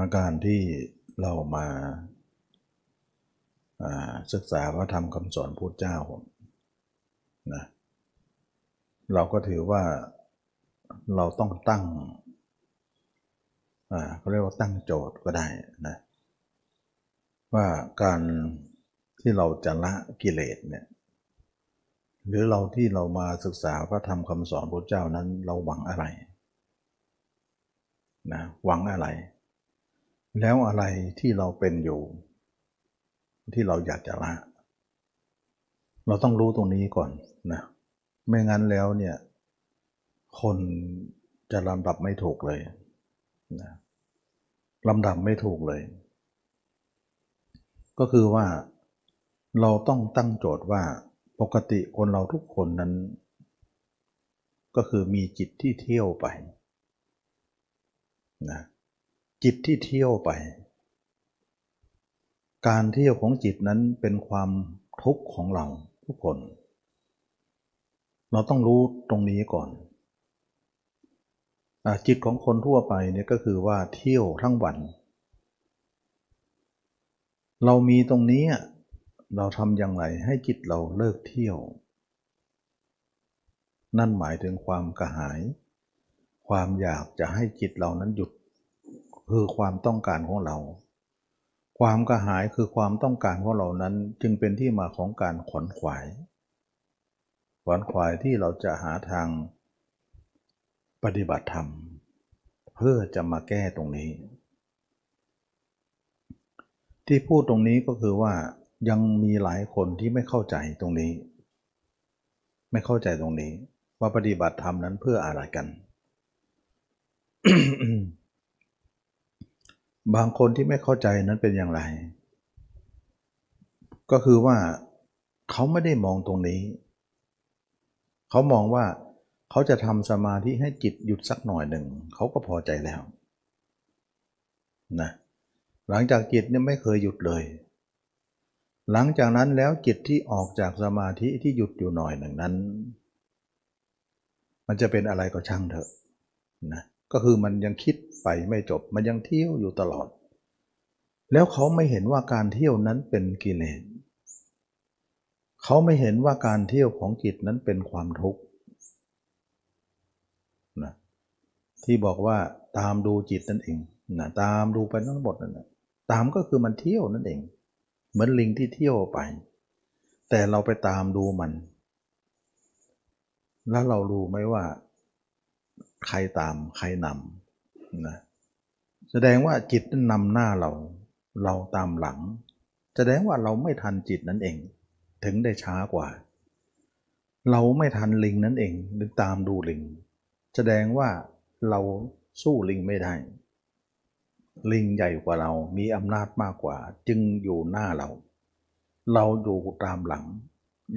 อาการที่เรามาศึกษาพระธรรมคำสอนพุทธเจ้านะเราก็ถือว่าเราต้องตั้งเขาเรียกว่าตั้งโจทย์ก็ได้นะว่าการที่เราจะละกิเลสเนี่ยหรือเราที่เรามาศึกษาพระธรรมคำสอนพระเจ้านั้นเราหวังอะไรนะหวังอะไร แล้วอะไรที่เราเป็นอยู่ ที่เราอยากจะละ เราต้องรู้ตรงนี้ก่อนนะไม่งั้นแล้วเนี่ย คนจะลำดับไม่ถูกเลยนะลำดับไม่ถูกเลย ก็คือว่าเราต้องตั้งโจทย์ว่าปกติคนเราทุกคนนั้น ก็คือมีจิตที่เที่ยวไปนะ จิตที่เที่ยวไป การเที่ยวของจิตนั้นเป็นความทุกข์ของเราทุกคน เราต้องรู้ตรงนี้ก่อนจิตของคนทั่วไปเนี่ยก็คือว่าเที่ยวทั้งวัน เรามีตรงนี้เราทำอย่างไรให้จิตเราเลิกเที่ยว นั่นหมายถึงความกระหาย ความอยากจะให้จิตเรานั้นหยุด คือความต้องการของเรา ความกระหายคือความต้องการของเรานั้นจึงเป็นที่มาของการขวนขวายขวนขวายที่เราจะหาทางปฏิบัติธรรม เพื่อจะมาแก้ตรงนี้ ที่พูดตรงนี้ก็คือว่ายังมีหลายคนที่ไม่เข้าใจตรงนี้ ไม่เข้าใจตรงนี้ ว่าปฏิบัติธรรมนั้นเพื่ออะไรกัน บางคนที่ไม่เข้าใจนั้นเป็นอย่างไร ก็คือว่าเขาไม่ได้มองตรงนี้ เขามองว่าเขาจะทำสมาธิให้จิตหยุดสักหน่อยหนึ่ง เขาก็พอใจแล้วนะหลังจากจิตเนี่ยไม่เคยหยุดเลย หลังจากนั้นแล้วจิตที่ออกจากสมาธิที่หยุดอยู่หน่อยหนึ่งนั้น มันจะเป็นอะไรก็ช่างเถอะนะ ก็คือมันยังคิดไปไม่จบ มันยังเที่ยวอยู่ตลอด แล้วเขาไม่เห็นว่าการเที่ยวนั้นเป็นกิเลสเขาไม่เห็นว่าการเที่ยวของจิตนั้นเป็นความทุกข์นะที่บอกว่าตามดูจิตนั่นเองนะตามดูไปทั้งหมดนั่นแหละตามก็คือมันเที่ยวนั่นเอง เหมือนลิงที่เที่ยวไป แต่เราไปตามดูมัน แล้วเรารู้ไหมว่า ใครตามใครนำนะแสดงว่าจิตนั้นนำหน้าเรา เราตามหลัง แสดงว่าเราไม่ทันจิตนั่นเอง ถึงได้ช้ากว่า เราไม่ทันลิงนั่นเองหรือตามดูลิง แสดงว่าเราสู้ลิงไม่ได้ ลิงใหญ่กว่าเรามีอำนาจมากกว่า จึงอยู่หน้าเรา เราอยู่ตามหลัง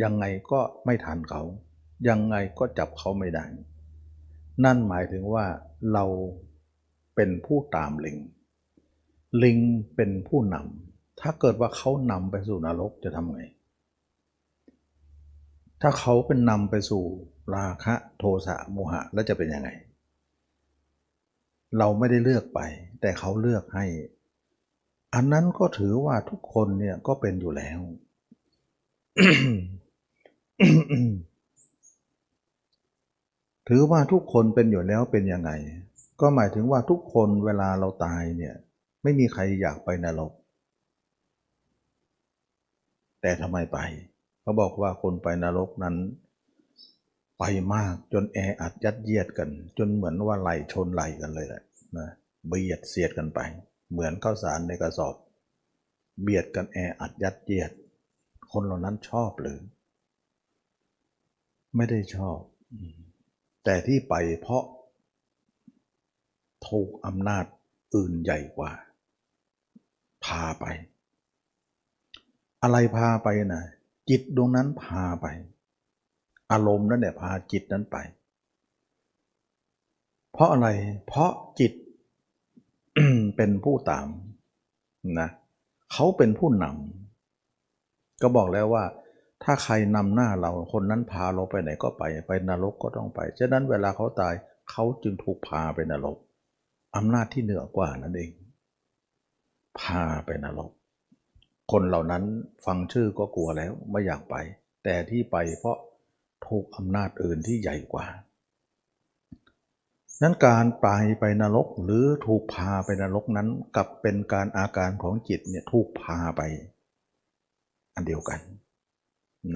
ยังไงก็ไม่ทันเขา ยังไงก็จับเขาไม่ได้ นั่นหมายถึงว่าเราเป็นผู้ตามลิง ลิงเป็นผู้นำถ้าเกิดว่าเขานำไปสู่นรกจะทำไง ถ้าเขาเป็นนำไปสู่ราคะโทสะโมหะแล้วจะเป็นยังไง เราไม่ได้เลือกไป แต่เขาเลือกให้ อันนั้นก็ถือว่าทุกคนเนี่ยก็เป็นอยู่แล้ว ถือว่าทุกคนเป็นอยู่แล้วเป็นยังไง ก็หมายถึงว่าทุกคนเวลาเราตายเนี่ยไม่มีใครอยากไปนรก แต่ทำไมไปเขาบอกว่าคนไปนรกนั้น ไปมากจนแออัดยัดเยียดกัน จนเหมือนว่าไหลชนไหลกันเลยแหละนะเบียดเสียดกันไป เหมือนข้าวสารในกระสอบ เบียดกันแออัดยัดเยียด คนเหล่านั้นชอบหรือ ไม่ได้ชอบ แต่ที่ไปเพราะถูกอำนาจอื่นใหญ่กว่า พาไป อะไรพาไปนะจิตดวงนั้นพาไป อารมณ์นั่นแหละพาจิตนั้นไป เพราะอะไรเพราะจิตเป็นผู้ตามนะเขาเป็นผู้นำก็บอกแล้วว่า ถ้าใครนำหน้าเราคนนั้นพาเราไปไหนก็ไป ไปนรกก็ต้องไป ฉะนั้นเวลาเขาตายเขาจึงถูกพาไปนรกอำนาจที่เหนือกว่านั่นเอง พาไปนรก คนเหล่านั้นฟังชื่อก็กลัวแล้วไม่อยากไป แต่ที่ไปเพราะถูกอำนาจอื่นที่ใหญ่กว่า นั้นการไปไปนรกหรือถูกพาไปนรกนั้นกับเป็นการอาการของจิตเนี่ยถูกพาไป อันเดียวกัน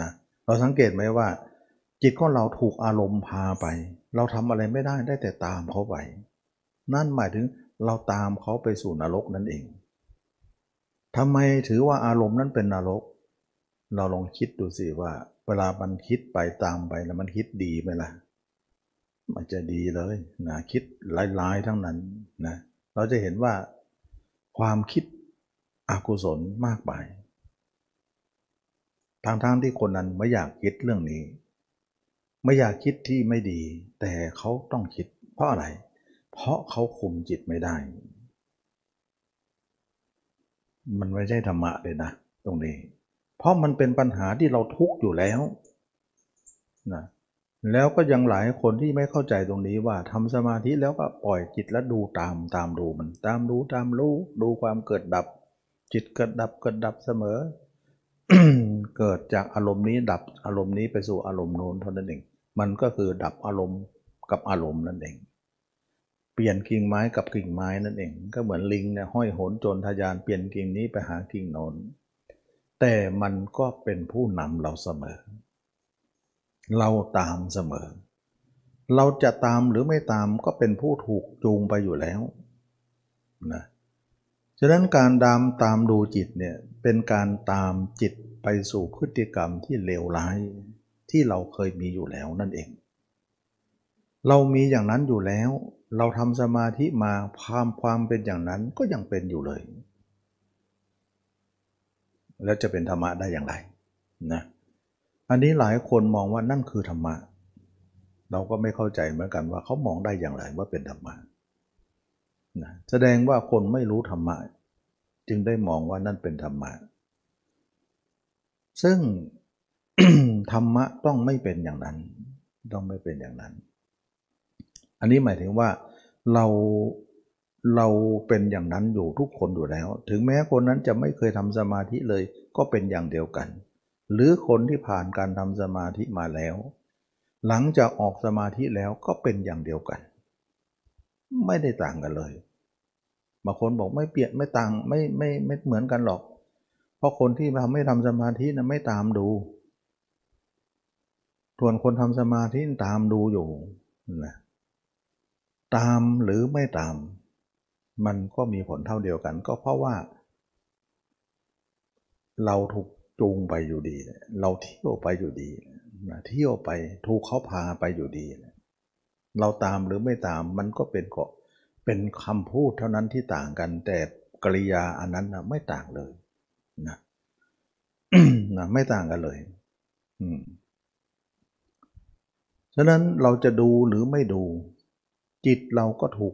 นะเราสังเกตไหมว่า จิตของเราถูกอารมณ์พาไป เราทำอะไรไม่ได้ได้แต่ตามเขาไป นั่นหมายถึงเราตามเขาไปสู่นรกนั่นเองทำไมถือว่าอารมณ์นั้นเป็นนรก เราลองคิดดูสิว่า เวลามันคิดไปตามไปแล้วมันคิดดีไหมล่ะมันจะดีเลยนะคิดร้ายๆทั้งนั้นนะเราจะเห็นว่าความคิดอกุศลมากไป ทางทางที่คนนั้นไม่อยากคิดเรื่องนี้ ไม่อยากคิดที่ไม่ดี แต่เขาต้องคิด เพราะอะไร เพราะเขาคุมจิตไม่ได้ มันไม่ใช่ธรรมะเลยนะ ตรงนี้ เพราะมันเป็นปัญหาที่เราทุกข์อยู่แล้วนะแล้วก็ยังหลายคนที่ไม่เข้าใจตรงนี้ว่าทำสมาธิแล้วก็ปล่อยจิตแล้วดูตามตามดูมัน ตามดูตามรู้ดูความเกิดดับ จิตเกิดดับเกิดดับเสมอ เกิดจากอารมณ์นี้ดับอารมณ์นี้ไปสู่อารมณ์โน้นเท่านั้นเอง มันก็คือดับอารมณ์กับอารมณ์นั่นเอง เปลี่ยนกิ่งไม้กับกิ่งไม้นั่นเอง ก็เหมือนลิงเนี่ยห้อยโหนจรทยานเปลี่ยนกิ่งนี้ไปหากิ่งโน้น แต่มันก็เป็นผู้นำเราเสมอ เราตามเสมอ เราจะตามหรือไม่ตามก็เป็นผู้ถูกจูงไปอยู่แล้วนะ ฉะนั้นการดามตามดูจิตเนี่ยเป็นการตามจิตไปสู่พฤติกรรมที่เลวร้ายที่เราเคยมีอยู่แล้วนั่นเอง เรามีอย่างนั้นอยู่แล้ว เราทำสมาธิมาความความเป็นอย่างนั้นก็ยังเป็นอยู่เลย แล้วจะเป็นธรรมะได้อย่างไรนะอันนี้หลายคนมองว่านั่นคือธรรมะ เราก็ไม่เข้าใจเหมือนกันว่าเขามองได้อย่างไรว่าเป็นธรรมะ นะแสดงว่าคนไม่รู้ธรรมะ จึงได้มองว่านั่นเป็นธรรมะ ซึ่งธรรมะต้องไม่เป็นอย่างนั้น ต้องไม่เป็นอย่างนั้น อันนี้หมายถึงว่าเราเราเป็นอย่างนั้นอยู่ทุกคนอยู่แล้ว ถึงแม้คนนั้นจะไม่เคยทำสมาธิเลยก็เป็นอย่างเดียวกัน หรือคนที่ผ่านการทำสมาธิมาแล้ว หลังจากออกสมาธิแล้วก็เป็นอย่างเดียวกัน ไม่ได้ต่างกันเลย บางคนบอกไม่เปลี่ยนไม่ต่างไม่ไม่ไม่เหมือนกันหรอก เพราะคนที่ทำไม่ทำสมาธินะไม่ตามดูส่วนคนทำสมาธิตามดูอยู่นะตามหรือไม่ตาม มันก็มีผลเท่าเดียวกัน ก็เพราะว่า เราถูกจูงไปอยู่ดี เราเที่ยวไปอยู่ดีนะเที่ยวไปถูกเขาพาไปอยู่ดี เราตามหรือไม่ตามมันก็เป็นเกาะ เป็นคำพูดเท่านั้นที่ต่างกัน แต่กริยาอันนั้นนะไม่ต่างเลยนะนะไม่ต่างกันเลย อืมฉะนั้นเราจะดูหรือไม่ดู จิตเราก็ถูก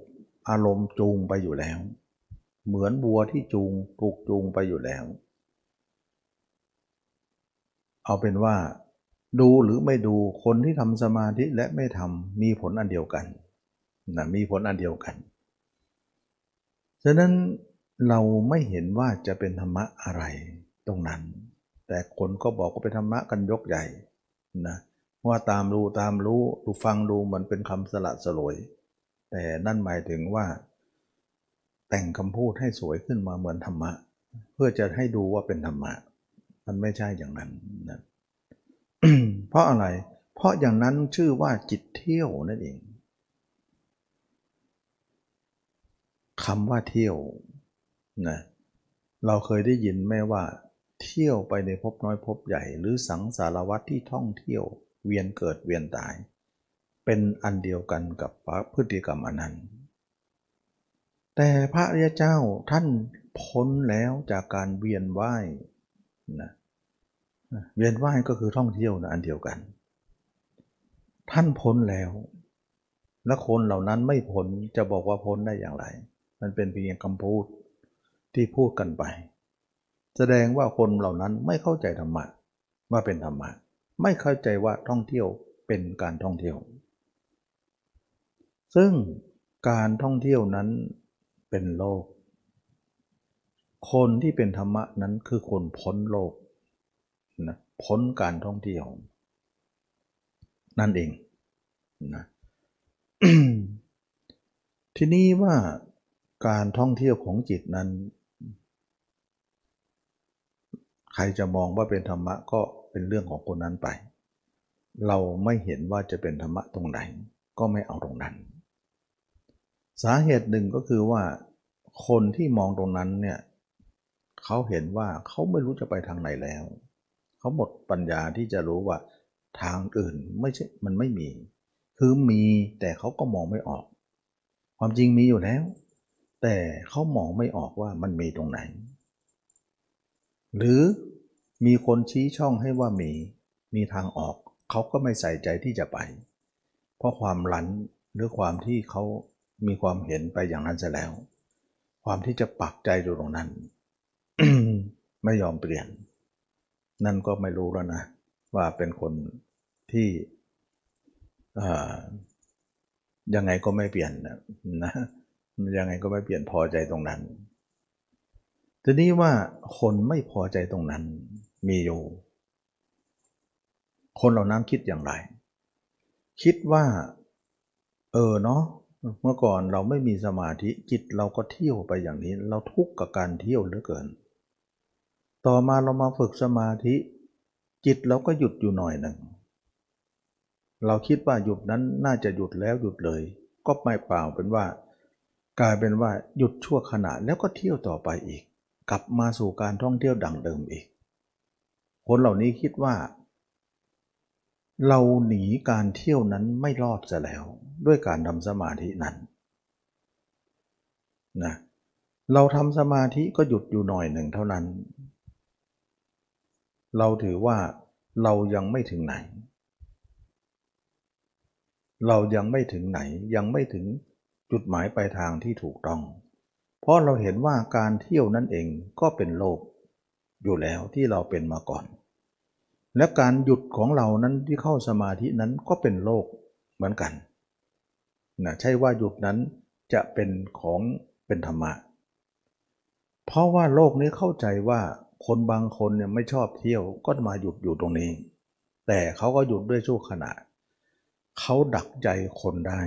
อารมณ์จูงไปอยู่แล้ว เหมือนบัวที่จูงถูกจูงไปอยู่แล้ว เอาเป็นว่า ดูหรือไม่ดูคนที่ทำสมาธิและไม่ทำมีผลอันเดียวกันนะมีผลอันเดียวกัน ฉะนั้นเราไม่เห็นว่าจะเป็นธรรมะอะไรตรงนั้น แต่คนก็บอกว่าเป็นธรรมะกันยกใหญ่นะว่าตามรู้ตามรู้ดูฟังดูมันเป็นคำสละสลวย แต่นั่นหมายถึงว่า แต่งคำพูดให้สวยขึ้นมาเหมือนธรรมะ เพื่อจะให้ดูว่าเป็นธรรมะ มันไม่ใช่อย่างนั้นนะเพราะอะไร เพราะอย่างนั้นชื่อว่าจิตเที่ยวนั่นเอง คำว่าเที่ยวนะเราเคยได้ยินไหมว่าเที่ยวไปในภพน้อยภพใหญ่ หรือสังสารวัตที่ท่องเที่ยวเวียนเกิดเวียนตาย เป็นอันเดียวกันกับพฤติกรรมอันนั้นแต่พระริยเจ้าท่านพ้นแล้วจากการเวียนว่ายนะเวียนว่ายก็คือท่องเที่ยวนะอันเดียวกัน ท่านพ้นแล้ว และคนเหล่านั้นไม่พ้นจะบอกว่าพ้นได้อย่างไร มันเป็นเพียงคำพูดที่พูดกันไป แสดงว่าคนเหล่านั้นไม่เข้าใจธรรมะว่าเป็นธรรมะ ไม่เข้าใจว่าท่องเที่ยวเป็นการท่องเที่ยว ซึ่งการท่องเที่ยวนั้นเป็นโลก คนที่เป็นธรรมะนั้นคือคนพ้นโลกนะพ้นการท่องเที่ยว นั่นเองนะทีนี้ว่า การท่องเที่ยวของจิตนั้น ใครจะมองว่าเป็นธรรมะก็เป็นเรื่องของคนนั้นไป เราไม่เห็นว่าจะเป็นธรรมะตรงไหน ก็ไม่เอาตรงนั้น สาเหตุหนึ่งก็คือว่า คนที่มองตรงนั้นเนี่ยเขาเห็นว่าเขาไม่รู้จะไปทางไหนแล้ว เขาหมดปัญญาที่จะรู้ว่าทางอื่นไม่ใช่ มันไม่มี คือมีแต่เขาก็มองไม่ออก ความจริงมีอยู่แล้ว แต่เขามองไม่ออกว่ามันมีตรงไหน หรือมีคนชี้ช่องให้ว่ามี มีทางออก เขาก็ไม่ใส่ใจที่จะไป เพราะความหลันหรือความที่เขามีความเห็นไปอย่างนั้นจะแล้ว ความที่จะปักใจอยู่ตรงนั้น ไม่ยอมเปลี่ยน นั่นก็ไม่รู้แล้วนะ ว่าเป็นคนที่ยังไงก็ไม่เปลี่ยนนะ ยังไงก็ไม่เปลี่ยนพอใจตรงนั้น ทีนี้ว่าคนไม่พอใจตรงนั้นมีอยู่ คนเหล่านั้นคิดอย่างไร คิดว่า เออเนาะเมื่อก่อนเราไม่มีสมาธิจิตเราก็เที่ยวไปอย่างนี้ เราทุกข์กับการเที่ยวเหลือเกิน ต่อมาเรามาฝึกสมาธิ จิตเราก็หยุดอยู่หน่อยหนึ่งเราคิดว่าหยุดนั้นน่าจะหยุดแล้วหยุดเลย ก็ไม่เปล่าเป็นว่า กลายเป็นว่าหยุดชั่วขณะแล้วก็เที่ยวต่อไปอีก กลับมาสู่การท่องเที่ยวดังเดิมอีก คนเหล่านี้คิดว่า เราหนีการเที่ยวนั้นไม่รอดจะแล้ว ด้วยการทำสมาธินั้นนะเราทำสมาธิก็หยุดอยู่หน่อยหนึ่งเท่านั้น เราถือว่าเรายังไม่ถึงไหน เรายังไม่ถึงไหนยังไม่ถึง จุดหมายปลายทางที่ถูกต้อง เพราะเราเห็นว่าการเที่ยวนั่นเองก็เป็นโลก อยู่แล้วที่เราเป็นมาก่อน และการหยุดของเรานั้นที่เข้าสมาธินั้นก็เป็นโลกเหมือนกันนะใช่ว่าหยุดนั้นจะเป็นของเป็นธรรมะ เพราะว่าโลกนี้เข้าใจว่าคนบางคนเนี่ยไม่ชอบเที่ยวก็มาหยุดอยู่ตรงนี้ แต่เขาก็หยุดด้วยชั่วขณะเขาดักใจคนได้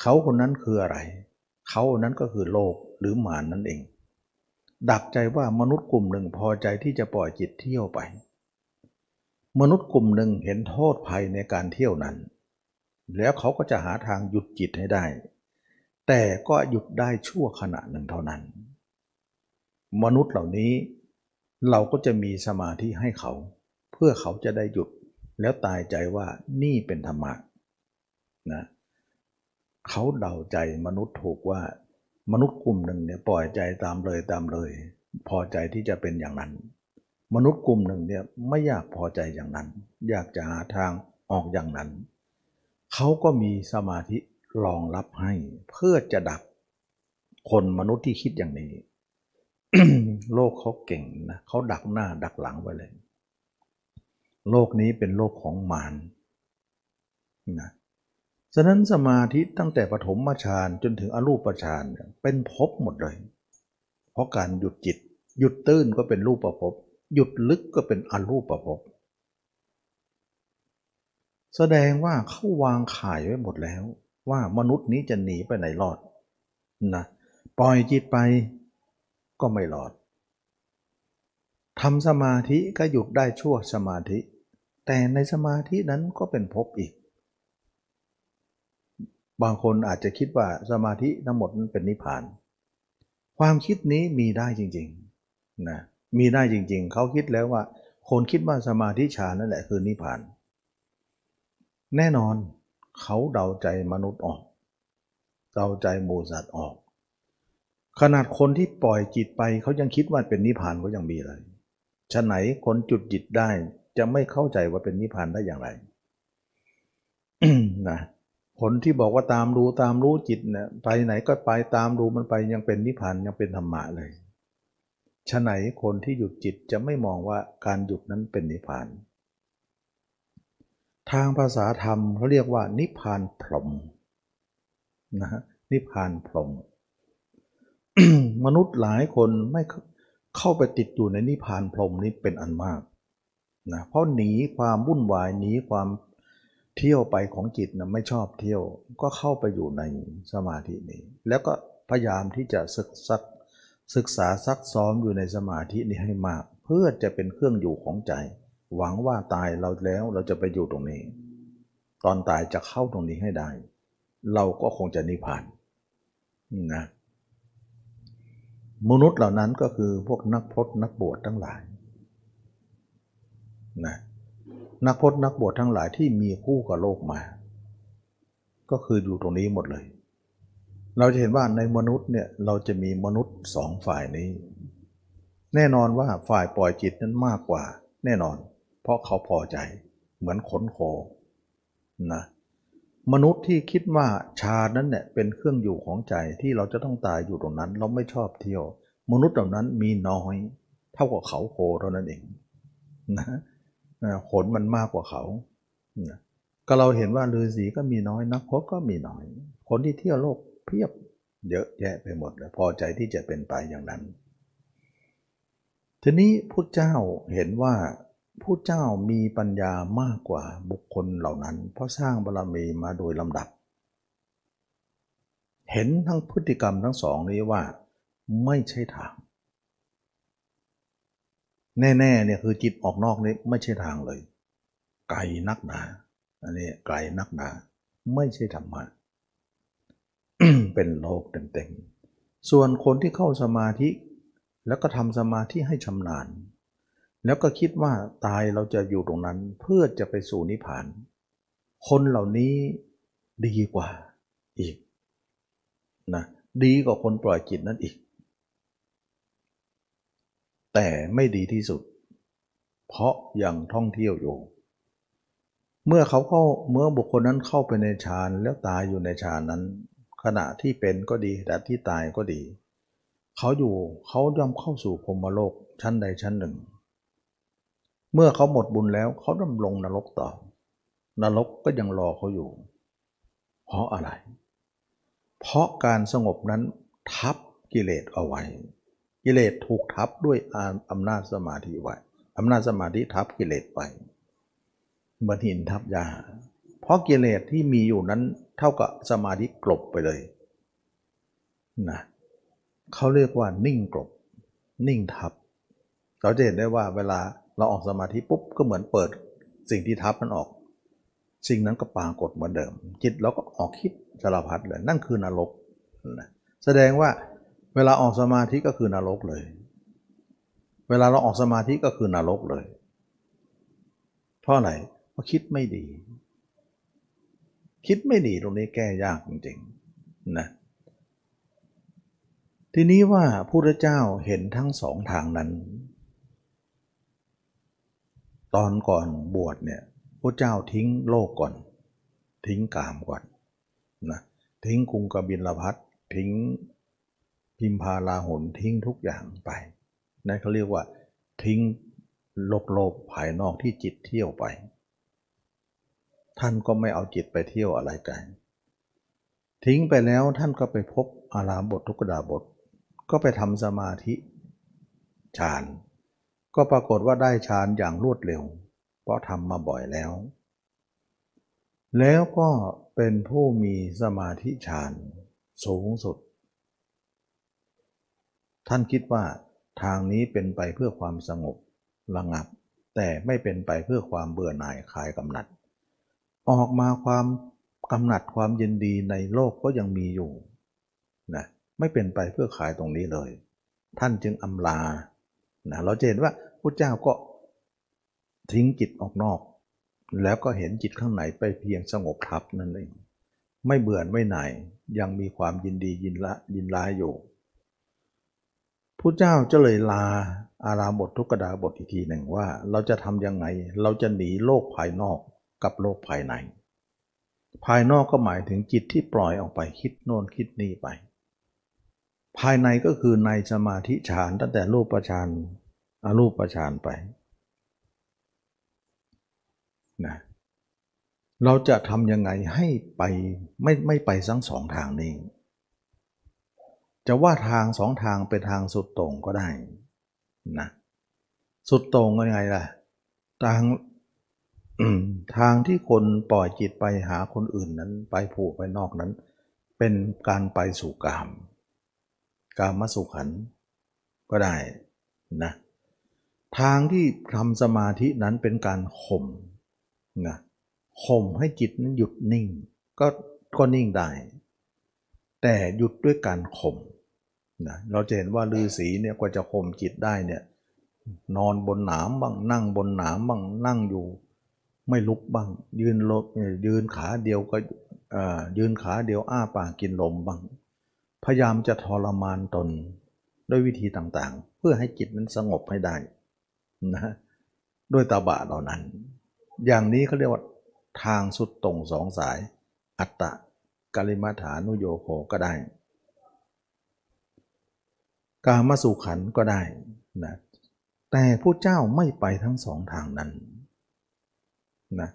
เขาคนนั้นคืออะไร เขานั้นก็คือโลกหรือหมานนั่นเอง ดักใจว่ามนุษย์กลุ่มหนึ่งพอใจที่จะปล่อยจิตเที่ยวไป มนุษย์กลุ่มหนึ่งเห็นโทษภัยในการเที่ยวนั้น แล้วเขาก็จะหาทางหยุดจิตให้ได้ แต่ก็หยุดได้ชั่วขณะหนึ่งเท่านั้น มนุษย์เหล่านี้เราก็จะมีสมาธิให้เขา เพื่อเขาจะได้หยุดแล้วตายใจว่านี่เป็นธรรมะนะ เขาเดาใจมนุษย์ถูกว่ามนุษย์กลุ่มหนึ่งเนี่ยปล่อยใจตามเลยตามเลย พอใจที่จะเป็นอย่างนั้น มนุษย์กลุ่มหนึ่งเนี่ยไม่อยากพอใจอย่างนั้น อยากจะหาทางออกอย่างนั้น เขาก็มีสมาธิรองรับให้เพื่อจะดักคนมนุษย์ที่คิดอย่างนี้ โลกเขาเก่งนะเขาดักหน้าดักหลังไว้เลย โลกนี้เป็นโลกของมารนะ ฉะนั้นสมาธิตั้งแต่ปฐมฌานจนถึงอรูปฌานเป็นภพหมดเลย เพราะการหยุดจิต หยุดตื้นก็เป็นรูปประภพหยุดลึกก็เป็นอรูปประภพแสดงว่าเขาวางข่ายไว้หมดแล้ว ว่ามนุษย์นี้จะหนีไปไหนรอดนะปล่อยจิตไปก็ไม่รอดทำสมาธิก็หยุดได้ชั่วสมาธิ แต่ในสมาธินั้นก็เป็นภพอีก บางคนอาจจะคิดว่าสมาธิทั้งหมดนั้นเป็นนิพพาน ความคิดนี้มีได้จริงๆนะมีได้จริงๆ เขาคิดแล้วว่า คนคิดว่าสมาธิฌานนั่นแหละคือนิพพาน แน่นอนเขาเดาใจมนุษย์ออก เดาใจหมูสัตว์ออก ขนาดคนที่ปล่อยจิตไปเขายังคิดว่าเป็นนิพพานก็ยังมีเลยฉะไหนคนจุดจิตได้จะไม่เข้าใจว่าเป็นนิพพานได้อย่างไรนะ คนที่บอกว่าตามรู้ตามรู้จิตเนี่ยไปไหนก็ไปตามรู้มันไปยังเป็นนิพพานยังเป็นธรรมะเลยฉะไหนคนที่หยุดจิตจะไม่มองว่าการหยุดนั้นเป็นนิพพาน ทางภาษาธรรมเขาเรียกว่า นิพพานพรหมนะฮะนิพพานพรหมมนุษย์หลายคนไม่เข้าไปติดอยู่ในนิพพานพรหมนี้เป็นอันมากนะเพราะหนีความวุ่นวายหนีความ เที่ยวไปของจิตนะไม่ชอบเที่ยวก็เข้าไปอยู่ในสมาธินี้ แล้วก็พยายามที่จะศึกษาศึกษาซักซ้อมอยู่ในสมาธินี้ให้มาก เพื่อจะเป็นเครื่องอยู่ของใจ หวังว่าตายเราแล้วเราจะไปอยู่ตรงนี้ ตอนตายจะเข้าตรงนี้ให้ได้ เราก็คงจะนิพพานนะมนุษย์เหล่านั้นก็คือพวกนักพรตนักบวชทั้งหลายนะ นักพรตนักบวชทั้งหลายที่มีคู่กับโลกมา ก็คืออยู่ตรงนี้หมดเลย เราจะเห็นว่าในมนุษย์เนี่ยเราจะมีมนุษย์สองฝ่ายนี้ แน่นอนว่าฝ่ายปล่อยจิตนั้นมากกว่า แน่นอน เพราะเขาพอใจ เหมือนขนโคนะมนุษย์ที่คิดว่าชานั้นเนี่ยเป็นเครื่องอยู่ของใจที่เราจะต้องตายอยู่ตรงนั้น เราไม่ชอบเที่ยว มนุษย์เหล่านั้นมีน้อย เท่ากับเขาโคเท่านั้นเองนะ ขนมันมากกว่าเขา ก็เราเห็นว่าฤาษีก็มีน้อย นักพจก็มีน้อย คนที่เที่ยวโลกเพียบเยอะแยะไปหมดเลยพอใจที่จะเป็นไปอย่างนั้น ทีนี้พระเจ้าเห็นว่าผู้เจ้ามีปัญญามากกว่าบุคคลเหล่านั้น เพราะสร้างบารรมีมาโดยลำดับ เห็นทั้งพฤติกรรมทั้งสองนี้ว่าไม่ใช่ทาง แน่ๆเนี่ยคือจิตออกนอกนี้ไม่ใช่ทางเลย ไกลนักหนาอันนี้ไกลนักหนา ไม่ใช่ธรรมะเป็นโลกเต็มๆ ส่วนคนที่เข้าสมาธิ แล้วก็ทำสมาธิให้ชำนาญ แล้วก็คิดว่าตายเราจะอยู่ตรงนั้นเพื่อจะไปสู่นิพพาน คนเหล่านี้ดีกว่าอีกนะดีกว่าคนปล่อยจิตนั่นอีก แต่ไม่ดีที่สุด เพราะยังท่องเที่ยวอยู่ เมื่อเขาเข้าเมื่อบุคคลนั้นเข้าไปในฌานแล้วตายอยู่ในฌานนั้น ขณะที่เป็นก็ดีแต่ที่ตายก็ดี เขาอยู่เขาย่อมเข้าสู่พรมโลกชั้นใดชั้นหนึ่ง เมื่อเขาหมดบุญแล้วเขาดำลงนรกต่อนรกก็ยังรอเขาอยู่ เพราะอะไร เพราะการสงบนั้นทับกิเลสเอาไว้ กิเลสถูกทับด้วยอำนาจสมาธิไว้อำนาจสมาธิทับกิเลสไปเหมือนหินทับยา เพราะกิเลสที่มีอยู่นั้นเท่ากับสมาธิกลบไปเลยนะเขาเรียกว่านิ่งกลบ นิ่งทับ เราจะเห็นได้ว่าเวลาเราออกสมาธิปุ๊บก็เหมือนเปิด สิ่งที่ทับมันออก สิ่งนั้นก็ปรากฏเหมือนเดิม จิตเราก็ออกคิดสารพัดเลย นั่นคือนรกนะแสดงว่า เวลาออกสมาธิก็คือนรกเลย เวลาเราออกสมาธิก็คือนรกเลย เพราะอะไรเพราะคิดไม่ดี คิดไม่ดีตรงนี้แก้ยากจริงๆนะทีนี้ว่าพระพุทธเจ้าเห็นทั้งสองทางนั้น ตอนก่อนบวชเนี่ยพระเจ้าทิ้งโลกก่อน ทิ้งกามก่อนนะทิ้งกรุงกบิลพัททิ้ง พิมพาลาหนทิ้งทุกอย่างไปนั่นเขาเรียกว่าทิ้งโลกโลกภายนอกที่จิตเที่ยวไป ท่านก็ไม่เอาจิตไปเที่ยวอะไรกัน ทิ้งไปแล้วท่านก็ไปพบอารามบททุกดาบท ก็ไปทำสมาธิฌานก็ปรากฏว่าได้ฌานอย่างรวดเร็ว เพราะทำมาบ่อยแล้ว แล้วก็เป็นผู้มีสมาธิฌานสูงสุด ท่านคิดว่าทางนี้เป็นไปเพื่อความสงบระงับ แต่ไม่เป็นไปเพื่อความเบื่อหน่ายคลายกำหนัด ออกมาความกำหนัดความยินดีในโลกก็ยังมีอยู่นะไม่เป็นไปเพื่อขายตรงนี้เลย ท่านจึงอำลานะเราจะเห็นว่าพระเจ้าก็ทิ้งจิตออกนอก แล้วก็เห็นจิตข้างในไปเพียงสงบทับนั่นเองไม่เบื่อไม่หน่ายยังมีความยินดียินละยินร้ายอยู่ พระเจ้าจะเลยลาอาราบททุกดาบทอีกทีหนึ่งว่า เราจะทำยังไงเราจะหนีโลกภายนอกกับโลกภายใน ภายนอกก็หมายถึงจิตที่ปล่อยออกไปคิดโน่นคิดนี่ไป ภายในก็คือในสมาธิฌานตั้งแต่รูปฌานอารูปฌานไปนะเราจะทำยังไงให้ไปไม่ไม่ไปทั้งสองทางนี้ จะว่าทางสองทางเป็นทางสุดต่งก็ได้นะสุดต่งก็ยังไงล่ะทางทางที่คนปล่อยจิตไปหาคนอื่นนั้น ไปผูกไปนอกนั้น เป็นการไปสู่กาม กามมาสุขันก็ได้นะทางที่ทำสมาธินั้นเป็นการข่มนะข่มให้จิตนั้นหยุดนิ่ง ก็ก็นิ่งได้ แต่หยุดด้วยการข่ม นะเราจะเห็นว่าฤาษีเนี่ยกว่าจะข่มจิตได้เนี่ยนอนบนหนามบ้างนั่งบนหนามบ้างนั่งอยู่ ไม่ลุกบ้าง ยืนลบยืนขาเดียวก็ยืนขาเดียวอ้าปากกินลมบ้าง พยายามจะทรมานตนด้วยวิธีต่างๆ เพื่อให้จิตนั้นสงบให้ได้นะด้วยตาบะเหล่านั้น อย่างนี้เขาเรียกว่าทางสุดตรงสองสาย อัตตะกาลิมาฐานุโยโคก็ได้ กามาสุขันก็ได้นะแต่ผู้เจ้าไม่ไปทั้งสองทางนั้นนะ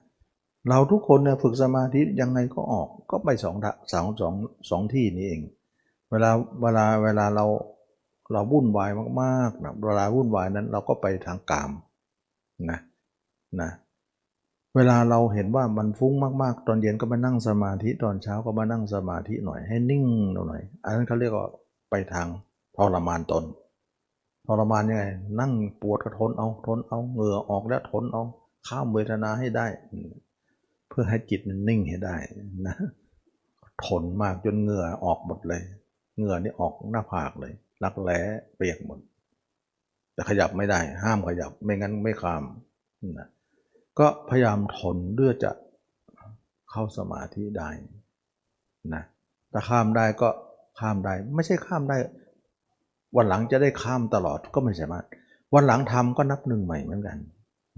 เราทุกคนเนี่ยฝึกสมาธิยังไงก็ออกก็ไปสองสองสองสองที่นี้เอง เวลาเวลาเวลาเราเราวุ่นวายมากๆนะเวลาวุ่นวายนั้นเราก็ไปทางกามนะนะเวลาเราเห็นว่ามันฟุ้งมากๆ ตอนเย็นก็มานั่งสมาธิตอนเช้าก็มานั่งสมาธิหน่อยให้นิ่งหน่อย อันนั้นเขาเรียกว่าไปทาง ทรมานตนทรมานยังไง นั่งปวดก็ทนเอาทนเอาเหงื่อออกแล้วทนเอาข้ามเวทนาให้ได้ เพื่อให้จิตมันิ่งให้ได้นะทนมากจนเหงื่อออกหมดเลยเหงื่อนี่ออกหน้าผากเลยรักแร้เปียกหมดแต่ขยับไม่ได้ ห้ามขยับไม่งั้นไม่ข้ามนะก็พยายามทนเพื่อจะเข้าสมาธิได้นะถ้าข้ามได้ก็ข้ามได้ ไม่ใช่ข้ามได้ วันหลังจะได้ข้ามตลอดก็ไม่สามารถ วันหลังทำก็นับหนึ่งใหม่เหมือนกัน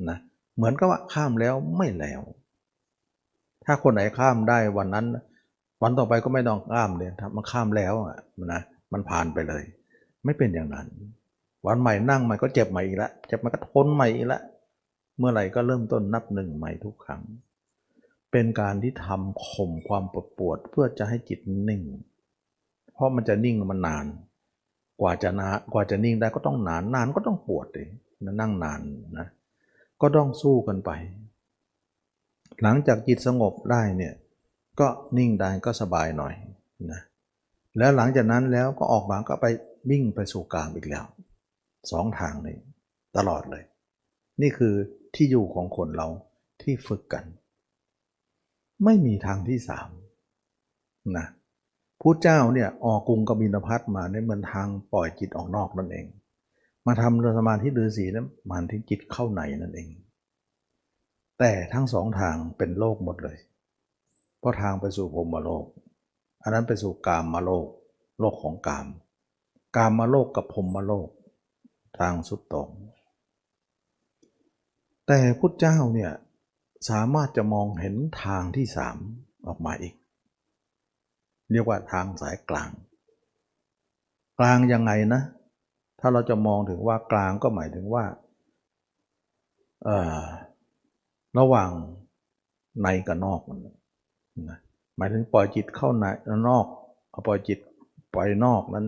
นะเหมือนกับว่าข้ามแล้วไม่แล้ว ถ้าคนไหนข้ามได้วันนั้น วันต่อไปก็ไม่ต้องข้ามเลยถ้ามันข้ามแล้วอะนะมันผ่านไปเลย ไม่เป็นอย่างนั้น วันใหม่นั่งใหม่ก็เจ็บใหม่อีกแล้วเจ็บมันก็ทนใหม่อีกแล้วเมื่อไหร่ก็เริ่มต้นนับหนึ่งใหม่ทุกครั้ง เป็นการที่ทำข่มความปวดปวดเพื่อจะให้จิตนิ่ง เพราะมันจะนิ่งมันนาน กว่าจะนากว่าจะนิ่งได้ก็ต้องนานนานก็ต้องปวดเลยนั่งนานนะก็ต้องสู้กันไป หลังจากจิตสงบได้เนี่ยก็นิ่งได้ก็สบายหน่อยนะแล้วหลังจากนั้นแล้วก็ออกมาก็ไปวิ่งไปสู่กามอีกแล้วสองทางนี้ตลอดเลย นี่คือที่อยู่ของคนเราที่ฝึกกัน ไม่มีทางที่สามนะ ทธเจ้าเนี่ยออกกรุงกบินพัทมาในเหมือนทางปล่อยจิตออกนอกนั่นเอง มาทำสมาธิฤาษีนั้นมันที่จิตเข้าในนั่นเอง แต่ทั้งสองทางเป็นโลกหมดเลย เพราะทางไปสู่พรมโลก อันนั้นไปสู่กามมาโลก โลกของกาม กามมาโลกกับพรมมาโลก ทางสุดตรงแต่พุทธเจ้าเนี่ยสามารถจะมองเห็นทางที่สามออกมาอีก เรียกว่าทางสายกลาง กลางยังไงนะ ถ้าเราจะมองถึงว่ากลางก็หมายถึงว่าระหว่างในกับนอกนะหมายถึงปล่อยจิตเข้าในนอกเอาปล่อยจิตปล่อยนอกนั้น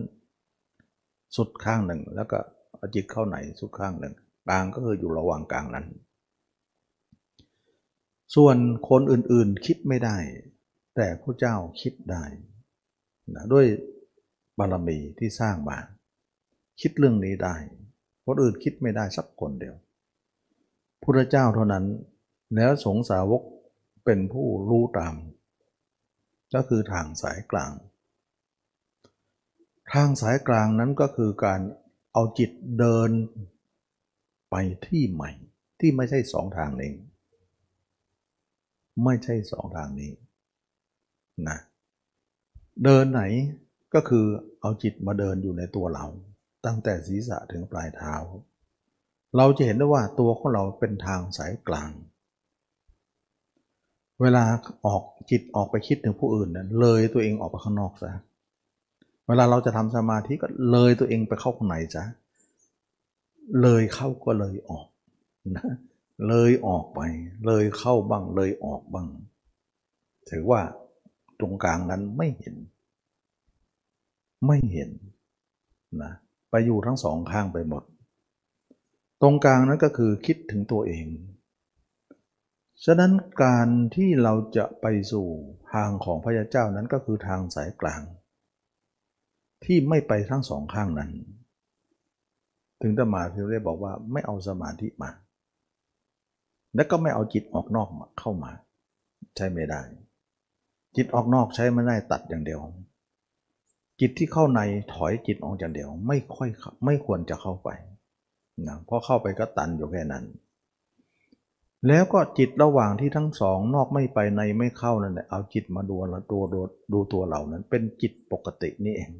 สุดข้างหนึ่ง แล้วก็เอาจิตเข้าในสุดข้างหนึ่ง กลางก็คืออยู่ระหว่างกลางนั้น ส่วนคนอื่นๆคิดไม่ได้ แต่พระเจ้าคิดได้ นะด้วยบารมีที่สร้างมาคิดเรื่องนี้ได้คนอื่นคิดไม่ได้สักคนเดียวพระเจ้าเท่านั้นแล้วสงสาวกเป็นผู้รู้ตาม ก็คือทางสายกลาง ทางสายกลางนั้นก็คือการเอาจิตเดินไปที่ใหม่ที่ไม่ใช่สองทางเอง ไม่ใช่สองทางนี้นะเเดินไหนก็คือเอาจิตมาเดินอยู่ในตัวเรา ตั้งแต่ศีรษะถึงปลายเท้า เราจะเห็นได้ว่าตัวของเราเป็นทางสายกลาง เวลาออกจิตออกไปคิดถึงผู้อื่นนั้นเลยตัวเองออกไปข้างนอกซะเวลาเราจะทำสมาธิก็เลยตัวเองไปเข้าข้างในซะเลยเข้าก็เลยออกนะเลยออกไป เลยเข้าบ้างเลยออกบ้าง ถือว่า ตรงกลางนั้นไม่เห็น ไม่เห็นนะไปอยู่ทั้งสองข้างไปหมด ตรงกลางนั้นก็คือคิดถึงตัวเอง ฉะนั้นการที่เราจะไปสู่ทางของพระยาเจ้านั้นก็คือทางสายกลาง ที่ไม่ไปทั้งสองข้างนั้น ถึงตมาที่ได้บอกว่าไม่เอาสมาธิมา และก็ไม่เอาจิตออกนอกเข้ามา ใช้ไม่ได้ จิตออกนอกใช้ไม่ได้ตัดอย่างเดียว จิตที่เข้าในถอยจิตออกจากเดียว ไม่ค่อยไม่ควรจะเข้าไปนะเพราะเข้าไปก็ตันอยู่แค่นั้น แล้วก็จิตระหว่างที่ทั้งสองนอกไม่ไปในไม่เข้านั่นแหละเอาจิตมาดูละตัวดูดูตัวเหล่านั้น เป็นจิตปกตินี่เอง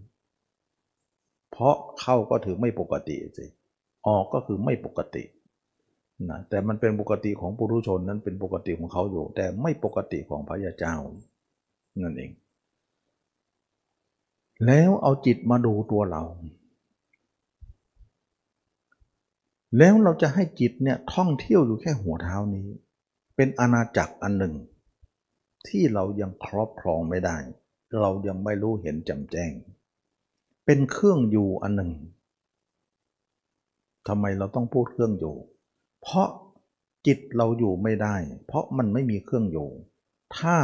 เพราะเข้าก็ถือไม่ปกติสิออกก็คือไม่ปกตินะแต่มันเป็นปกติของปุถุชนนั้นเป็นปกติของเขาอยู่ แต่ไม่ปกติของพระยาเจ้า นั่นเอง แล้วเอาจิตมาดูตัวเรา แล้วเราจะให้จิตเนี่ยท่องเที่ยวอยู่แค่หัวเท้านี้ เป็นอาณาจักรอันหนึ่ง ที่เรายังครอบครองไม่ได้ เรายังไม่รู้เห็นจำแจ้ง เป็นเครื่องอยู่อันหนึ่งทำไมเราต้องพูดเครื่องอยู่ เพราะจิตเราอยู่ไม่ได้ เพราะมันไม่มีเครื่องอยู่ ถ้า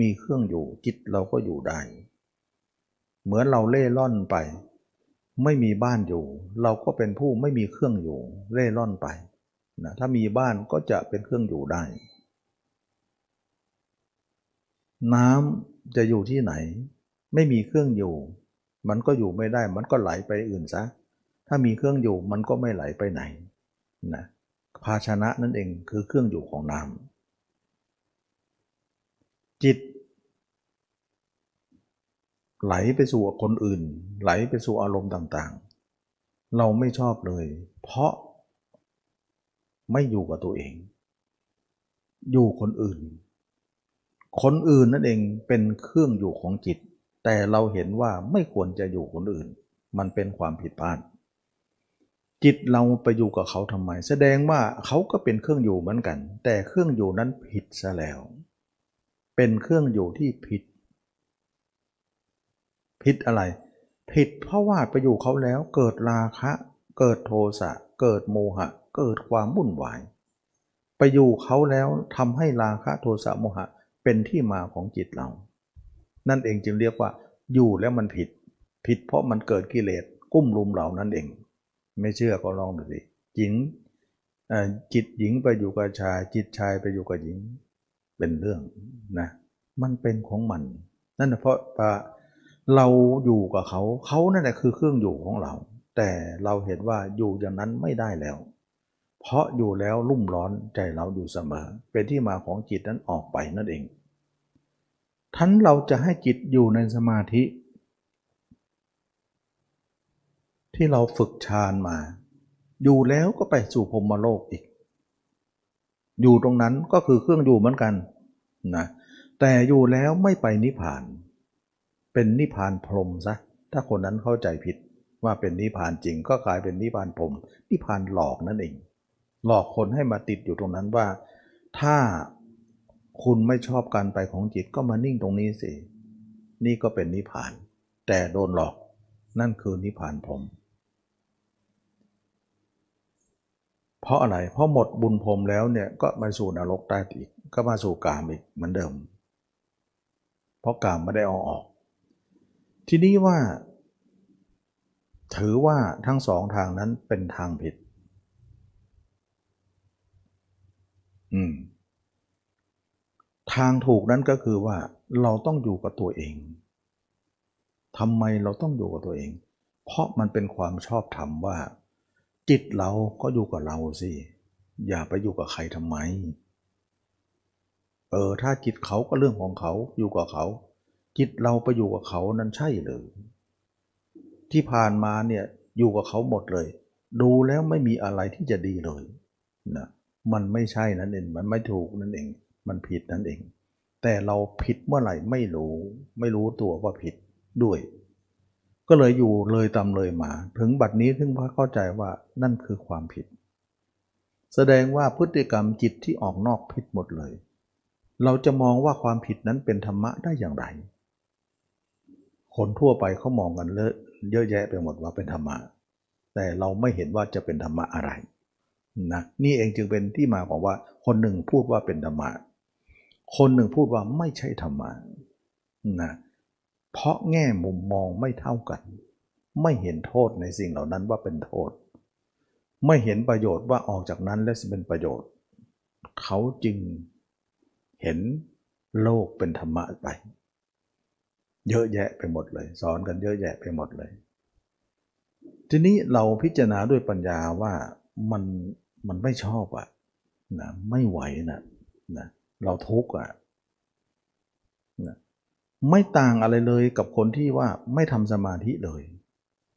มีเครื่องอยู่จิตเราก็อยู่ได้ เหมือนเราเล่ร่อนไป ไม่มีบ้านอยู่ เราก็เป็นผู้ไม่มีเครื่องอยู่ เล่ร่อนไปนะถ้ามีบ้านก็จะเป็นเครื่องอยู่ได้ น้ำจะอยู่ที่ไหน ไม่มีเครื่องอยู่ มันก็อยู่ไม่ได้ มันก็ไหลไปอื่นซะ ถ้ามีเครื่องอยู่มันก็ไม่ไหลไปไหนนะภาชนะนั่นเองคือเครื่องอยู่ของน้ำ จิต ไหลไปสู่คนอื่น ไหลไปสู่อารมณ์ต่างๆ เราไม่ชอบเลย เพราะไม่อยู่กับตัวเอง อยู่คนอื่น คนอื่นนั่นเองเป็นเครื่องอยู่ของจิต แต่เราเห็นว่าไม่ควรจะอยู่คนอื่น มันเป็นความผิดพลาด จิตเราไปอยู่กับเขาทำไม แสดงว่าเขาก็เป็นเครื่องอยู่เหมือนกัน แต่เครื่องอยู่นั้นผิดซะแล้ว เป็นเครื่องอยู่ที่ผิด ผิดอะไร ผิดเพราะว่าไปอยู่เขาแล้วเกิดราคะ เกิดโทสะ เกิดโมหะ เกิดความวุ่นวาย ไปอยู่เขาแล้วทำให้ราคะโทสะโมหะเป็นที่มาของจิตเรา นั่นเองจึงเรียกว่า อยู่แล้วมันผิด ผิดเพราะมันเกิดกิเลสกุ้มลุมเรานั่นเอง ไม่เชื่อก็ลองดูสิหญิงจิตหญิงไปอยู่กับชาย จิตชายไปอยู่กับหญิง เป็นเรื่องนะมันเป็นของมัน นั่นเพราะเราอยู่กับเขาเขานั่นแหละคือเครื่องอยู่ของเรา แต่เราเห็นว่าอยู่อย่างนั้นไม่ได้แล้ว เพราะอยู่แล้วรุ่มร้อนใจเราอยู่เสมอ เป็นที่มาของจิตนั้นออกไปนั่นเองท่านเราจะให้จิตอยู่ในสมาธิ ที่เราฝึกฌานมา อยู่แล้วก็ไปสู่พรมโลกอีก อยู่ตรงนั้นก็คือเครื่องอยู่เหมือนกันนะแต่อยู่แล้วไม่ไปนิพพาน เป็นนิพพานพรมซะถ้าคนนั้นเข้าใจผิดว่าเป็นนิพพานจริงก็กลายเป็นนิพพานพรมนิพพานหลอกนั่นเอง หลอกคนให้มาติดอยู่ตรงนั้นว่า ถ้าคุณไม่ชอบการไปของจิตก็มานิ่งตรงนี้สินี่ก็เป็นนิพพาน แต่โดนหลอกนั่นคือนิพพานพรม เพราะอะไรเพราะหมดบุญพรมแล้วเนี่ยก็มาสู่นรกใต้อีกก็มาสู่กามอีกเหมือนเดิม เพราะกามไม่ได้เอาออก ทีนี้ว่า ถือว่าทั้งสองทางนั้นเป็นทางผิด อืมทางถูกนั้นก็คือว่าเราต้องอยู่กับตัวเอง ทำไมเราต้องอยู่กับตัวเอง เพราะมันเป็นความชอบธรรมว่า จิตเราก็อยู่กับเราสิ อย่าไปอยู่กับใครทำไม เออ ถ้าจิตเขาก็เรื่องของเขาอยู่กับเขา จิตเราไปอยู่กับเขานั้นใช่เลยที่ผ่านมาเนี่ยอยู่กับเขาหมดเลย ดูแล้วไม่มีอะไรที่จะดีเลยนะมันไม่ใช่นั่นเองมันไม่ถูกนั่นเอง มันผิดนั่นเอง แต่เราผิดเมื่อไหร่ไม่รู้ ไม่รู้ตัวว่าผิดด้วย ก็เลยอยู่เลยตามเลยมา ถึงบัดนี้ถึงพอเข้าใจว่านั่นคือความผิด แสดงว่าพฤติกรรมจิตที่ออกนอกผิดหมดเลย เราจะมองว่าความผิดนั้นเป็นธรรมะได้อย่างไร คนทั่วไปเขามองกันเยอะแยะไปหมดว่าเป็นธรรมะ แต่เราไม่เห็นว่าจะเป็นธรรมะอะไรนะนี่เองจึงเป็นที่มาของว่า คนหนึ่งพูดว่าเป็นธรรมะ คนหนึ่งพูดว่าไม่ใช่ธรรมะนะเพราะแง่มุมมองไม่เท่ากัน ไม่เห็นโทษในสิ่งเหล่านั้นว่าเป็นโทษ ไม่เห็นประโยชน์ว่าออกจากนั้นแล้วจะเป็นประโยชน์ เขาจึงเห็นโลกเป็นธรรมะไป เยอะแยะไปหมดเลย สอนกันเยอะแยะไปหมดเลย ทีนี้เราพิจารณาด้วยปัญญาว่ามันมันไม่ชอบอะนะไม่ไหวนะนะเราทุกข์อะนะ ไม่ต่างอะไรเลยกับคนที่ว่าไม่ทำสมาธิเลย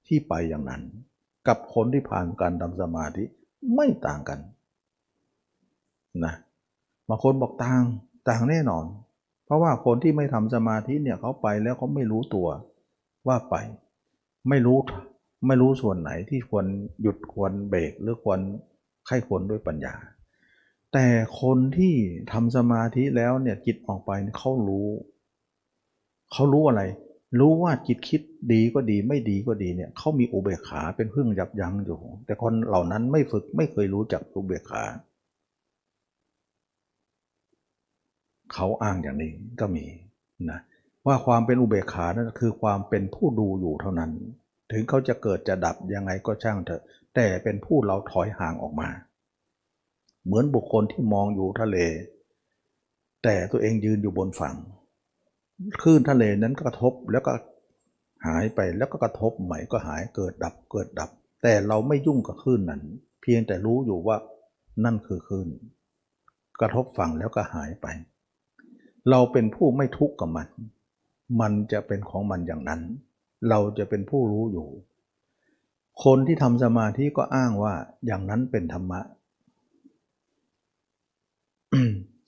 ที่ไปอย่างนั้น กับคนที่ผ่านการทำสมาธิไม่ต่างกันนะบางคนบอกต่างต่างแน่นอน เพราะว่าคนที่ไม่ทำสมาธิเนี่ยเขาไปแล้วเขาไม่รู้ตัวว่าไป ไม่รู้ไม่รู้ส่วนไหนที่ควรหยุดควรเบรกหรือควรไข้ควรด้วยปัญญา แต่คนที่ทำสมาธิแล้วเนี่ยจิตออกไปเขารู้ เขารู้อะไร รู้ว่าจิตคิดดีก็ดีไม่ดีก็ดีเนี่ยเขามีอุเบกขาเป็นเครื่องยับยั้งอยู่ แต่คนเหล่านั้นไม่ฝึกไม่เคยรู้จักอุเบกขาเขาอ้างอย่างนี้ก็มีนะว่าความเป็นอุเบกขานั้นคือความเป็นผู้ดูอยู่เท่านั้น ถึงเขาจะเกิดจะดับยังไงก็ช่างเถอะ แต่เป็นผู้เราถอยห่างออกมา เหมือนบุคคลที่มองอยู่ทะเล แต่ตัวเองยืนอยู่บนฝั่ง คลื่นทะเลนั้นก็กระทบแล้วก็หายไปแล้วก็กระทบใหม่ก็หายเกิดดับเกิดดับ แต่เราไม่ยุ่งกับคลื่นนั้น เพียงแต่รู้อยู่ว่านั่นคือคลื่นกระทบฝั่งแล้วก็หายไป เราเป็นผู้ไม่ทุกข์กับมัน มันจะเป็นของมันอย่างนั้น เราจะเป็นผู้รู้อยู่ คนที่ทำสมาธิก็อ้างว่าอย่างนั้นเป็นธรรมะ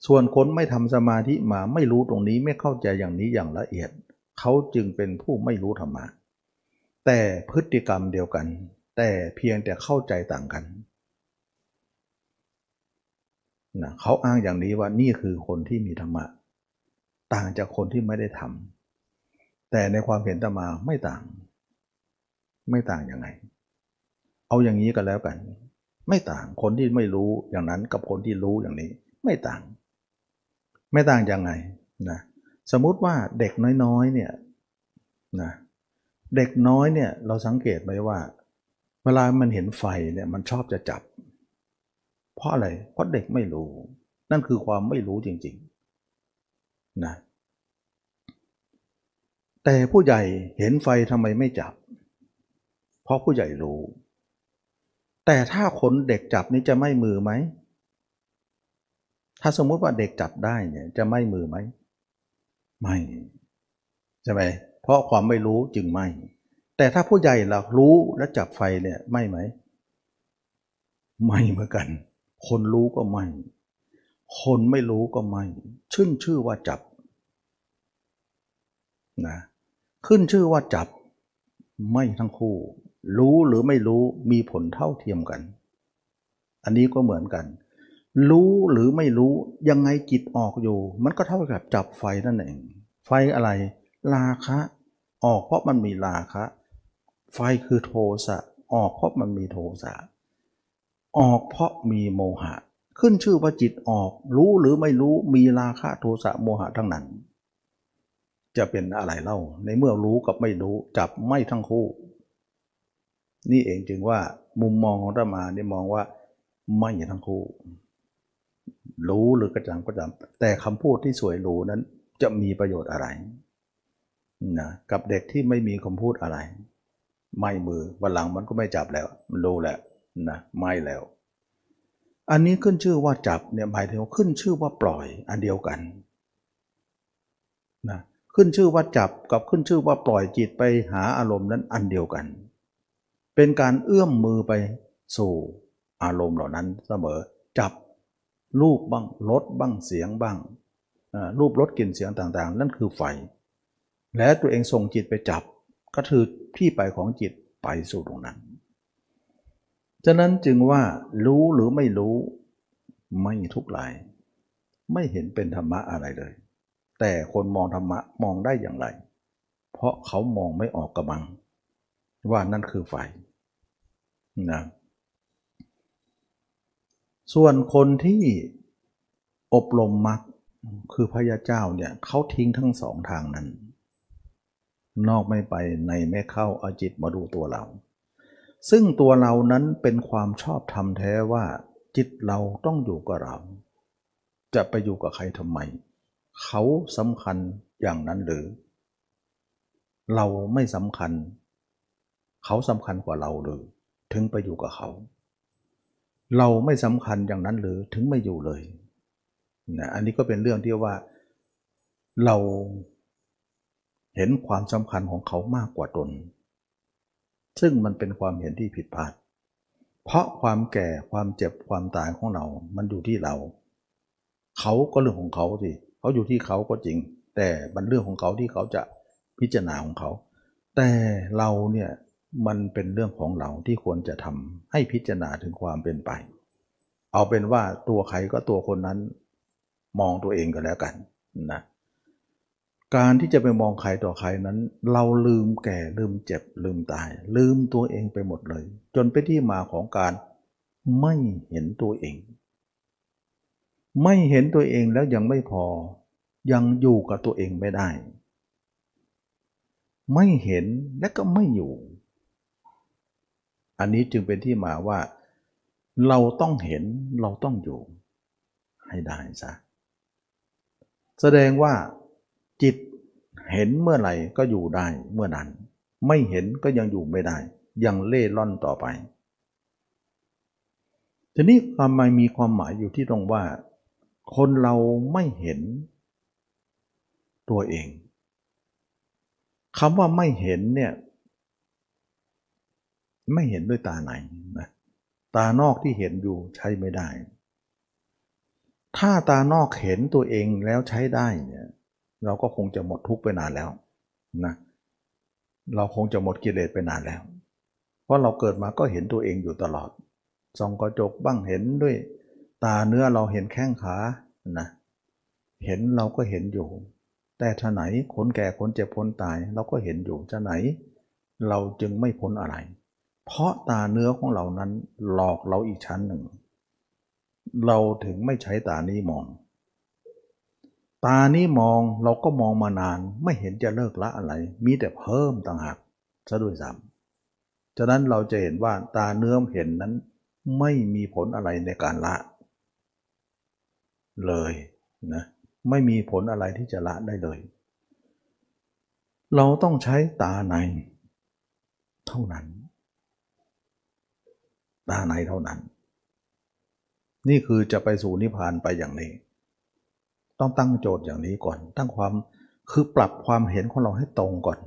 ส่วนคนไม่ทำสมาธิมาไม่รู้ตรงนี้ไม่เข้าใจอย่างนี้อย่างละเอียด เขาจึงเป็นผู้ไม่รู้ธรรมะแต่พฤติกรรมเดียวกัน แต่เพียงแต่เข้าใจต่างกันนะเขาอ้างอย่างนี้ว่านี่คือคนที่มีธรรมะ ต่างจากคนที่ไม่ได้ทำแต่ในความเห็นธรรมาไม่ต่าง ไม่ต่างยังไง เอาอย่างนี้กันแล้วกัน ไม่ต่างคนที่ไม่รู้อย่างนั้นกับคนที่รู้อย่างนี้ ไม่ต่าง ไม่ต่างยังไงนะสมมุติว่าเด็กน้อยๆเนี่ยนะเด็กน้อยเนี่ยเราสังเกตไหมว่า เวลามันเห็นไฟเนี่ยมันชอบจะจับ เพราะอะไรเพราะเด็กไม่รู้ นั่นคือความไม่รู้จริงๆนะแต่ผู้ใหญ่เห็นไฟทำไมไม่จับ เพราะผู้ใหญ่รู้ แต่ถ้าคนเด็กจับนี่จะไม่มือไหม ถ้าสมมุติว่าเด็กจับได้เนี่ยจะไม่มือไหมไม่ใช่ไหมเพราะความไม่รู้จึงไม่ แต่ถ้าผู้ใหญ่หลักรู้และจับไฟเนี่ยไม่ไหม ไม่เหมือนกัน คนรู้ก็ไม่ คนไม่รู้ก็ไม่ ชื่นชื่อว่าจับนะขึ้นชื่อว่าจับไม่ทั้งคู่ รู้หรือไม่รู้มีผลเท่าเทียมกัน อันนี้ก็เหมือนกัน รู้หรือไม่รู้ยังไงจิตออกอยู่ มันก็เท่ากับจับไฟนั่นเอง ไฟอะไร ราคะ ออกเพราะมันมีราคะ ไฟคือโทสะออกเพราะมันมีโทสะออกเพราะมีโมหะ ขึ้นชื่อว่าจิตออก รู้หรือไม่รู้มีราคะโทสะโมหะทั้งนั้น จะเป็นอะไรเล่า ในเมื่อรู้กับไม่รู้จับไม่ทั้งคู่ นี่เองจึงว่ามุมมองของธรรมาเนี่มองว่าไม่ทั้งคู่ รู้หรือกระจังก็จำแต่คำพูดที่สวยหรูนั้นจะมีประโยชน์อะไรนะกับเด็กที่ไม่มีคำพูดอะไร ไม่มือวันหลังมันก็ไม่จับแล้ว มันรู้แล้วนะไม่แล้ว อันนี้ขึ้นชื่อว่าจับเนี่ยหมายถึงขึ้นชื่อว่าปล่อยอันเดียวกันนะขึ้นชื่อว่าจับกับขึ้นชื่อว่าปล่อยจิตไปหาอารมณ์นั้นอันเดียวกัน เป็นการเอื้อมมือไปสู่อารมณ์เหล่านั้นเสมอ จับ รูปบ้างรสบ้างเสียงบ้างรูปรสกลิ่นเสียงต่างๆ นั่นคือไฟ และตัวเองส่งจิตไปจับก็คือที่ไปของจิตไปสู่ตรงนั้น ฉะนั้นจึงว่ารู้หรือไม่รู้ไม่ทุกหลายไม่เห็นเป็นธรรมะอะไรเลย แต่คนมองธรรมะมองได้อย่างไร เพราะเขามองไม่ออกกระบัง ว่านั่นคือไฟนะ ส่วนคนที่อบรมมรรคคือพระยาเจ้าเนี่ยเขาทิ้งทั้งสองทางนั้น นอกไม่ไปในไม่เข้าเอาจิตมาดูตัวเรา ซึ่งตัวเรานั้นเป็นความชอบธรรมแท้ว่า จิตเราต้องอยู่กับเรา จะไปอยู่กับใครทำไม เขาสำคัญอย่างนั้นหรือ เราไม่สำคัญ เขาสำคัญกว่าเราหรือ ถึงไปอยู่กับเขา เราไม่สำคัญอย่างนั้นหรือถึงไม่อยู่เลยนะอันนี้ก็เป็นเรื่องที่ว่าเราเห็นความสำคัญของเขามากกว่าตน ซึ่งมันเป็นความเห็นที่ผิดพลาด เพราะความแก่ความเจ็บความตายของเรา มันอยู่ที่เรา เขาก็เรื่องของเขาสิเขาอยู่ที่เขาก็จริง แต่มันเรื่องของเขาที่เขาจะพิจารณาของเขา แต่เราเนี่ย มันเป็นเรื่องของเราที่ควรจะทำให้พิจารณาถึงความเป็นไป เอาเป็นว่าตัวใครก็ตัวคนนั้นมองตัวเองก็แล้วกันนะการที่จะไปมองใครต่อใครนั้น เราลืมแก่ลืมเจ็บลืมตาย ลืมตัวเองไปหมดเลย จนเป็นที่มาของการไม่เห็นตัวเอง ไม่เห็นตัวเองแล้วยังไม่พอ ยังอยู่กับตัวเองไม่ได้ ไม่เห็นและก็ไม่อยู่ อันนี้จึงเป็นที่มาว่า เราต้องเห็นเราต้องอยู่ ให้ได้ซะแสดงว่าจิตเห็นเมื่อไหร่ก็อยู่ได้เมื่อนั้น ไม่เห็นก็ยังอยู่ไม่ได้ ยังเล่ล่อนต่อไป ทีนี้ความหมายมีความหมายอยู่ที่ตรงว่า คนเราไม่เห็นตัวเองคำว่าไม่เห็นเนี่ย ไม่เห็นด้วยตาไหนนะตานอกที่เห็นอยู่ใช้ไม่ได้ ถ้าตานอกเห็นตัวเองแล้วใช้ได้เนี่ยเราก็คงจะหมดทุกข์ไปนานแล้วนะเราคงจะหมดกิเลสไปนานแล้ว เพราะเราเกิดมาก็เห็นตัวเองอยู่ตลอดส่องกระจกบ้างเห็นด้วย ตาเนื้อเราเห็นแข้งขานะเห็นเราก็เห็นอยู่ แต่ท่าไหนคนแก่คนเจ็บคนตายเราก็เห็นอยู่จะไหน เราจึงไม่พ้นอะไร เพราะตาเนื้อของเรานั้นหลอกเราอีกชั้นหนึ่ง เราถึงไม่ใช้ตานี้มอง ตานี้มองเราก็มองมานานไม่เห็นจะเลิกละอะไร มีแต่เพิ่มต่างหากซะด้วยซ้ำฉะนั้นเราจะเห็นว่าตาเนื้อเห็นนั้นไม่มีผลอะไรในการละ เลยนะไม่มีผลอะไรที่จะละได้เลย เราต้องใช้ตาใน เท่านั้น ตาในเท่านั้น นี่คือจะไปสู่นิพพานไปอย่างนี้ ต้องตั้งโจทย์อย่างนี้ก่อน ตั้งความคือปรับความเห็นของเราให้ตรงก่อน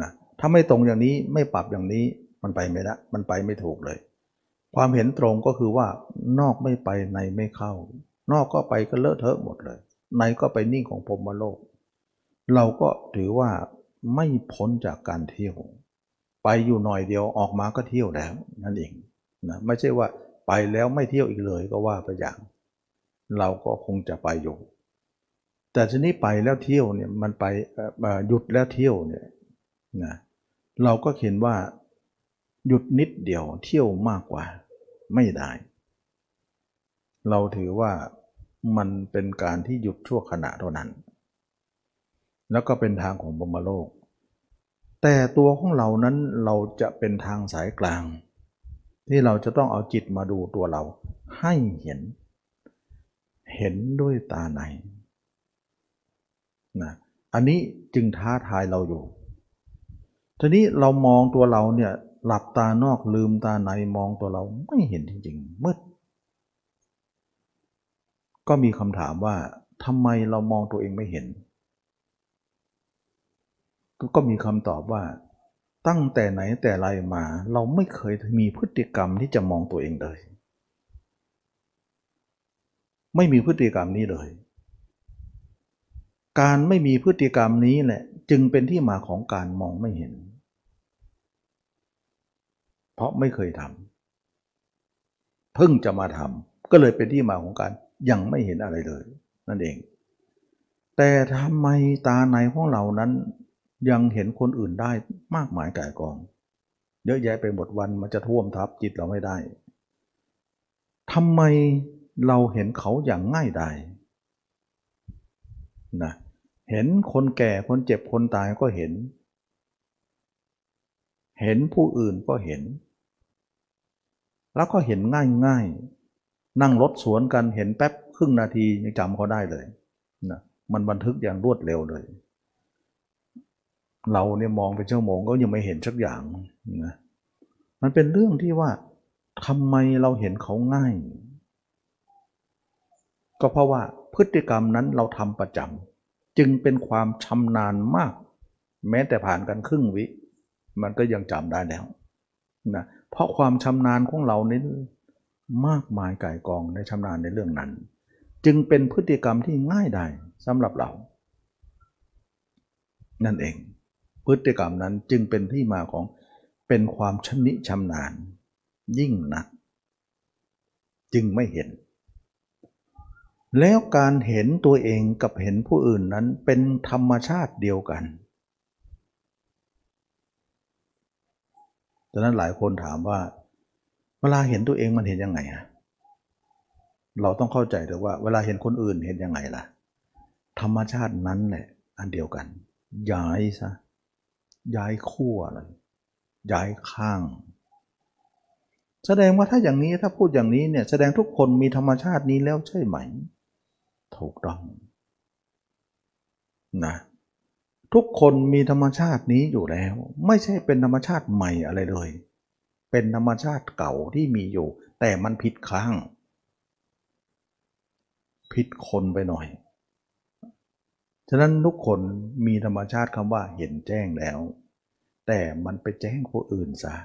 นะถ้าไม่ตรงอย่างนี้ไม่ปรับอย่างนี้มันไปไม่ได้มันไปไม่ถูกเลย ความเห็นตรงก็คือว่านอกไม่ไปในไม่เข้า นอกก็ไปก็เลอะเทอะหมดเลย ในก็ไปนิ่งของพรมโลก เราก็ถือว่าไม่พ้นจากการเที่ยว ไปอยู่หน่อยเดียวออกมาก็เที่ยวแล้วนั่นเอง นะไม่ใช่ว่าไปแล้วไม่เที่ยวอีกเลยก็ว่าไปอย่าง เราก็คงจะไปอยู่ แต่ทีนี้ไปแล้วเที่ยวเนี่ยมันไปหยุดแล้วเที่ยวเนี่ยนะเราก็เห็นว่าหยุดนิดเดียวเที่ยวมากกว่าไม่ได้ เราถือว่ามันเป็นการที่หยุดชั่วขณะเท่านั้น แล้วก็เป็นทางของบรมโลก แต่ตัวของเรานั้นเราจะเป็นทางสายกลาง ที่เราจะต้องเอาจิตมาดูตัวเราให้เห็น เห็นด้วยตาในนะอันนี้จึงท้าทายเราอยู่ ทีนี้เรามองตัวเราเนี่ยหลับตานอกลืมตาในมองตัวเราไม่เห็นจริงๆมืดก็มีคำถามว่าทำไมเรามองตัวเองไม่เห็น ก็มีคำตอบว่า ตั้งแต่ไหนแต่ไรมา เราไม่เคยมีพฤติกรรมที่จะมองตัวเองเลย ไม่มีพฤติกรรมนี้เลย การไม่มีพฤติกรรมนี้แหละ จึงเป็นที่มาของการมองไม่เห็น เพราะไม่เคยทำเพิ่งจะมาทำก็เลยเป็นที่มาของการยังไม่เห็นอะไรเลย นั่นเอง แต่ทำไมตาในของเรานั้น ยังเห็นคนอื่นได้มากมายกายกอง เยอะแยะไปหมดวันมันจะท่วมทับจิตเราไม่ได้ทำไมเราเห็นเขาอย่างง่ายดายนะเห็นคนแก่คนเจ็บคนตายก็เห็น เห็นผู้อื่นก็เห็น แล้วก็เห็นง่ายง่ายนั่งรถสวนกันเห็นแป๊บครึ่งนาทียังจำเขาได้เลยนะมันบันทึกอย่างรวดเร็วเลย เราเนี่ยมองไปชั่วโมงก็ยังไม่เห็นสักอย่างนะมันเป็นเรื่องที่ว่าทำไมเราเห็นเขาง่าย ก็เพราะว่าพฤติกรรมนั้นเราทำประจำจึงเป็นความชำนาญมาก แม้แต่ผ่านกันครึ่งวิ มันก็ยังจำได้แล้วนะเพราะความชำนาญของเรานี้มากมายไก่กองในชำนาญในเรื่องนั้น จึงเป็นพฤติกรรมที่ง่ายได้สำหรับเรา นั่นเอง พฤติกรรมนั้นจึงเป็นที่มาของเป็นความชนิชำนาญ ยิ่งนัก จึงไม่เห็น แล้วการเห็นตัวเองกับเห็นผู้อื่นนั้นเป็นธรรมชาติเดียวกันดังนั้นหลายคนถามว่า เวลาเห็นตัวเองมันเห็นยังไงอะเราต้องเข้าใจแต่ว่า เวลาเห็นคนอื่นเห็นยังไงล่ะ ธรรมชาตินั้นแหละอันเดียวกันย้ายซะ ย้ายขั้วเลยย้ายข้าง แสดงว่าถ้าอย่างนี้ถ้าพูดอย่างนี้เนี่ยแสดงทุกคนมีธรรมชาตินี้แล้วใช่ไหม ถูกต้องนะทุกคนมีธรรมชาตินี้อยู่แล้ว ไม่ใช่เป็นธรรมชาติใหม่อะไรเลย เป็นธรรมชาติเก่าที่มีอยู่ แต่มันผิดข้าง ผิดคนไปหน่อย ฉะนั้นทุกคนมีธรรมชาติคำว่าเห็นแจ้งแล้ว แต่มันไปแจ้งผู้อื่นซะ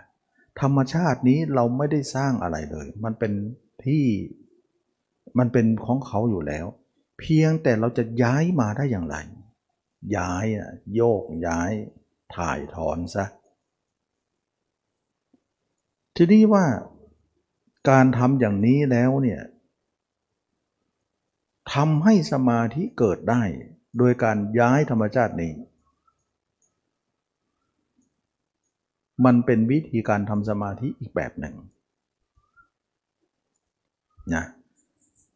ธรรมชาตินี้เราไม่ได้สร้างอะไรเลย มันเป็นที่มันเป็นของเขาอยู่แล้ว เพียงแต่เราจะย้ายมาได้อย่างไร ย้ายโยกย้ายถ่ายถอนซะทีนี้ว่าการทำอย่างนี้แล้วเนี่ยทำให้สมาธิเกิดได้ โดยการย้ายธรรมชาตินี้ มันเป็นวิธีการทำสมาธิอีกแบบหนึ่งนะ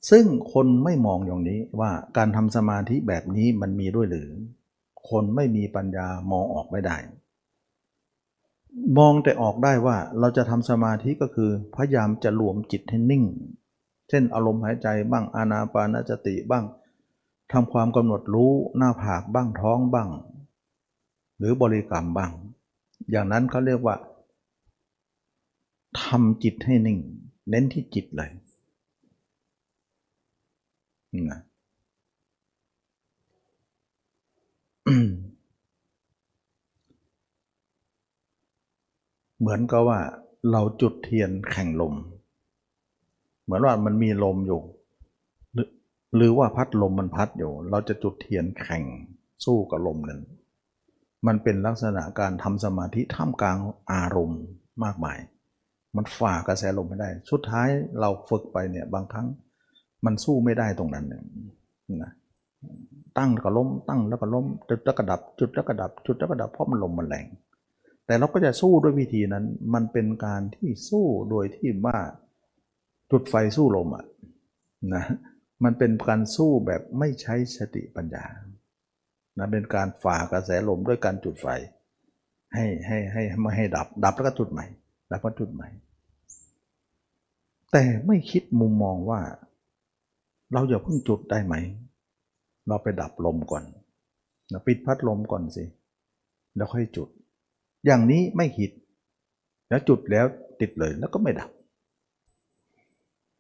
ซึ่งคนไม่มองอย่างนี้ว่าการทำสมาธิแบบนี้มันมีด้วยหรือ คนไม่มีปัญญามองออกไม่ได้ มองแต่ออกได้ว่าเราจะทำสมาธิก็คือพยายามจะรวมจิตให้นิ่ง เช่นอารมณ์หายใจบ้างอานาปานสติบ้าง ทำความกำหนดรู้หน้าผากบ้างท้องบ้าง หรือบริกรรมบ้าง อย่างนั้นเขาเรียกว่าทำจิตให้นิ่ง เน้นที่จิตเลยนะเหมือนกับว่าเราจุดเทียนแข่งลม เหมือนว่ามันมีลมอยู่ หรือว่าพัดลมมันพัดอยู่ เราจะจุดเทียนแข่งสู้กับลมนั้น มันเป็นลักษณะการทำสมาธิท่ามกลางอารมณ์มากมาย มันฝ่ากระแสลมไม่ได้ สุดท้ายเราฝึกไปเนี่ยบางครั้งมันสู้ไม่ได้ตรงนั้นนะตั้งแล้วก็ล้มตั้งแล้วก็ล้มจุดแล้วก็ดับ จุดแล้วก็ดับ จุดแล้วก็ดับเพราะมันลมมันแรงแต่เราก็จะสู้ด้วยวิธีนั้น มันเป็นการที่สู้โดยที่ว่าจุดไฟสู้ลมอะนะ มันเป็นการสู้แบบไม่ใช้สติปัญญานะเป็นการฝ่ากระแสลมด้วยการจุดไฟ ให้ให้ให้ไม่ให้ดับ ดับแล้วก็จุดใหม่ ดับก็จุดใหม่ แต่ไม่คิดมุมมองว่า เราอย่าเพิ่งจุดได้ไหม เราไปดับลมก่อนนะปิดพัดลมก่อนสิ แล้วค่อยจุด อย่างนี้ไม่คิด แล้วจุดแล้วติดเลยแล้วก็ไม่ดับ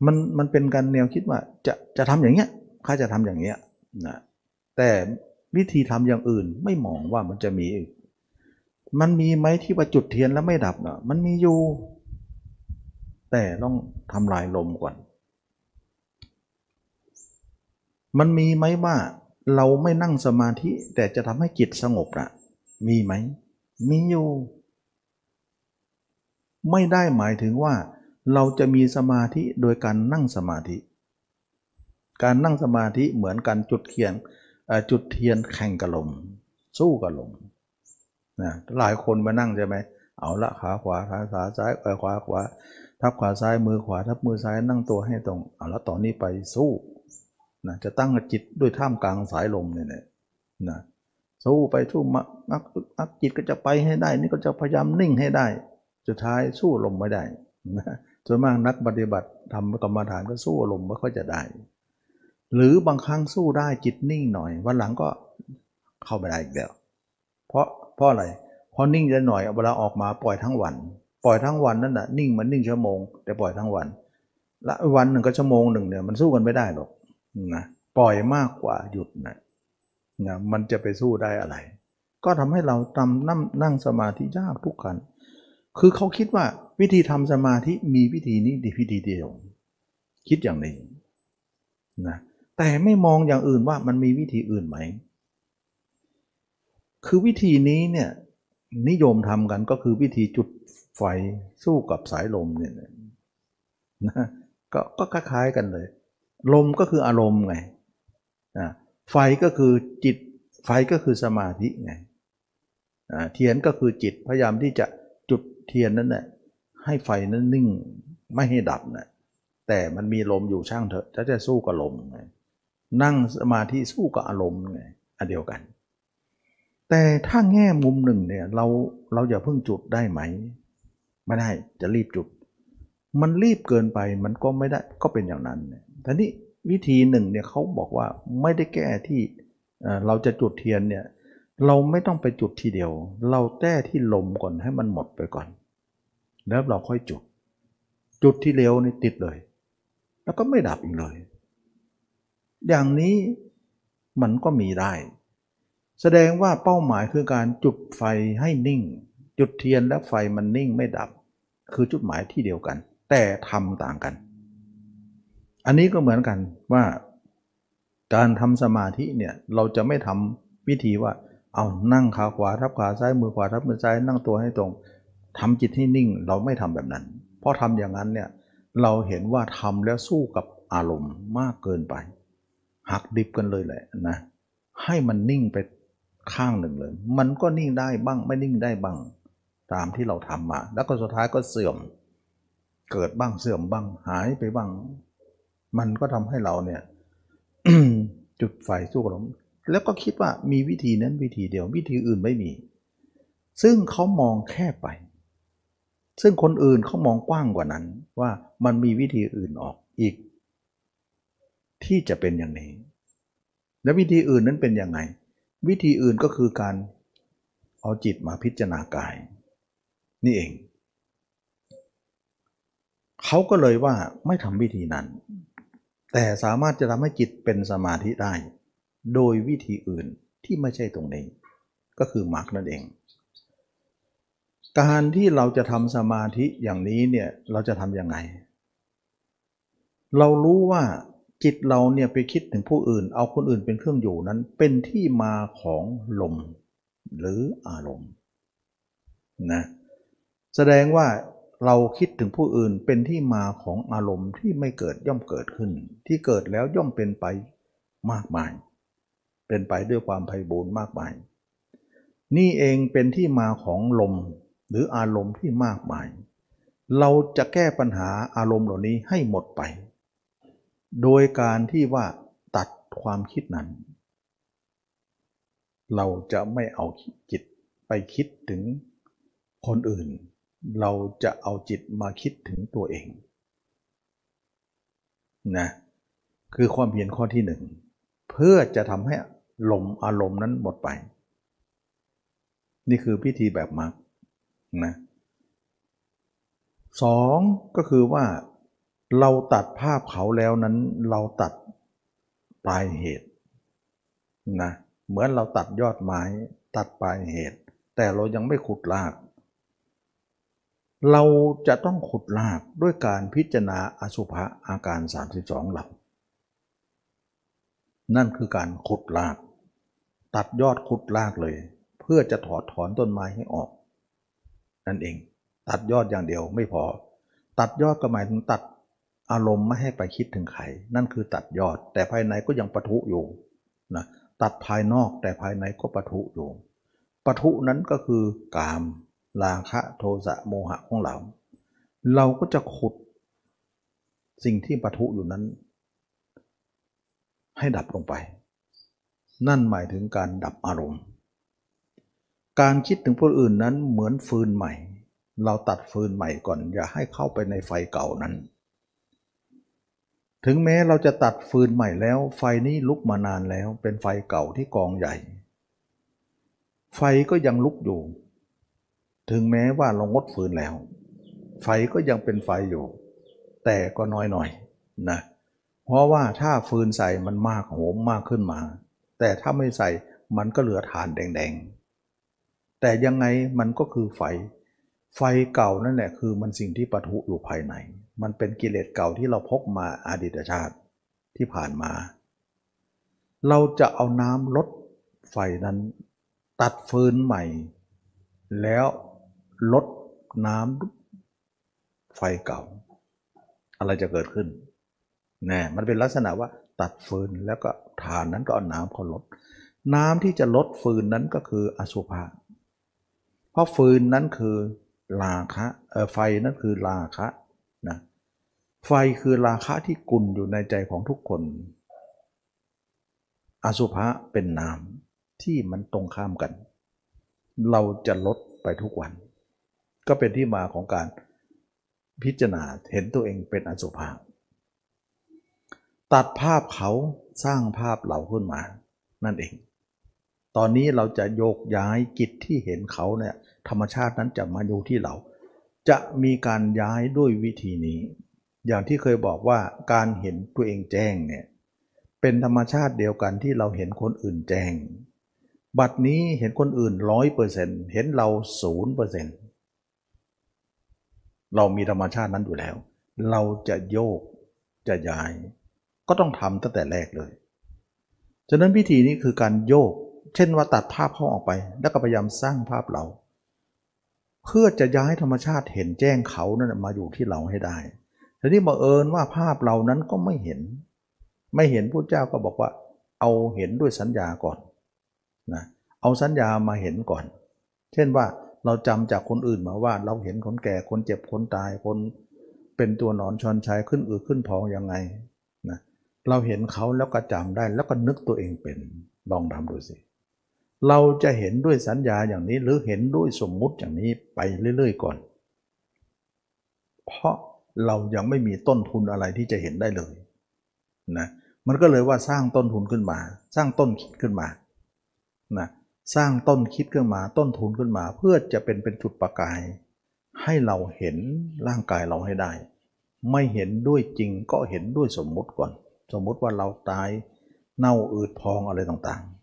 มันมันเป็นการแนวคิดว่าจะจะทำอย่างเงี้ยข้าจะทำอย่างเงี้ยนะแต่วิธีทำอย่างอื่นไม่มองว่ามันจะมีอีกมันมีไหมที่ว่าจุดเทียนแล้วไม่ดับเนะมันมีอยู่ แต่ต้องทำลายลมก่อน มันมีไหมว่าเราไม่นั่งสมาธิ แต่จะทำให้จิตสงบอะมีไหม มีอยู่ ไม่ได้หมายถึงว่า เราจะมีสมาธิโดยการนั่งสมาธิ การนั่งสมาธิเหมือนการจุดเขียนจุดเทียนแข่งกับลม สู้กับลมนะหลายคนมานั่งใช่ไหมเอาละขาขวาขาขาซ้ายขวาขวาทับขวาซ้ายมือขวาทับมือซ้ายนั่งตัวให้ตรงเอาละตอนนี้ไปสู้นะจะตั้งจิตด้วยท่ามกลางสายลมเนี่ยนะสู้ไปสู้มักมักจิตก็จะไปให้ได้ นี่ก็จะพยายามนิ่งให้ได้ สุดท้ายสู้ลมไม่ได้นะ ส่วนมากนักปฏิบัติทำกรรมฐานก็สู้ลมณ์ไม่ค่อยจะได้ หรือบางครั้งสู้ได้จิตนิ่งหน่อย วันหลังก็เข้าไม่ได้อีกแล้ว เพราะเพราะอะไรเพอนิ่งจะหน่อยเวลาออกมาปล่อยทั้งวัน ปล่อยทั้งวันนั่นน่ะนิ่งมันนิ่งชั่วโมง แต่ปล่อยทั้งวันละวันหนึ่งก็ชั่วโมงหนึ่งเนี่ยมันสู้กันไม่ได้หรอกนะปล่อยมากกว่าหยุดนะนะมันจะไปสู้ได้อะไร ก็ทำให้เราทำนั่งนั่งสมาธิยากทุกขัน คือเขาคิดว่าวิธีทำสมาธิมีวิธีนี้ดีวิธีเดียว คิดอย่างนี้นะแต่ไม่มองอย่างอื่นว่ามันมีวิธีอื่นไหม คือวิธีนี้เนี่ยนิยมทำกันก็คือวิธีจุดไฟสู้กับสายลมเนี่ยนะก็ก็คล้ายๆกันเลย ลมก็คืออารมณ์ไงไฟก็คือจิตไฟก็คือสมาธิไงเทียนก็คือจิตพยายามที่จะ เทียนนั้นน่ะให้ไฟนั้นนิ่งไม่ให้ดับนะแต่มันมีลมอยู่ช่างเถอะจะจะสู้กับลมไงนั่งสมาธิสู้กับอารมณ์ไงอันเดียวกัน แต่ถ้าแง่มุมหนึ่งเนี่ยเราเราอย่าเพิ่งจุดได้ไหม ไม่ได้จะรีบจุด มันรีบเกินไปมันก็ไม่ได้ก็เป็นอย่างนั้นทีนี้วิธีหนึ่งเนี่ยเขาบอกว่าไม่ได้แก้ที่เราจะจุดเทียนเนี่ยเราไม่ต้องไปจุดทีเดียว เราแต้ที่ลมก่อนให้มันหมดไปก่อน แล้วเราค่อยจุด จุดที่เร็วนี่ติดเลย แล้วก็ไม่ดับอีกเลย อย่างนี้มันก็มีได้ แสดงว่าเป้าหมายคือการจุดไฟให้นิ่ง จุดเทียนและไฟมันนิ่งไม่ดับ คือจุดหมายที่เดียวกัน แต่ทำต่างกัน อันนี้ก็เหมือนกันว่าการทำสมาธิเนี่ยเราจะไม่ทำวิธีว่า เอานั่งขาขวาทับขาซ้ายมือขวาทับมือซ้ายนั่งตัวให้ตรง ทำจิตให้นิ่งเราไม่ทำแบบนั้น เพราะทำอย่างนั้นเนี่ยเราเห็นว่าทำแล้วสู้กับอารมณ์มากเกินไป หักดิบกันเลยแหละนะให้มันนิ่งไปข้างหนึ่งเลย มันก็นิ่งได้บ้างไม่นิ่งได้บ้าง ตามที่เราทำมา แล้วก็สุดท้ายก็เสื่อม เกิดบ้างเสื่อมบ้างหายไปบ้าง มันก็ทำให้เราเนี่ยจุดไฟสู้กับลมแล้วก็คิดว่ามีวิธีนั้นวิธีเดียววิธีอื่นไม่มี ซึ่งเขามองแค่ไป ซึ่งคนอื่นเขามองกว้างกว่านั้นว่ามันมีวิธีอื่นออกอีก ที่จะเป็นอย่างนี้ และวิธีอื่นนั้นเป็นยังไง วิธีอื่นก็คือการเอาจิตมาพิจารณากาย นี่เอง เขาก็เลยว่าไม่ทำวิธีนั้น แต่สามารถจะทำให้จิตเป็นสมาธิได้ โดยวิธีอื่นที่ไม่ใช่ตรงนี้ ก็คือมรรคนั่นเอง การที่เราจะทำสมาธิอย่างนี้เนี่ยเราจะทำยังไง เรารู้ว่าจิตเราเนี่ยไปคิดถึงผู้อื่น เอาคนอื่นเป็นเครื่องอยู่นั้น เป็นที่มาของลมหรืออารมณ์นะแสดงว่าเราคิดถึงผู้อื่นเป็นที่มาของอารมณ์ที่ไม่เกิดย่อมเกิดขึ้น ที่เกิดแล้วย่อมเป็นไปมากมาย เป็นไปด้วยความไพ่บูรณ์มากมาย นี่เองเป็นที่มาของลม หรืออารมณ์ที่มากมาย เราจะแก้ปัญหาอารมณ์เหล่านี้ให้หมดไป โดยการที่ว่าตัดความคิดนั้น เราจะไม่เอาจิตไปคิดถึงคนอื่น เราจะเอาจิตมาคิดถึงตัวเองนะคือความเพียรข้อที่หนึ่งเพื่อจะทำให้ลมอารมณ์นั้นหมดไป นี่คือพิธีแบบมรรค นะสองก็คือว่าเราตัดภาพเขาแล้วนั้น เราตัดปลายเหตุนะเหมือนเราตัดยอดไม้ตัดปลายเหตุ แต่เรายังไม่ขุดราก เราจะต้องขุดรากด้วยการพิจารณาอสุภะอาการ 32 หลัก นั่นคือการขุดราก ตัดยอดขุดรากเลย เพื่อจะถอดถอนต้นไม้ให้ออก นั่นเอง ตัดยอดอย่างเดียวไม่พอ ตัดยอดก็หมายถึงตัดอารมณ์ไม่ให้ไปคิดถึงใครนั่นคือตัดยอด แต่ภายในก็ยังปะทุอยู่นะตัดภายนอกแต่ภายในก็ปะทุอยู่ปะทุนั้นก็คือกามราคะโทสะโมหะของเรา เราก็จะขุดสิ่งที่ปะทุอยู่นั้น ให้ดับลงไป นั่นหมายถึงการดับอารมณ์ การคิดถึงผู้อื่นนั้นเหมือนฟืนใหม่ เราตัดฟืนใหม่ก่อน อย่าให้เข้าไปในไฟเก่านั้น ถึงแม้เราจะตัดฟืนใหม่แล้ว ไฟนี้ลุกมานานแล้ว เป็นไฟเก่าที่กองใหญ่ ไฟก็ยังลุกอยู่ ถึงแม้ว่าเรางดฟืนแล้ว ไฟก็ยังเป็นไฟอยู่ แต่ก็น้อยหน่อยนะเพราะว่าถ้าฟืนใส่มันมากโหมมากขึ้นมา แต่ถ้าไม่ใส่มันก็เหลือฐานแดงๆ แต่ยังไงมันก็คือไฟ ไฟเก่านั่นแหละคือมันสิ่งที่ปะทุอยู่ภายใน มันเป็นกิเลสเก่าที่เราพกมาอาดิตชาติที่ผ่านมา เราจะเอาน้ำลดไฟนั้น ตัดฟืนใหม่ แล้วลดน้ำไฟเก่า อะไรจะเกิดขึ้นแน่มันเป็นลักษณะว่าตัดฟืนแล้วก็ฐานนั้นก็เอาน้ำเขาลด น้ำที่จะลดฟืนนั้นก็คืออสุภะ ราะฟืนนั้นคือราคะเออไฟนั้นคือราคะนะไฟคือราคะที่กุ่นอยู่ในใจของทุกคน อสุภะเป็นน้ำที่มันตรงข้ามกัน เราจะลดไปทุกวัน ก็เป็นที่มาของการพิจารณาเห็นตัวเองเป็นอสุภะตัดภาพเขาสร้างภาพเราขึ้นมา นั่นเอง ตอนนี้เราจะโยกย้ายจิตที่เห็นเขาเนี่ยธรรมชาตินั้นจะมาอยู่ที่เรา จะมีการย้ายด้วยวิธีนี้ อย่างที่เคยบอกว่าการเห็นตัวเองแจ้งเนี่ยเป็นธรรมชาติเดียวกันที่เราเห็นคนอื่นแจ้ง บัดนี้เห็นคนอื่นร้อยเปอร์เซ็นต์เห็นเราศูนย์เปอร์เซ็นต์เรามีธรรมชาตินั้นอยู่แล้ว เราจะโยกจะย้าย ก็ต้องทำตั้งแต่แรกเลย ฉะนั้นพิธีนี้คือการโยก เช่นว่าตัดภาพเขาออกไป แล้วก็พยายามสร้างภาพเรา เพื่อจะย้ายธรรมชาติเห็นแจ้งเขานั่นมาอยู่ที่เราให้ได้ทีนี้บังเอิญว่าภาพเรานั้นก็ไม่เห็น ไม่เห็นพระเจ้าก็บอกว่า เอาเห็นด้วยสัญญาก่อนนะเอาสัญญามาเห็นก่อน เช่นว่าเราจำจากคนอื่นมาว่า เราเห็นคนแก่คนเจ็บคนตายคนเป็นตัวหนอนชอนชัยขึ้นอืดขึ้นพองยังไงนะเราเห็นเขาแล้วก็จำได้แล้วก็นึกตัวเองเป็นลองทำดูสิ เราจะเห็นด้วยสัญญาอย่างนี้หรือเห็นด้วยสมมุติอย่างนี้ไปเรื่อย ๆ ก่อน เพราะเรายังไม่มีต้นทุนอะไรที่จะเห็นได้เลยนะมันก็เลยว่าสร้างต้นทุนขึ้นมา สร้างต้นคิดขึ้นมานะสร้างต้นคิดขึ้นมาต้นทุนขึ้นมา เพื่อจะเป็นเป็นจุดประกาย ให้เราเห็นร่างกายเราให้ได้ ไม่เห็นด้วยจริงก็เห็นด้วยสมมุติก่อน สมมุติว่าเราตายเน่าอืดพองอะไรต่างๆ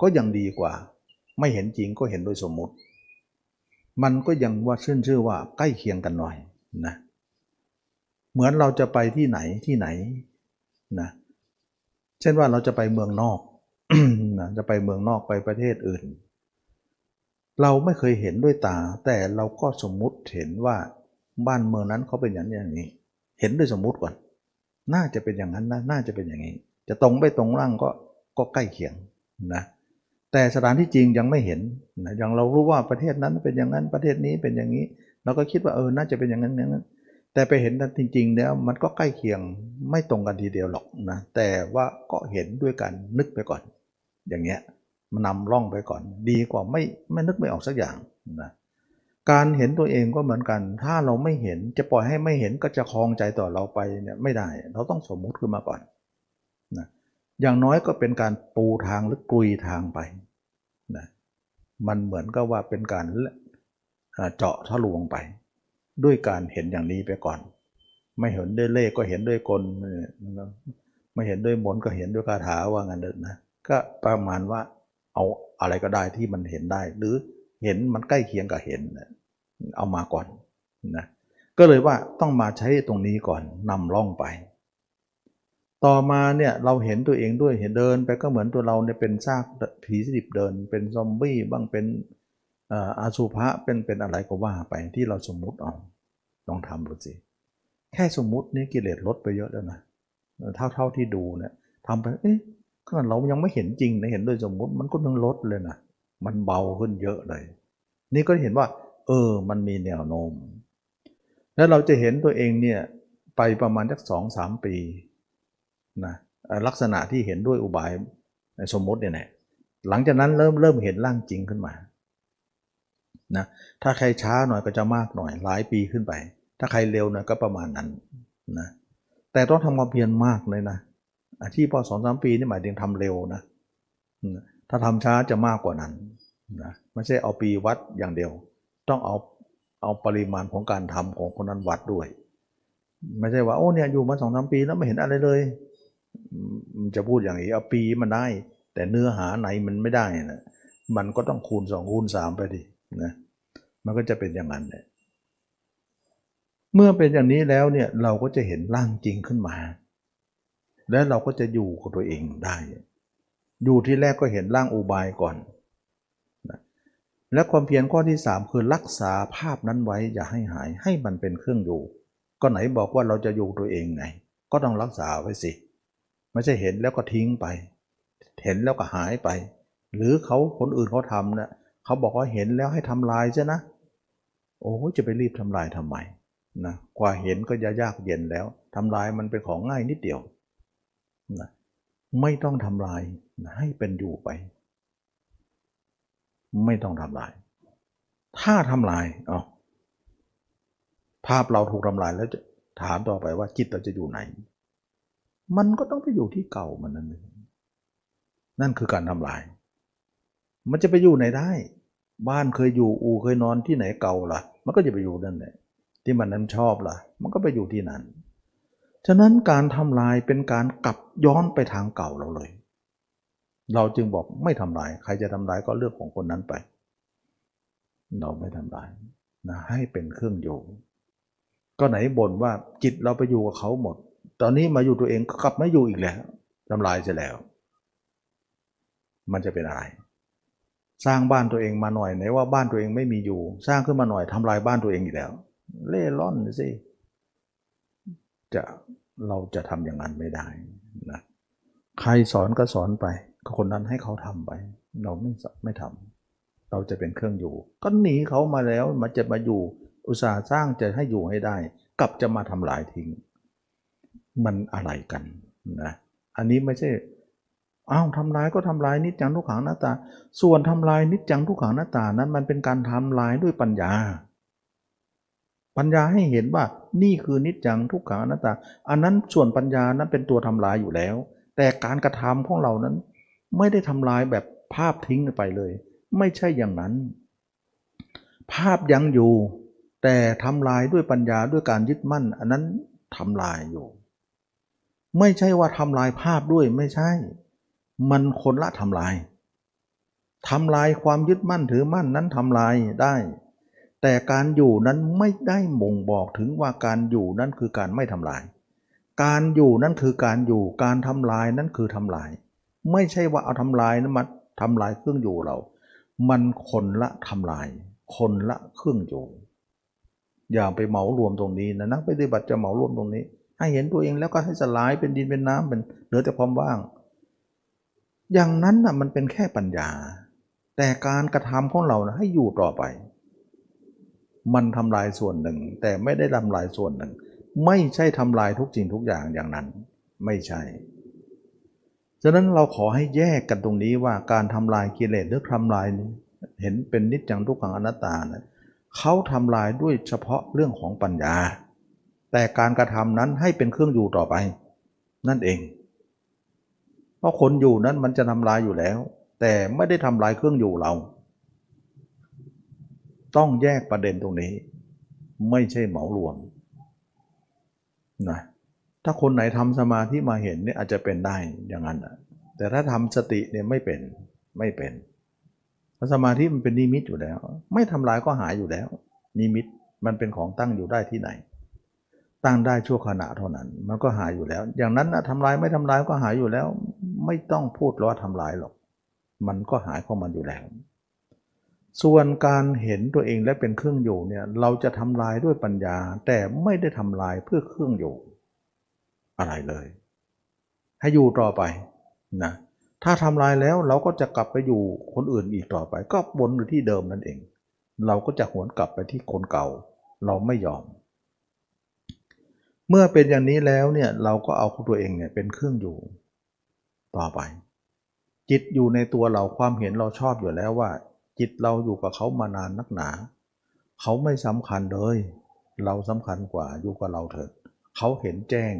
ก็ยังดีกว่า ไม่เห็นจริงก็เห็นโดยสมมุติ มันก็ยังว่าชื่นชื่อว่าใกล้เคียงกันหน่อยนะเหมือนเราจะไปที่ไหนที่ไหนนะเช่นว่าเราจะไปเมืองนอกนะจะไปเมืองนอกไปประเทศอื่น เราไม่เคยเห็นด้วยตา แต่เราก็สมมุติเห็นว่าบ้านเมืองนั้นเขาเป็นอย่างนี้อย่างนี้ เห็นด้วยสมมุติก่อน น่าจะเป็นอย่างนั้นนะน่าจะเป็นอย่างนี้ จะตรงไปตรงร่างก็ก็ใกล้เคียงนะ แต่สถานที่จริงยังไม่เห็นนะอย่างเรารู้ว่าประเทศนั้นเป็นอย่างนั้นประเทศนี้เป็นอย่างนี้ เราก็คิดว่าเออน่าจะเป็นอย่างนั้นอย่างนั้น แต่ไปเห็นกันจริงๆแล้วมันก็ใกล้เคียงไม่ตรงกันทีเดียวหรอกนะแต่ว่าก็เห็นด้วยกันนึกไปก่อน อย่างเงี้ยมันนำร่องไปก่อน ดีกว่าไม่ไม่นึกไม่ออกสักอย่างนะการเห็นตัวเองก็เหมือนกัน ถ้าเราไม่เห็นจะปล่อยให้ไม่เห็นก็จะคลองใจต่อเราไปเนี่ยไม่ได้ เราต้องสมมุติขึ้นมาก่อน อย่างน้อยก็เป็นการปูทางหรือกลุยทางไปนะมันเหมือนกับว่าเป็นการเจาะทะลวงไป ด้วยการเห็นอย่างนี้ไปก่อน ไม่เห็นด้วยเลขก็เห็นด้วยกลไม่เห็นด้วยมนก็เห็นด้วยคาถาว่างั้นเดินนะก็ประมาณว่าเอาอะไรก็ได้ที่มันเห็นได้ หรือเห็นมันใกล้เคียงกับเห็นเอามาก่อนนะก็เลยว่าต้องมาใช้ตรงนี้ก่อนนำล่องไป ต่อมาเนี่ยเราเห็นตัวเองด้วยเห็นเดินไปก็เหมือนตัวเราเนี่ยเป็นซากผีสิบเดิน เป็นซอมบี้บ้างเป็นอาสุภะเป็นเป็นอะไรก็ว่าไปที่เราสมมุติเอาลองทำดูสิแค่สมมุตินี่กิเลสลดไปเยอะแล้วนะเท่าเท่าที่ดูเนี่ยทำไปเอ๊ะขนาดเรายังไม่เห็นจริงนะเห็นโดยสมมุติมันก็ยังลดเลยนะมันเบาขึ้นเยอะเลย นี่ก็เห็นว่า เอเออมันมีแนวโน้ม แล้วเราจะเห็นตัวเองเนี่ยไปประมาณสักสองสามปี นะลักษณะที่เห็นด้วยอุบายสมมติเนี่ยแหละหลังจากนั้นเริ่มเริ่มเห็นร่างจริงขึ้นมานะถ้าใครช้าหน่อยก็จะมากหน่อยหลายปีขึ้นไป ถ้าใครเร็วหน่อยก็ประมาณนั้นนะแต่ต้องทำความเพียรมากเลยนะอาชีพพอสองสามปีนี่หมายถึงทำเร็วนะถ้าทำช้าจะมากกว่านั้นนะไม่ใช่เอาปีวัดอย่างเดียว ต้องเอาเอาปริมาณของการทำของคนนั้นวัดด้วย ไม่ใช่ว่าโอ้เนี่ยอยู่มาสองสามปีแล้วไม่เห็นอะไรเลย มันจะพูดอย่างนี้เอาปีมันได้ แต่เนื้อหาไหนมันไม่ได้นะมันก็ต้องคูณสองคูณสามไปดินะมันก็จะเป็นอย่างนั้นเลยเมื่อเป็นอย่างนี้แล้วเนี่ยเราก็จะเห็นร่างจริงขึ้นมา และเราก็จะอยู่กับตัวเองได้ อยู่ที่แรกก็เห็นร่างอุบายก่อนและความเพียรข้อที่สามคือรักษาภาพนั้นไว้อย่าให้หายให้มันเป็นเครื่องอยู่ ก็ไหนบอกว่าเราจะอยู่ตัวเองไง ก็ต้องรักษาไว้สิ ไม่ใช่เห็นแล้วก็ทิ้งไป เห็นแล้วก็หายไป หรือเขาคนอื่นเขาทำเนะี่ยเขาบอกว่าเห็นแล้วให้ทำลายใช่นะโอ้จะไปรีบทำลายทำไมนะกว่าเห็นก็จะยากเย็นแล้วทำลายมันเป็นของง่ายนิดเดียวนะไม่ต้องทำลายนะให้เป็นอยู่ไป ไม่ต้องทำลาย ถ้าทำลายอ๋อภาพเราถูกทำลายแล้วจะถามต่อไปว่าจิตเราจะอยู่ไหน มันก็ต้องไปอยู่ที่เก่ามันนั่นเองนั่นคือการทำลาย มันจะไปอยู่ไหนได้ บ้านเคยอยู่อูเคยนอนที่ไหนเก่าล่ะ มันก็จะไปอยู่นั่นแหละที่มันนั้นชอบล่ะ มันก็ไปอยู่ที่นั้น ฉะนั้นการทำลายเป็นการกลับย้อนไปทางเก่าเราเลย เราจึงบอกไม่ทำลาย ใครจะทำลายก็เลือกของคนนั้นไป เราไม่ทำลายนะให้เป็นเครื่องอยู่ ก็ไหนบ่นว่าจิตเราไปอยู่กับเขาหมด ตอนนี้มาอยู่ตัวเองก็กลับไม่อยู่อีกแล้วทำลายเสียแล้ว มันจะเป็นอะไร สร้างบ้านตัวเองมาหน่อยไหนว่าบ้านตัวเองไม่มีอยู่ สร้างขึ้นมาหน่อยทำลายบ้านตัวเองอีกแล้ว เล่ร่อนสิจะเราจะทำอย่างนั้นไม่ได้นะใครสอนก็สอนไปคนนั้นให้เขาทำไป เราไม่ไม่ทำเราจะเป็นเครื่องอยู่ ก็หนีเขามาแล้วมาจะมาอยู่ อุตสาห์สร้างจะให้อยู่ให้ได้ กลับจะมาทำลายทิ้ง มันอะไรกันนะอันนี้ไม่ใช่อ้าวทำลายก็ทำลายนิจจังทุกขังหน้าตา ส่วนทำลายนิจจังทุกขังหน้าตานั้นมันเป็นการทำลายด้วยปัญญา ปัญญาให้เห็นว่านี่คือนิจจังทุกขังหน้าตา อันนั้นส่วนปัญญานั้นเป็นตัวทำลายอยู่แล้ว แต่การกระทำของเรานั้น ไม่ได้ทำลายแบบภาพทิ้งไปเลย ไม่ใช่อย่างนั้น ภาพยังอยู่ แต่ทำลายด้วยปัญญาด้วยการยึดมั่น อันนั้นทำลายอยู่ ไม่ใช่ว่าทำลายภาพด้วยไม่ใช่ มันคนละทำลายทำลายความยึดมั่นถือมั่นนั้นทำลายได้ แต่การอยู่นั้นไม่ได้บ่งบอกถึงว่าการอยู่นั้นคือการไม่ทำลาย การอยู่นั้นคือการอยู่การทำลายนั้นคือทำลาย ไม่ใช่ว่าเอาทำลายนะมาทำลายเครื่องอยู่เรา มันคนละทำลาย คนละเครื่องอยู่ อย่าไปเหมารวมตรงนี้นะนักปฏิบัติจะเหมารวมตรงนี้ ให้เห็นตัวเองแล้วก็ให้สลายเป็นดินเป็นน้ำเป็นเหลือแต่ความว่าง อย่างนั้นนะมันเป็นแค่ปัญญา แต่การกระทำของเรานะให้อยู่ต่อไป มันทำลายส่วนหนึ่ง แต่ไม่ได้ทำลายส่วนหนึ่ง ไม่ใช่ทำลายทุกสิ่งทุกอย่างอย่างนั้น ไม่ใช่ฉะนั้นเราขอให้แยกกันตรงนี้ว่าการทำลายกิเลสหรือทำลายเห็นเป็นนิจจังทุกขังอนัตตานะเขาทำลายด้วยเฉพาะเรื่องของปัญญา แต่การกระทำนั้นให้เป็นเครื่องอยู่ต่อไป นั่นเอง เพราะคนอยู่นั้นมันจะทำลายอยู่แล้ว แต่ไม่ได้ทำลายเครื่องอยู่เรา ต้องแยกประเด็นตรงนี้ ไม่ใช่เหมารวมนะถ้าคนไหนทำสมาธิมาเห็นเนี่ยอาจจะเป็นได้อย่างนั้นแต่ถ้าทำสติเนี่ยไม่เป็นไม่เป็นเพราะสมาธิมันเป็นนิมิตอยู่แล้ว ไม่ทำลายก็หายอยู่แล้ว นิมิตมันเป็นของตั้งอยู่ได้ที่ไหน ตั้งได้ชั่วขณะเท่านั้น มันก็หายอยู่แล้ว อย่างนั้นนะทำลายไม่ทำลายก็หายอยู่แล้ว ไม่ต้องพูดว่าทำลายหรอก มันก็หายเข้ามันอยู่แล้ว ส่วนการเห็นตัวเองและเป็นเครื่องอยู่เนี่ยเราจะทำลายด้วยปัญญา แต่ไม่ได้ทำลายเพื่อเครื่องอยู่ อะไรเลย ให้อยู่ต่อไปนะถ้าทำลายแล้วเราก็จะกลับไปอยู่คนอื่นอีกต่อไป ก็วนอยู่ที่เดิมนั่นเอง เราก็จะหวนกลับไปที่คนเก่า เราไม่ยอม เมื่อเป็นอย่างนี้แล้วเนี่ยเราก็เอาตัวเองเนี่ยเป็นเครื่องอยู่ต่อไป จิตอยู่ในตัวเราความเห็นเราชอบอยู่แล้วว่า จิตเราอยู่กับเขามานานนักหนา เขาไม่สำคัญเลย เราสำคัญกว่าอยู่กับเราเถอะเขาเห็นแจ้ง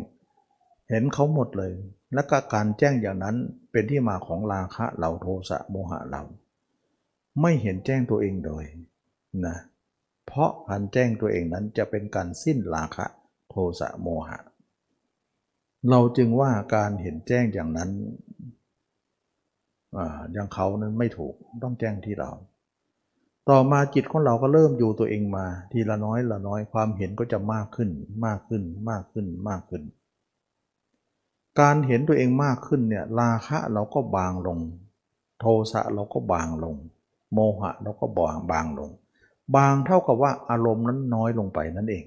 เห็นเขาหมดเลย และก็การแจ้งอย่างนั้นเป็นที่มาของราคะเราโทสะโมหะเรา ไม่เห็นแจ้งตัวเองเลยนะเพราะการแจ้งตัวเองนั้นจะเป็นการสิ้นราคะ โทสะโมหะ เราจึงว่าการเห็นแจ้งอย่างนั้นอย่างเขานั้นไม่ถูกต้องแจ้งที่เรา ต่อมาจิตของเราก็เริ่มอยู่ตัวเองมา ทีละน้อยละน้อยความเห็นก็จะมากขึ้น มากขึ้นมากขึ้นมากขึ้น การเห็นตัวเองมากขึ้นเนี่ยราคะเราก็บางลง โทสะเราก็บางลง โมหะเราก็บางบางลง บางเท่ากับว่าอารมณ์นั้นน้อยลงไปนั่นเอง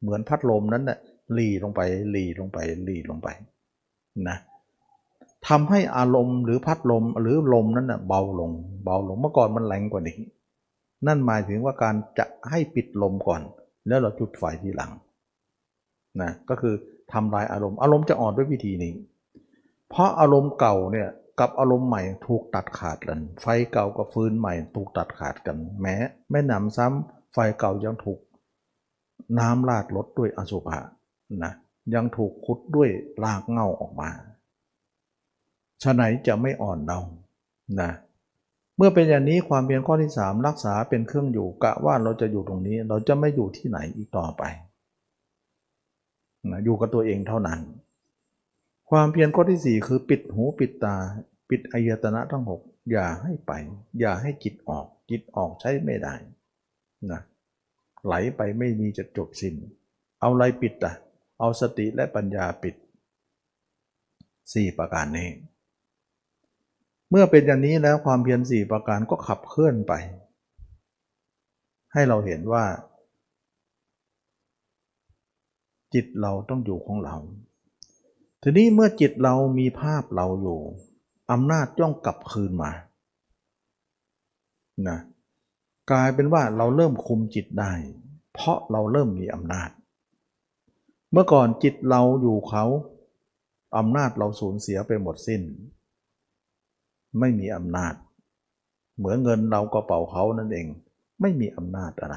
เหมือนพัดลมนั้นน่ะหลีลงไปหลีลงไปหลีลงไปนะทำให้อารมณ์หรือพัดลมหรือลมนั้นนะเบาลงเบาลงเมื่อก่อนมันแรงกว่านี้ นั่นหมายถึงว่าการจะให้ปิดลมก่อน แล้วเราจุดไฟทีหลังนะก็คือทำลายอารมณ์ อารมณ์จะอ่อนด้วยวิธีนี้ เพราะอารมณ์เก่าเนี่ยกับอารมณ์ใหม่ถูกตัดขาดกัน ไฟเก่ากับฟืนใหม่ถูกตัดขาดกัน แม้แม่นำซ้ำไฟเก่ายังถูก น้ำลาดลดด้วยอสุภะนะยังถูกคุดด้วยลากเง่าออกมาฉะไหนจะไม่อ่อนเรานะเมื่อเป็นอย่างนี้ความเพียรข้อที่สามรักษาเป็นเครื่องอยู่กะว่าเราจะอยู่ตรงนี้เราจะไม่อยู่ที่ไหนอีกต่อไปนะอยู่กับตัวเองเท่านั้น ความเพียรข้อที่สี่คือปิดหูปิดตา ปิดอายตนะทั้งหกอย่าให้ไป อย่าให้จิตออกจิตออกใช้ไม่ได้นะ ไหลไปไม่มีจะจบสิน้น เอาอะไรปิดอะ เอาสติและปัญญาปิดสี่ประการนี้ เมื่อเป็นอย่างนี้แล้วความเพียรสี่ประการก็ขับเคลื่อนไป ให้เราเห็นว่า จิตเราต้องอยู่ของเรา ทีนี้เมื่อจิตเรามีภาพเราอยู่อำนาจย่องกลับคืนมานะ กลายเป็นว่าเราเริ่มคุมจิตได้ เพราะเราเริ่มมีอำนาจ เมื่อก่อนจิตเราอยู่เขาอำนาจเราสูญเสียไปหมดสิ้น ไม่มีอำนาจ เหมือนเงินเรากระเป๋าเขานั่นเอง ไม่มีอำนาจอะไร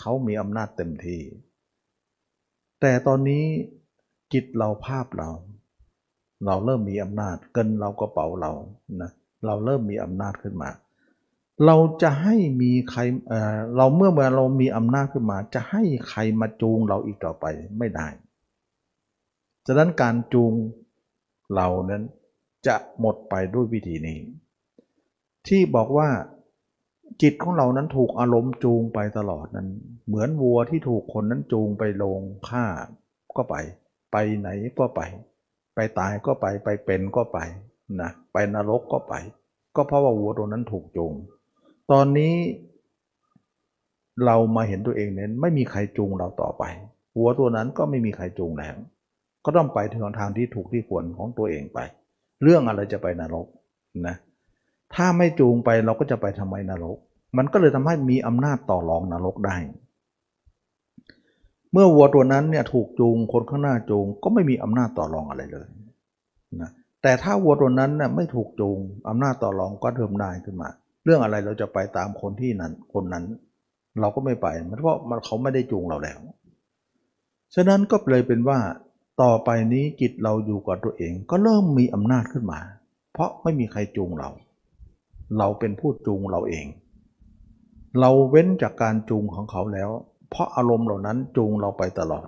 เขามีอำนาจเต็มที่ แต่ตอนนี้จิตเราภาพเรา เราเริ่มมีอำนาจเงินเรากระเป๋าเรานะเราเริ่มมีอำนาจขึ้นมา เราจะให้มีใครเเราเมื่อเมื่อเรามีอำนาจขึ้นมา จะให้ใครมาจูงเราอีกต่อไปไม่ได้ ฉะนั้นการจูงเรานั้นจะหมดไปด้วยวิธีนี้ ที่บอกว่าจิตของเรานั้นถูกอารมณ์จูงไปตลอดนั้น เหมือนวัวที่ถูกคนนั้นจูงไปลงฆ่าก็ไป ไปไหนก็ไป ไปตายก็ไปไปเป็นก็ไปนะไปนรกก็ไป ก็เพราะว่าวัวตัวนั้นถูกจูง ตอนนี้เรามาเห็นตัวเองเน้นไม่มีใครจูงเราต่อไปวัวตัวนั้นก็ไม่มีใครจูงแล้วก็ต้องไปถึงทางที่ถูกที่ควรของตัวเองไป เรื่องอะไรจะไปนรกนะถ้าไม่จูงไปเราก็จะไปทำไมนรก มันก็เลยทำให้มีอำนาจต่อรองนรกได้ เมื่อวัวตัวนั้นเนี่ยถูกจูงคนข้างหน้าจูงก็ไม่มีอำนาจต่อรองอะไรเลยนะแต่ถ้าวัวตัวนั้นเนี่ยไม่ถูกจูงอำนาจต่อรองก็เริ่มได้ขึ้นมา เรื่องอะไรเราจะไปตามคนที่นั้นคนนั้น เราก็ไม่ไปเพราะมันเขาไม่ได้จูงเราแล้ว ฉะนั้นก็เลยเป็นว่าต่อไปนี้จิตเราอยู่กับตัวเองก็เริ่มมีอำนาจขึ้นมา เพราะไม่มีใครจูงเรา เราเป็นผู้จูงเราเอง เราเว้นจากการจูงของเขาแล้ว เพราะอารมณ์เหล่านั้นจูงเราไปตลอด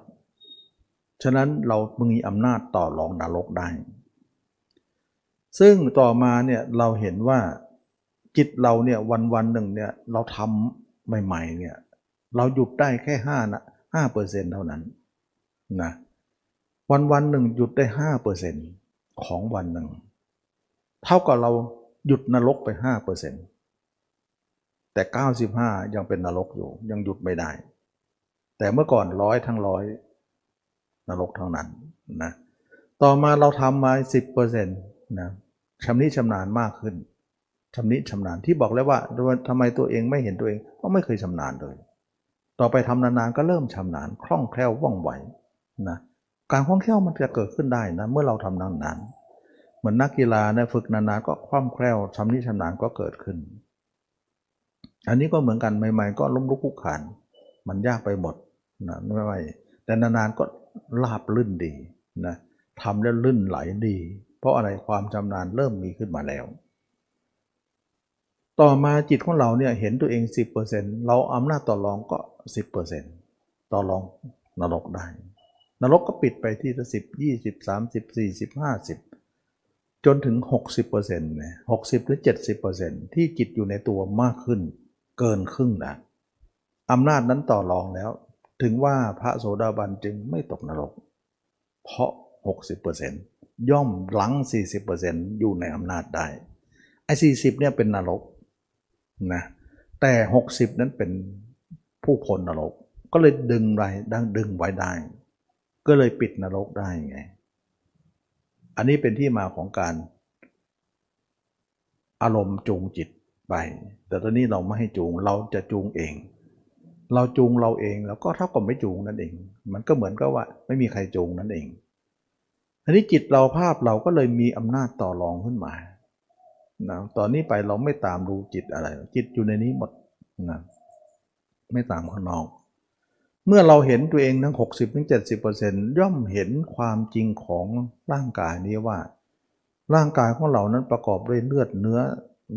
ฉะนั้นเรามีอำนาจต่อรองนรกได้ ซึ่งต่อมาเนี่ยเราเห็นว่า จิตเราเนี่ยวันวันหนึ่งเนี่ยเราทำใหม่ ๆ เนี่ยเราหยุดได้แค่ห้านะห้าเปอร์เซ็นต์เท่านั้นนะวันวันหนึ่งหยุดได้ห้าเปอร์เซ็นของวันหนึ่ง เท่ากับเราหยุดนรกไปห้าเปอร์เซ็นแต่เก้าสิบห้ายังเป็นนรกอยู่ยังหยุดไม่ได้ แต่เมื่อก่อนร้อยทั้งร้อยนรกทั้งนั้นนะต่อมาเราทำมาสิบเปอร์เซ็นต์นะชำนิชำนาญมากขึ้น ชำนิชำนาญที่บอกแล้วว่าทำไมตัวเองไม่เห็นตัวเองเพราะไม่เคยชำนาญเลย ต่อไปทำนานๆก็เริ่มชำนาญคล่องแคล่วว่องไวนะการคล่องแคล่วมันจะเกิดขึ้นได้นะเมื่อเราทำนานๆเหมือนนักกีฬาเนี่ยฝึกนานๆก็คล่องแคล่วชำนิชำนาญก็เกิดขึ้น อันนี้ก็เหมือนกันใหม่ ๆ ก็ล้มลุกคุกขานมันยากไปหมดนะไม่ไหวแต่นานๆก็ลาบลื่นดีนะทำแล้วลื่นไหลดี เพราะอะไรความชำนาญเริ่มมีขึ้นมาแล้ว ต่อมาจิตของเราเนี่ยเห็นตัวเอง 10%เราอำนาจต่อรองก็ 10%ต่อรองนรกได้ นรกก็ปิดไปที่สิบยี่สิบสามสิบสี่สิบห้าสิบจนถึง 60%เนี่ยหกสิบหรือ 70%ที่จิตอยู่ในตัวมากขึ้น เกินครึ่งนะอำนาจนั้นต่อรองแล้ว ถึงว่าพระโสดาบันจึงไม่ตกนรก เพราะ 60%ย่อมหลัง 40%อยู่ในอำนาจได้ไอ้40เนี่ยเป็นนรก นะแต่ 60 นั้นเป็นผู้พ้นนรก ก็เลยดึงไรดังดึงไว้ได้ ก็เลยปิดนรกได้ไง อันนี้เป็นที่มาของการอารมณ์จูงจิตไป แต่ตอนนี้เราไม่ให้จูงเราจะจูงเอง เราจูงเราเองแล้วก็เท่ากับไม่จูงนั่นเอง มันก็เหมือนกับว่า ไม่มีใครจูงนั่นเองอันนี้จิตเราภาพเราก็เลยมีอำนาจต่อรองขึ้นมา นะตอนนี้ไปเราไม่ตามดูจิตอะไร จิตอยู่ในนี้หมดนะไม่ตามข้างนอก เมื่อเราเห็นตัวเองทั้ง 60-70%ย่อมเห็นความจริงของร่างกายนี้ว่า ร่างกายของเรานั้นประกอบด้วยเลือดเนื้อ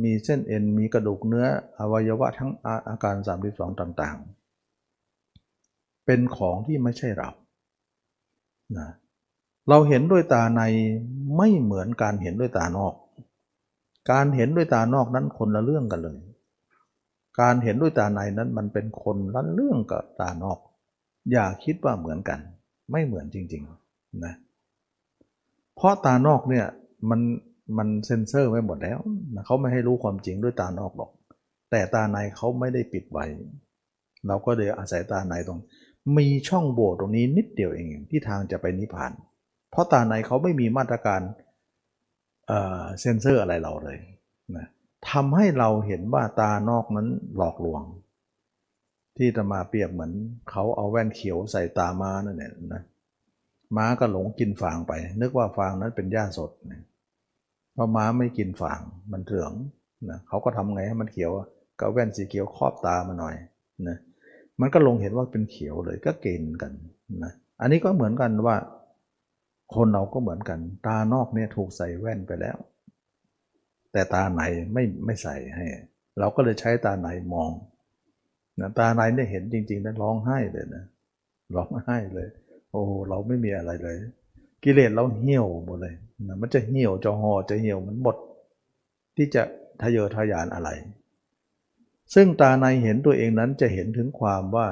มีเส้นเอ็น มีกระดูกเนื้อ อวัยวะทั้งอาการ 32 ต่างๆ เป็นของที่ไม่ใช่เรานะเราเห็นด้วยตาในไม่เหมือนการเห็นด้วยตานอก การเห็นด้วยตานอกนั้นคนละเรื่องกันเลย การเห็นด้วยตาในนั้นมันเป็นคนละเรื่องกับตานอก อย่าคิดว่าเหมือนกัน ไม่เหมือนจริงๆนะ เพราะตานอกเนี่ยมันมันเซ็นเซอร์ไว้หมดแล้วนะเขาไม่ให้รู้ความจริงด้วยตานอกหรอก แต่ตาในเขาไม่ได้ปิดไว้ เราก็เลยอาศัยตาในตรง มีช่องโหว่ตรงนี้นิดเดียวเองที่ทางจะไปนิพพาน เพราะตาในเขาไม่มีมาตรการ เซนเซอร์อะไรเราเลยนะทำให้เราเห็นว่าตานอกนั้นหลอกลวง ที่จะมาเปรียบเหมือนเขาเอาแว่นเขียวใส่ตาม้านั่นแหละนะม้าก็หลงกินฟางไป นึกว่าฟางนั้นเป็นหญ้าสดนะเพราะม้าไม่กินฟางมันเถืองนะเขาก็ทำไงให้มันเขียวก็แว่นสีเขียวครอบตามาหน่อยนะมันก็ลงเห็นว่าเป็นเขียวเลยก็เกณฑ์กันนะอันนี้ก็เหมือนกันว่า คนเราก็เหมือนกัน ตานอกเนี่ยถูกใส่แว่นไปแล้ว แต่ตาไหนไม่ไม่ใส่ให้ เราก็เลยใช้ตาไหนมองนะตาไหนเนี่ยเห็นจริงๆนั้นร้องไห้เลยนะร้องไห้เลย โอ้เราไม่มีอะไรเลย กิเลสเราเหี่ยวหมดเลยนะมันจะเหี่ยวจะห่อจะเหี่ยวมันหมด ที่จะทะเยอทะยานอะไร ซึ่งตาในเห็นตัวเองนั้นจะเห็นถึงความว่า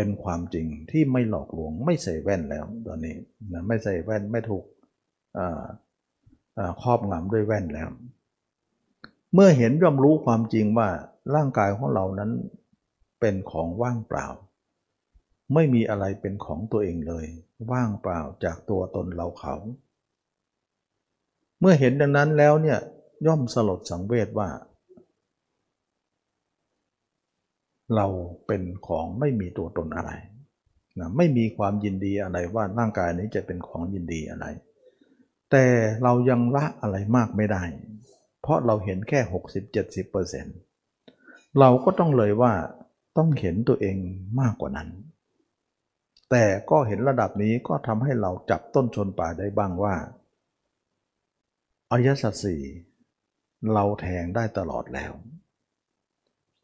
เป็นความจริงที่ไม่หลอกลวงไม่ใส่แว่นแล้วตอนนี้นะไม่ใส่แว่นไม่ถูกครอบงำด้วยแว่นแล้ว เมื่อเห็นย่อมรู้ความจริงว่าร่างกายของเรานั้นเป็นของว่างเปล่า ไม่มีอะไรเป็นของตัวเองเลย ว่างเปล่าจากตัวตนเราเขา เมื่อเห็นดังนั้นแล้วเนี่ยย่อมสลดสังเวชว่า เราเป็นของไม่มีตัวตนอะไรนะไม่มีความยินดีอะไรว่าร่างกายนี้จะเป็นของยินดีอะไร แต่เรายังละอะไรมากไม่ได้ เพราะเราเห็นแค่ 60-70%เราก็ต้องเลยว่าต้องเห็นตัวเองมากกว่านั้น แต่ก็เห็นระดับนี้ก็ทำให้เราจับต้นชนป่าได้บ้างว่าอริยสัจสี่เราแทงได้ตลอดแล้ว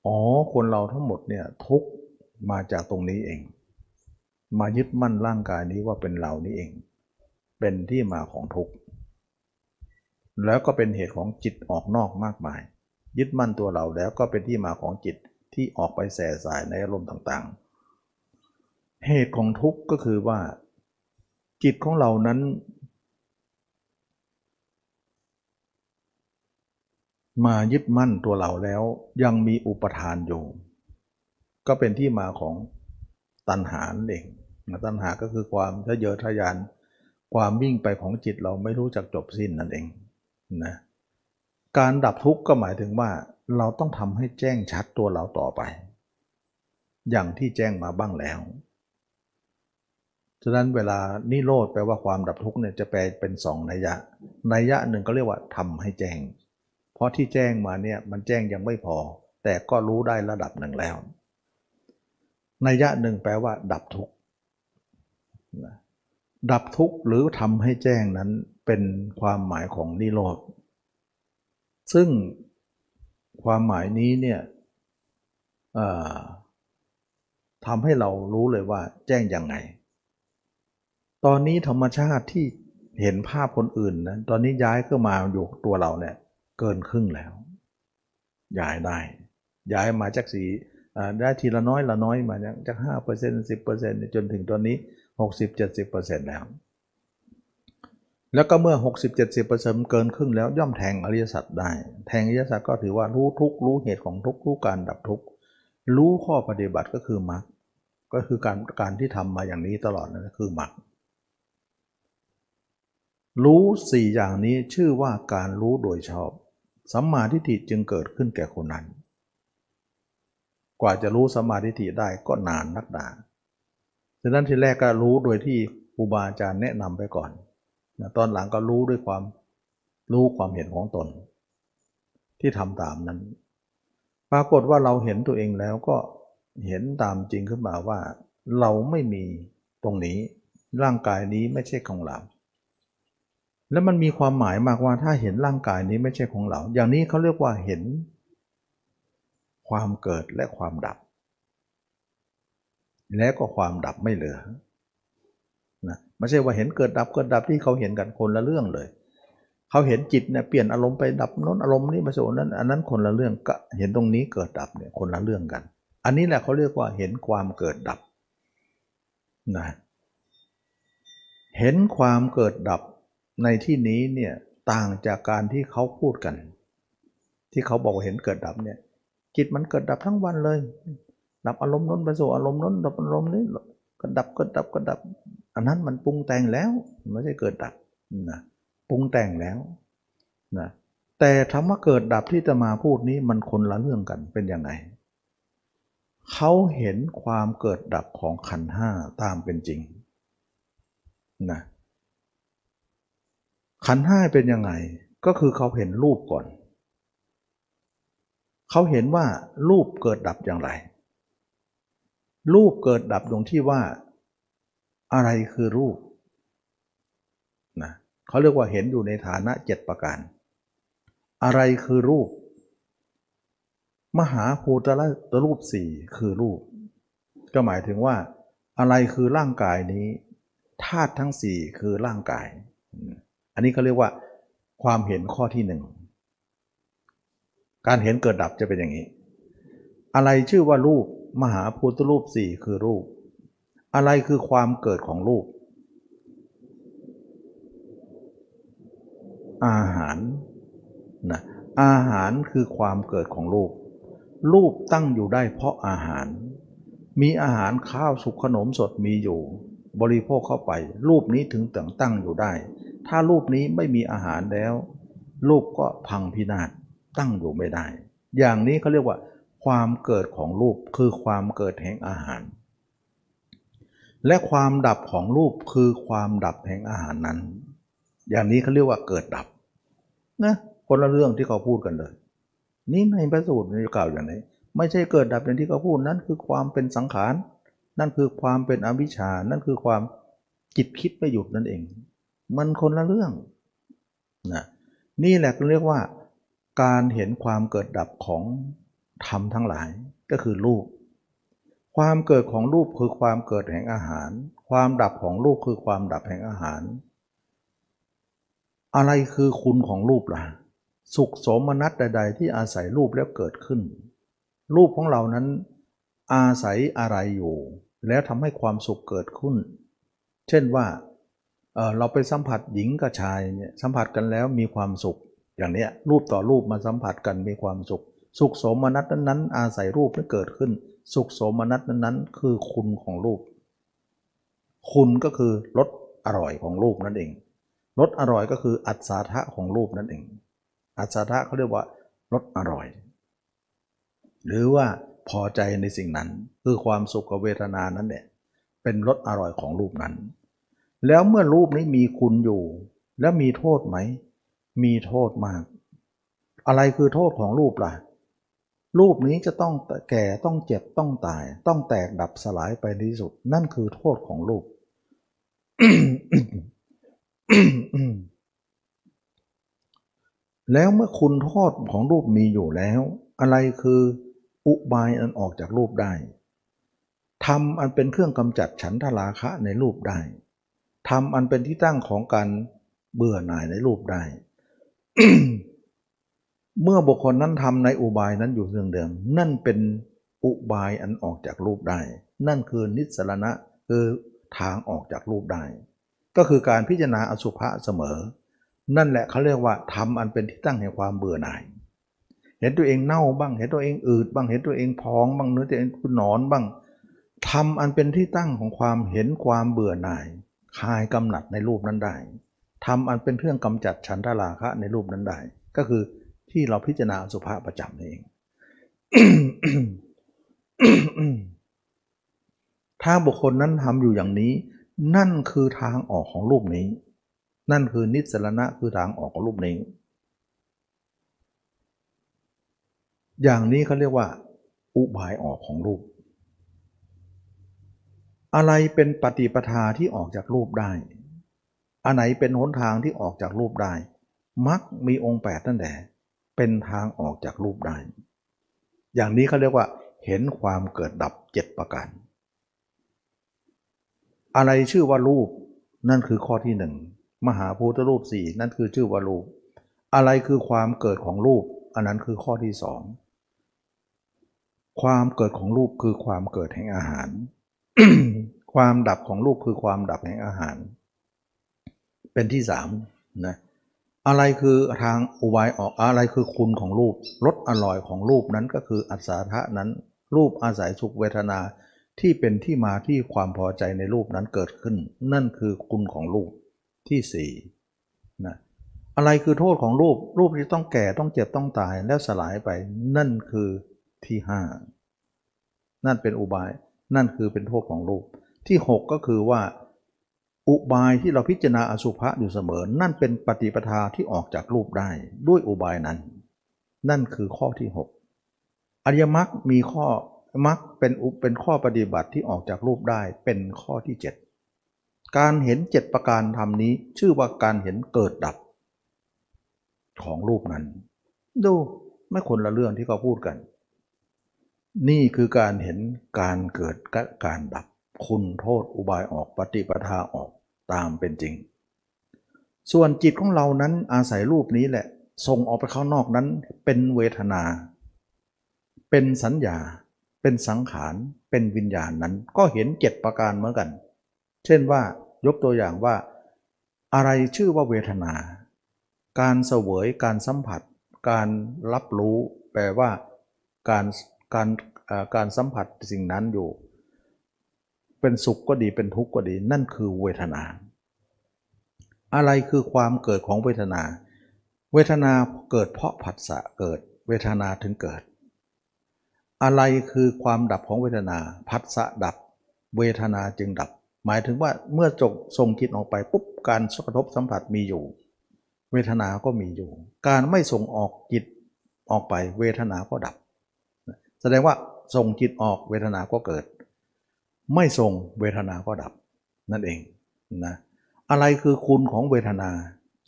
อ๋อ คนเราทั้งหมดเนี่ยทุกมาจากตรงนี้เอง มายึดมั่นร่างกายนี้ว่าเป็นเรานี่เอง เป็นที่มาของทุกข์แล้วก็เป็นเหตุของจิตออกนอกมากมาย ยึดมั่นตัวเราแล้วก็เป็นที่มาของจิตที่ออกไปแส่สายในอารมณ์ต่างๆ เหตุของทุกข์ก็คือว่า จิตของเรานั้น มายึดมั่นตัวเราแล้วยังมีอุปทานอยู่ ก็เป็นที่มาของตัณหาเองตัณหาก็คือความทะเยอทะยาน ความวิ่งไปของจิตเราไม่รู้จักจบสิ้นนั่นเองนะการดับทุกข์ก็หมายถึงว่า เราต้องทำให้แจ้งชัดตัวเราต่อไป อย่างที่แจ้งมาบ้างแล้วฉะนั้นเวลานิโรธแปลว่าความดับทุกข์เนี่ยจะแปลเป็นสองนัยยะ นัยยะหนึ่งก็เรียกว่าทำให้แจ้ง เพราะที่แจ้งมาเนี่ยมันแจ้งยังไม่พอ แต่ก็รู้ได้ระดับหนึ่งแล้วนัยยะหนึ่งแปลว่า ดับทุกข์ดับทุกข์หรือทำให้แจ้งนั้นเป็นความหมายของนิโรธ ซึ่งความหมายนี้เนี่ยทำให้เรารู้เลยว่า แจ้งยังไง ตอนนี้ธรรมชาติที่เห็นภาพคนอื่นนะ ตอนนี้ย้ายเข้ามาอยู่ตัวเราเนี่ย เกินครึ่งแล้ว ย้ายได้ ย้ายมาจากสีได้ทีละน้อยละน้อยมาจากห้าเปอร์เซ็นต์สิบเปอร์เซ็นต์จนถึงตอนนี้หกสิบเจ็ดสิบเปอร์เซ็นต์แล้ว แล้วก็เมื่อ60-70%เจ็ดสิบเปอร์เซ็นต์เกินครึ่งแล้วย่อมแทงอริยสัจได้ แทงอริยสัจก็ถือว่ารู้ทุกรู้เหตุของทุกรู้การดับทุกรู้ข้อปฏิบัติก็คือมรรคก็คือการการที่ทำมาอย่างนี้ตลอดนั่นคือมรรครู้สี่อย่างนี้ชื่อว่าการรู้โดยชอบ สัมมาทิฏฐิจึงเกิดขึ้นแก่คนนั้น กว่าจะรู้สัมมาทิฏฐิได้ก็นานนักดาฉะนั้นทีแรกก็รู้โดยที่ครูบาอาจารย์แนะนำไปก่อนนะตอนหลังก็รู้ด้วยความรู้ความเห็นของตน ที่ทำตามนั้น ปรากฏว่าเราเห็นตัวเองแล้วก็เห็นตามจริงขึ้นมาว่า เราไม่มีตรงนี้ ร่างกายนี้ไม่ใช่ของเรา แล้วมันมีความหมายมากว่าถ้าเห็นร่างกายนี้ไม่ใช่ของเรา อย่างนี้เขาเรียกว่าเห็น ความเกิดและความดับ และก็ความดับไม่เหลือนะไม่ใช่ว่าเห็นเกิดดับเกิดดับที่เขาเห็นกันคนละเรื่องเลย เขาเห็นจิตเนี่ยเปลี่ยนอารมณ์ไปดับน้นอารมณ์นี้มาสู่นั้น อันนั้นคนละเรื่องก็เห็นตรงนี้เกิดดับเนี่ยคนละเรื่องกัน อันนี้แหละเขาเรียกว่าเห็นความเกิดดับนะเห็นความเกิดดับ ในที่นี้เนี่ยต่างจากการที่เขาพูดกัน ที่เขาบอกเห็นเกิดดับเนี่ยจิตมันเกิดดับทั้งวันเลย ดับอารมณ์น้นไปสู่อารมณ์น้นดับอารมณ์นี้ก็ดับก็ดับก็ดับ อันนั้นมันปรุงแต่งแล้วไม่ใช่เกิดดับนะปรุงแต่งแล้วนะแต่ธรรมะเกิดดับที่จะมาพูดนี้มันคนละเรื่องกันเป็นยังไงเขาเห็นความเกิดดับของขันห้าตามเป็นจริงนะ ขันห้าเป็นยังไง ก็คือเขาเห็นรูปก่อน เขาเห็นว่ารูปเกิดดับอย่างไร รูปเกิดดับตรงที่ว่า อะไรคือรูปนะเขาเรียกว่าเห็นอยู่ในฐานะเจ็ดประการ อะไรคือรูป มหาภูตระตรูปสี่คือรูป ก็หมายถึงว่า อะไรคือร่างกายนี้ธาตุทั้งสี่คือร่างกาย อันนี้เขาเรียกว่าความเห็นข้อที่หนึ่ง การเห็นเกิดดับจะเป็นอย่างนี้ อะไรชื่อว่ารูปมหาภูตรูปสี่คือรูป อะไรคือความเกิดของรูป อาหารนะอาหารคือความเกิดของรูป รูปตั้งอยู่ได้เพราะอาหาร มีอาหารข้าวสุกขนมสดมีอยู่ บริโภคเข้าไป รูปนี้ถึงต่งตั้งอยู่ได้ ถ้ารูปนี้ไม่มีอาหารแล้ว รูปก็พังพินาศตั้งอยู่ไม่ได้ อย่างนี้เขาเรียกว่า ความเกิดของรูปคือความเกิดแห่งอาหาร และความดับของรูปคือความดับแห่งอาหารนั้น อย่างนี้เขาเรียกว่าเกิดดับนะคนละเรื่องที่เขาพูดกันเลย นี่ในพระสูตรในกล่าวอย่างนี้ ไม่ใช่เกิดดับอย่างที่เขาพูดนั่นคือความเป็นสังขาร นั่นคือความเป็นอวิชชา นั่นคือความจิตคิดไม่หยุดนั่นเอง มันคนละเรื่องนะนี่แหละเรียกว่า การเห็นความเกิดดับของธรรมทั้งหลายก็คือรูป ความเกิดของรูปคือความเกิดแห่งอาหาร ความดับของรูปคือความดับแห่งอาหาร อะไรคือคุณของรูปล่ะ สุขสมนัตใด ๆ ที่อาศัยรูปแล้วเกิดขึ้น รูปของเรานั้นอาศัยอะไรอยู่ แล้วทำให้ความสุขเกิดขึ้น เช่นว่า เราไปสัมผัสหญิงกับชายเนี่ยสัมผัสกันแล้วมีความสุข อย่างเนี้ยรูปต่อรูปมาสัมผัสกันมีความสุข สุขสมนัตนั้นอาศัยรูปให้เกิดขึ้น สุขสมนัสนั้นคือคุณของรูป คุณก็คือรสอร่อยของรูปนั่นเองรสอร่อยก็คืออัศาทะของรูปนั่นเอง อัศทะเขาเรียกว่ารสอร่อย หรือว่าพอใจในสิ่งนั้น คือความสุขกับเวทนานั้นเนี่ยเป็นรสอร่อยของรูปนั้น แล้วเมื่อรูปนี้มีคุณอยู่ แล้วมีโทษไหม มีโทษมาก อะไรคือโทษของรูปล่ะ รูปนี้จะต้องแก่ต้องเจ็บต้องตาย ต้องแตกดับสลายไปที่สุด นั่นคือโทษของรูป แล้วเมื่อคุณโทษของรูปมีอยู่แล้ว อะไรคืออุบายอันออกจากรูปได้ทำอันเป็นเครื่องกำจัดฉันทราคะในรูปได้ ทำอันเป็นที่ตั้งของการเบื่อหน่ายในรูปได้ เมื่อบุคคลนั้นทำในอุบายนั้นอยู่เรื่องเดิมนั่นเป็นอุบายอันออกจากรูปได้ นั่นคือนิสรณะคือทางออกจากรูปได้ ก็คือการพิจารณาอสุภะเสมอ นั่นแหละเขาเรียกว่าทำอันเป็นที่ตั้งแห่งความเบื่อหน่าย เห็นตัวเองเน่าบ้าง เห็นตัวเองอืดบ้าง เห็นตัวเองพองบ้างเนื้อตัวเองคุณนอนบ้างทำอันเป็นที่ตั้งของความเห็นความเบื่อหน่าย คลายกำหนัดในรูปนั้นได้ทำอันเป็นเครื่องกำจัดฉันทราคะในรูปนั้นได้ ก็คือที่เราพิจารณาสุภาพประจำนี่เอง ถ้าบุคคลนั้นทำอยู่อย่างนี้ นั่นคือทางออกของรูปนี้ นั่นคือนิสรณะคือทางออกของรูปนี้ อย่างนี้เขาเรียกว่า อุบายออกของรูป อะไรเป็นปฏิปทาที่ออกจากรูปได้ อันไหนเป็นหนทางที่ออกจากรูปได้ มักมีองค์แปดนั่นแหละเป็นทางออกจากรูปได้ อย่างนี้เขาเรียกว่า เห็นความเกิดดับเจ็ดประการ อะไรชื่อว่ารูปนั่นคือข้อที่หนึ่งมหาพุทธรูปสี่นั่นคือชื่อว่ารูป อะไรคือความเกิดของรูป อันนั้นคือข้อที่สองความเกิดของรูปคือความเกิดแห่งอาหาร ความดับของรูปคือความดับแห่งอาหาร เป็นที่สามนะอะไรคือทางอุบายออกอะไรคือคุณของรูปรสอร่อยของรูปนั้นก็คืออัศทะนั้น รูปอาศัยสุขเวทนาที่เป็นที่มาที่ความพอใจในรูปนั้นเกิดขึ้น นั่นคือคุณของรูปที่สี่นะอะไรคือโทษของรูปรูปที่ต้องแก่ต้องเจ็บต้องตายแล้วสลายไป นั่นคือที่ห้านั่นเป็นอุบาย นั่นคือเป็นโทษของรูป ที่ 6 ก็คือว่า อุบายที่เราพิจารณาอสุภะอยู่เสมอ นั่นเป็นปฏิปทาที่ออกจากรูปได้ด้วยอุบายนั้น นั่นคือข้อที่ 6 อริยมรรคมีข้อมรรคเป็นอุเป็นข้อปฏิบัติที่ออกจากรูปได้เป็นข้อที่ 7 การเห็นเจ็ดประการธรรมนี้ชื่อว่าการเห็นเกิดดับของรูปนั้น ดูไม่คนละเรื่องที่เขาพูดกัน นี่คือการเห็นการเกิดการดับ คุณโทษอุบายออกปฏิปทาออกตามเป็นจริง ส่วนจิตของเรานั้นอาศัยรูปนี้แหละส่งออกไปข้างนอกนั้นเป็นเวทนา เป็นสัญญา เป็นสังขาร เป็นวิญญาณนั้น ก็เห็นเจ็ดประการเหมือนกัน เช่นว่ายกตัวอย่างว่า อะไรชื่อว่าเวทนา การเสวยการสัมผัส การรับรู้ แปลว่า การ การการสัมผัสสิ่งนั้นอยู่ เป็นสุขก็ดีเป็นทุกข์ก็ดี นั่นคือเวทนา อะไรคือความเกิดของเวทนา เวทนาเกิดเพราะผัสสะเกิด เวทนาถึงเกิด อะไรคือความดับของเวทนาผัสสะดับ เวทนาจึงดับ หมายถึงว่าเมื่อจกส่งจิตออกไปปุ๊บการกระทบสัมผัสมีอยู่ เวทนาก็มีอยู่ การไม่ส่งออกจิตออกไปเวทนาก็ดับ แสดงว่าส่งจิตออกเวทนาก็เกิด ไม่ส่งเวทนาก็ดับนั่นเองนะอะไรคือคุณของเวทนา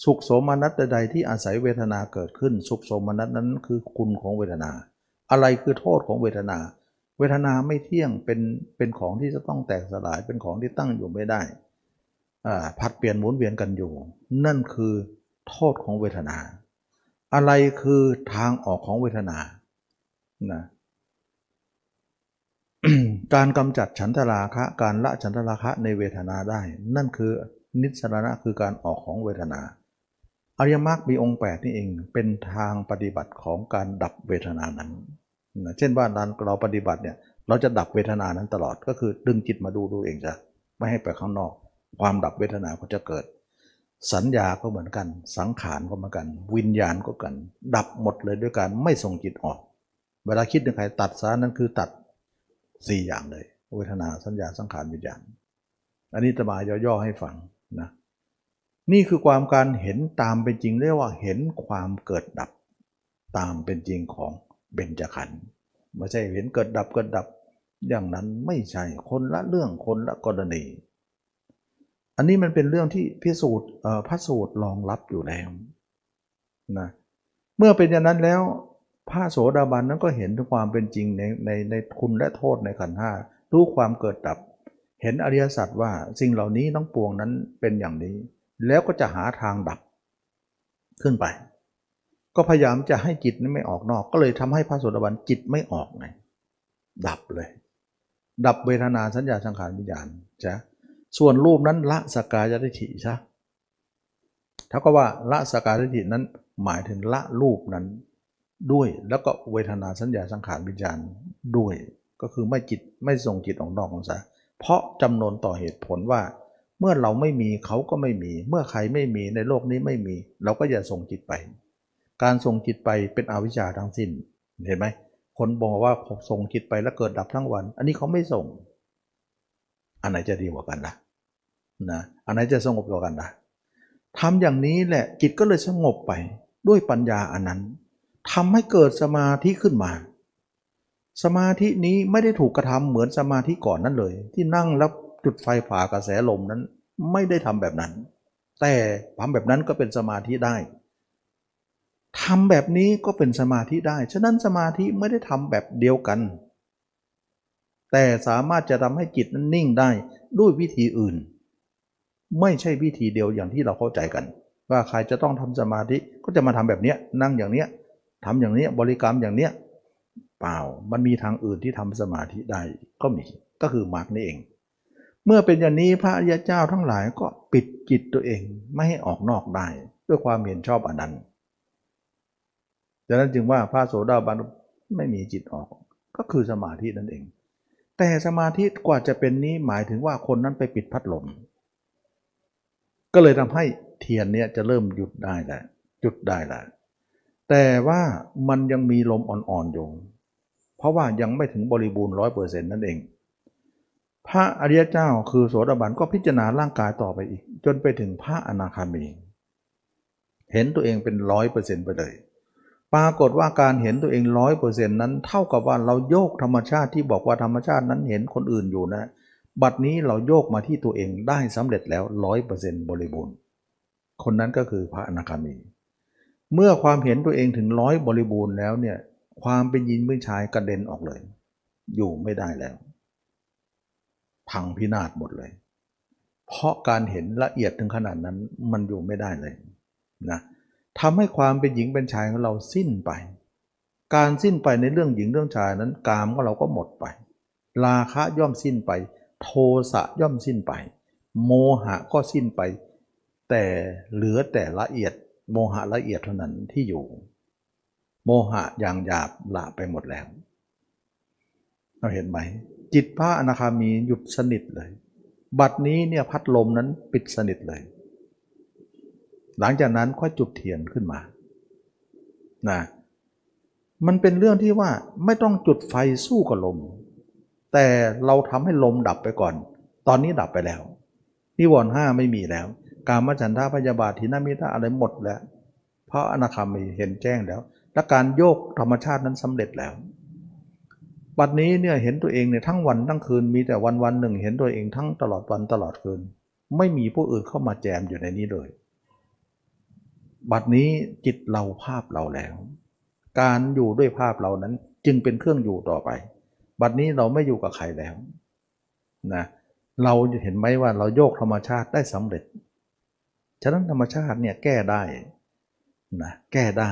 สุขโสมนัสใดที่อาศัยเวทนาเกิดขึ้น สุขโสมนัสนั้นคือคุณของเวทนา อะไรคือโทษของเวทนา เวทนาไม่เที่ยงเป็นเป็นของที่จะต้องแตกสลายเป็นของที่ตั้งอยู่ไม่ได้ผัดเปลี่ยนหมุนเวียนกันอยู่ นั่นคือโทษของเวทนา อะไรคือทางออกของเวทนานะ การกำจัดฉันทราคะ การละฉันทราคะในเวทนาได้ นั่นคือนิสรณะคือการออกของเวทนา อริยมรรคมีองค์ 8 นี่เองเป็นทางปฏิบัติของการดับเวทนานั้นเช่นว่าเราปฏิบัติเนี่ยเราจะดับเวทนานั้นตลอดก็คือดึงจิตมาดูดูเองจ้ะไม่ให้ไปข้างนอก ความดับเวทนาก็จะเกิด สัญญาก็เหมือนกัน สังขารก็เหมือนกัน วิญญาณก็กัน ดับหมดเลยด้วยการไม่ส่งจิตออก เวลาคิดถึงใครตัดซะนั่นคือตัด สี่อย่างเลยเวทนาสัญญาสังขารวิญญาณอันนี้จะมาย่อๆให้ฟังนะนี่คือความการเห็นตามเป็นจริงเรียกว่าเห็นความเกิดดับตามเป็นจริงของเบญจขันธ์ไม่ใช่เห็นเกิดดับเกิดดับ อย่างนั้นไม่ใช่คนละเรื่องคนละกรณี อันนี้มันเป็นเรื่องที่พิสูจน์พระสูตรรองรับอยู่แล้วนะเมื่อเป็นอย่างนั้นแล้ว พระโสดาบันนั้นก็เห็นถึงความเป็นจริงในในในคุณและโทษในขันห้ารู้ความเกิดดับ เห็นอริยสัจว่าสิ่งเหล่านี้ต้องปวงนั้นเป็นอย่างนี้ แล้วก็จะหาทางดับขึ้นไป ก็พยายามจะให้จิตนั้นไม่ออกนอก ก็เลยทำให้พระโสดาบันจิตไม่ออกไงดับเลย ดับเวทนาสัญญาสังขารวิญญาณจ้ะส่วนรูปนั้นละสกายทิฏฐิใช่เท่ากับว่าละสกายทิฏฐินั้นหมายถึงละรูปนั้น ด้วยแล้วก็เวทนาสัญญาสังขารวิญญาณด้วย ก็คือไม่จิตไม่ส่งจิตออกนอกของซะเพราะจำนวนต่อเหตุผลว่า เมื่อเราไม่มีเขาก็ไม่มี เมื่อใครไม่มีในโลกนี้ไม่มี เราก็อย่าส่งจิตไป การส่งจิตไปเป็นอวิชชาทั้งสิ้นเห็นไหมคนบอกว่าส่งจิตไปแล้วเกิดดับทั้งวัน อันนี้เขาไม่ส่ง อันไหนจะดีกว่ากันนะนะอันไหนจะสงบกว่ากันนะทำอย่างนี้แหละจิตก็เลยสงบไปด้วยปัญญาอันนั้น ทำให้เกิดสมาธิขึ้นมา สมาธินี้ไม่ได้ถูกกระทำเหมือนสมาธิก่อนนั้นเลย ที่นั่งแล้วจุดไฟผ่ากระแสลมนั้น ไม่ได้ทำแบบนั้น แต่ทำแบบนั้นก็เป็นสมาธิได้ทำแบบนี้ก็เป็นสมาธิได้ ฉะนั้นสมาธิไม่ได้ทำแบบเดียวกัน แต่สามารถจะทำให้จิตนั้นนิ่งได้ด้วยวิธีอื่น ไม่ใช่วิธีเดียวอย่างที่เราเข้าใจกัน ว่าใครจะต้องทำสมาธิก็จะมาทำแบบนี้นั่งอย่างเนี้ย ทำอย่างนี้บริกรรมอย่างเนี้ยเปล่ามันมีทางอื่นที่ทำสมาธิได้ก็มีก็คือมรรคนี่เอง เมื่อเป็นอย่างนี้พระอริยเจ้าทั้งหลายก็ปิดจิตตัวเองไม่ให้ออกนอกได้ด้วยความเห็นชอบอันนั้นดังนั้นจึงว่าพระโสดาบันไม่มีจิตออกก็คือสมาธินั่นเอง แต่สมาธิกว่าจะเป็นนี้หมายถึงว่าคนนั้นไปปิดพัดลม ก็เลยทำให้เทียนเนี่ยจะเริ่มหยุดได้แล้วจุดได้แล้ว แต่ว่ามันยังมีลมอ่อนๆอยู่เพราะว่ายังไม่ถึงบริบูรณ์ร้อยเปอร์เซ็นต์นั่นเอง พระอริยเจ้าคือโสดาบันก็พิจารณาร่างกายต่อไปอีก จนไปถึงพระอนาคามี เห็นตัวเองเป็นร้อยเปอร์เซ็นต์ไปเลย ปรากฏว่าการเห็นตัวเองร้อยเปอร์เซ็นต์นั้น เท่ากับว่าเราโยกธรรมชาติที่บอกว่าธรรมชาตินั้นเห็นคนอื่นอยู่นะ บัดนี้เราโยกมาที่ตัวเองได้สำเร็จแล้วร้อยเปอร์เซ็นต์บริบูรณ์ คนนั้นก็คือพระอนาคามี เมื่อความเห็นตัวเองถึงร้อยบริบูรณ์แล้วเนี่ย ความเป็นยินเป็นชายกระเด็นออกเลย อยู่ไม่ได้แล้ว พังพินาศหมดเลย เพราะการเห็นละเอียดถึงขนาดนั้นมันอยู่ไม่ได้เลยนะทำให้ความเป็นหญิงเป็นชายของเราสิ้นไป การสิ้นไปในเรื่องหญิงเรื่องชายนั้น กามของเราก็หมดไป ราคะย่อมสิ้นไป โทสะย่อมสิ้นไป โมหะก็สิ้นไป แต่เหลือแต่ละเอียด โมหะละเอียดเท่านั้นที่อยู่ โมหะอย่างหยาบละไปหมดแล้ว เราเห็นไหม จิตพระอนาคามีหยุดสนิทเลย บัดนี้เนี่ยพัดลมนั้นปิดสนิทเลย หลังจากนั้นค่อยจุดเทียนขึ้นมานะมันเป็นเรื่องที่ว่าไม่ต้องจุดไฟสู้กับลม แต่เราทำให้ลมดับไปก่อน ตอนนี้ดับไปแล้วนิวรณ์ห้าไม่มีแล้ว การมฉันทาพยาบาททินามิทาอะไรหมดแล้ว เพราะอนาคามีเห็นแจ้งแล้ว และการโยกธรรมชาตินั้นสำเร็จแล้วบัดนี้เนี่ยเห็นตัวเองเนี่ยทั้งวันทั้งคืนมีแต่วันวันหนึ่ง เห็นตัวเองทั้งตลอดวันตลอดคืน ไม่มีผู้อื่นเข้ามาแจมอยู่ในนี้เลย บัดนี้จิตเราภาพเราแล้ว การอยู่ด้วยภาพเรานั้นจึงเป็นเครื่องอยู่ต่อไป บัดนี้เราไม่อยู่กับใครแล้วนะเราเห็นไหมว่าเราโยกธรรมชาติได้สำเร็จ ฉะนั้นธรรมชาติเนี่ยแก้ได้นะแก้ได้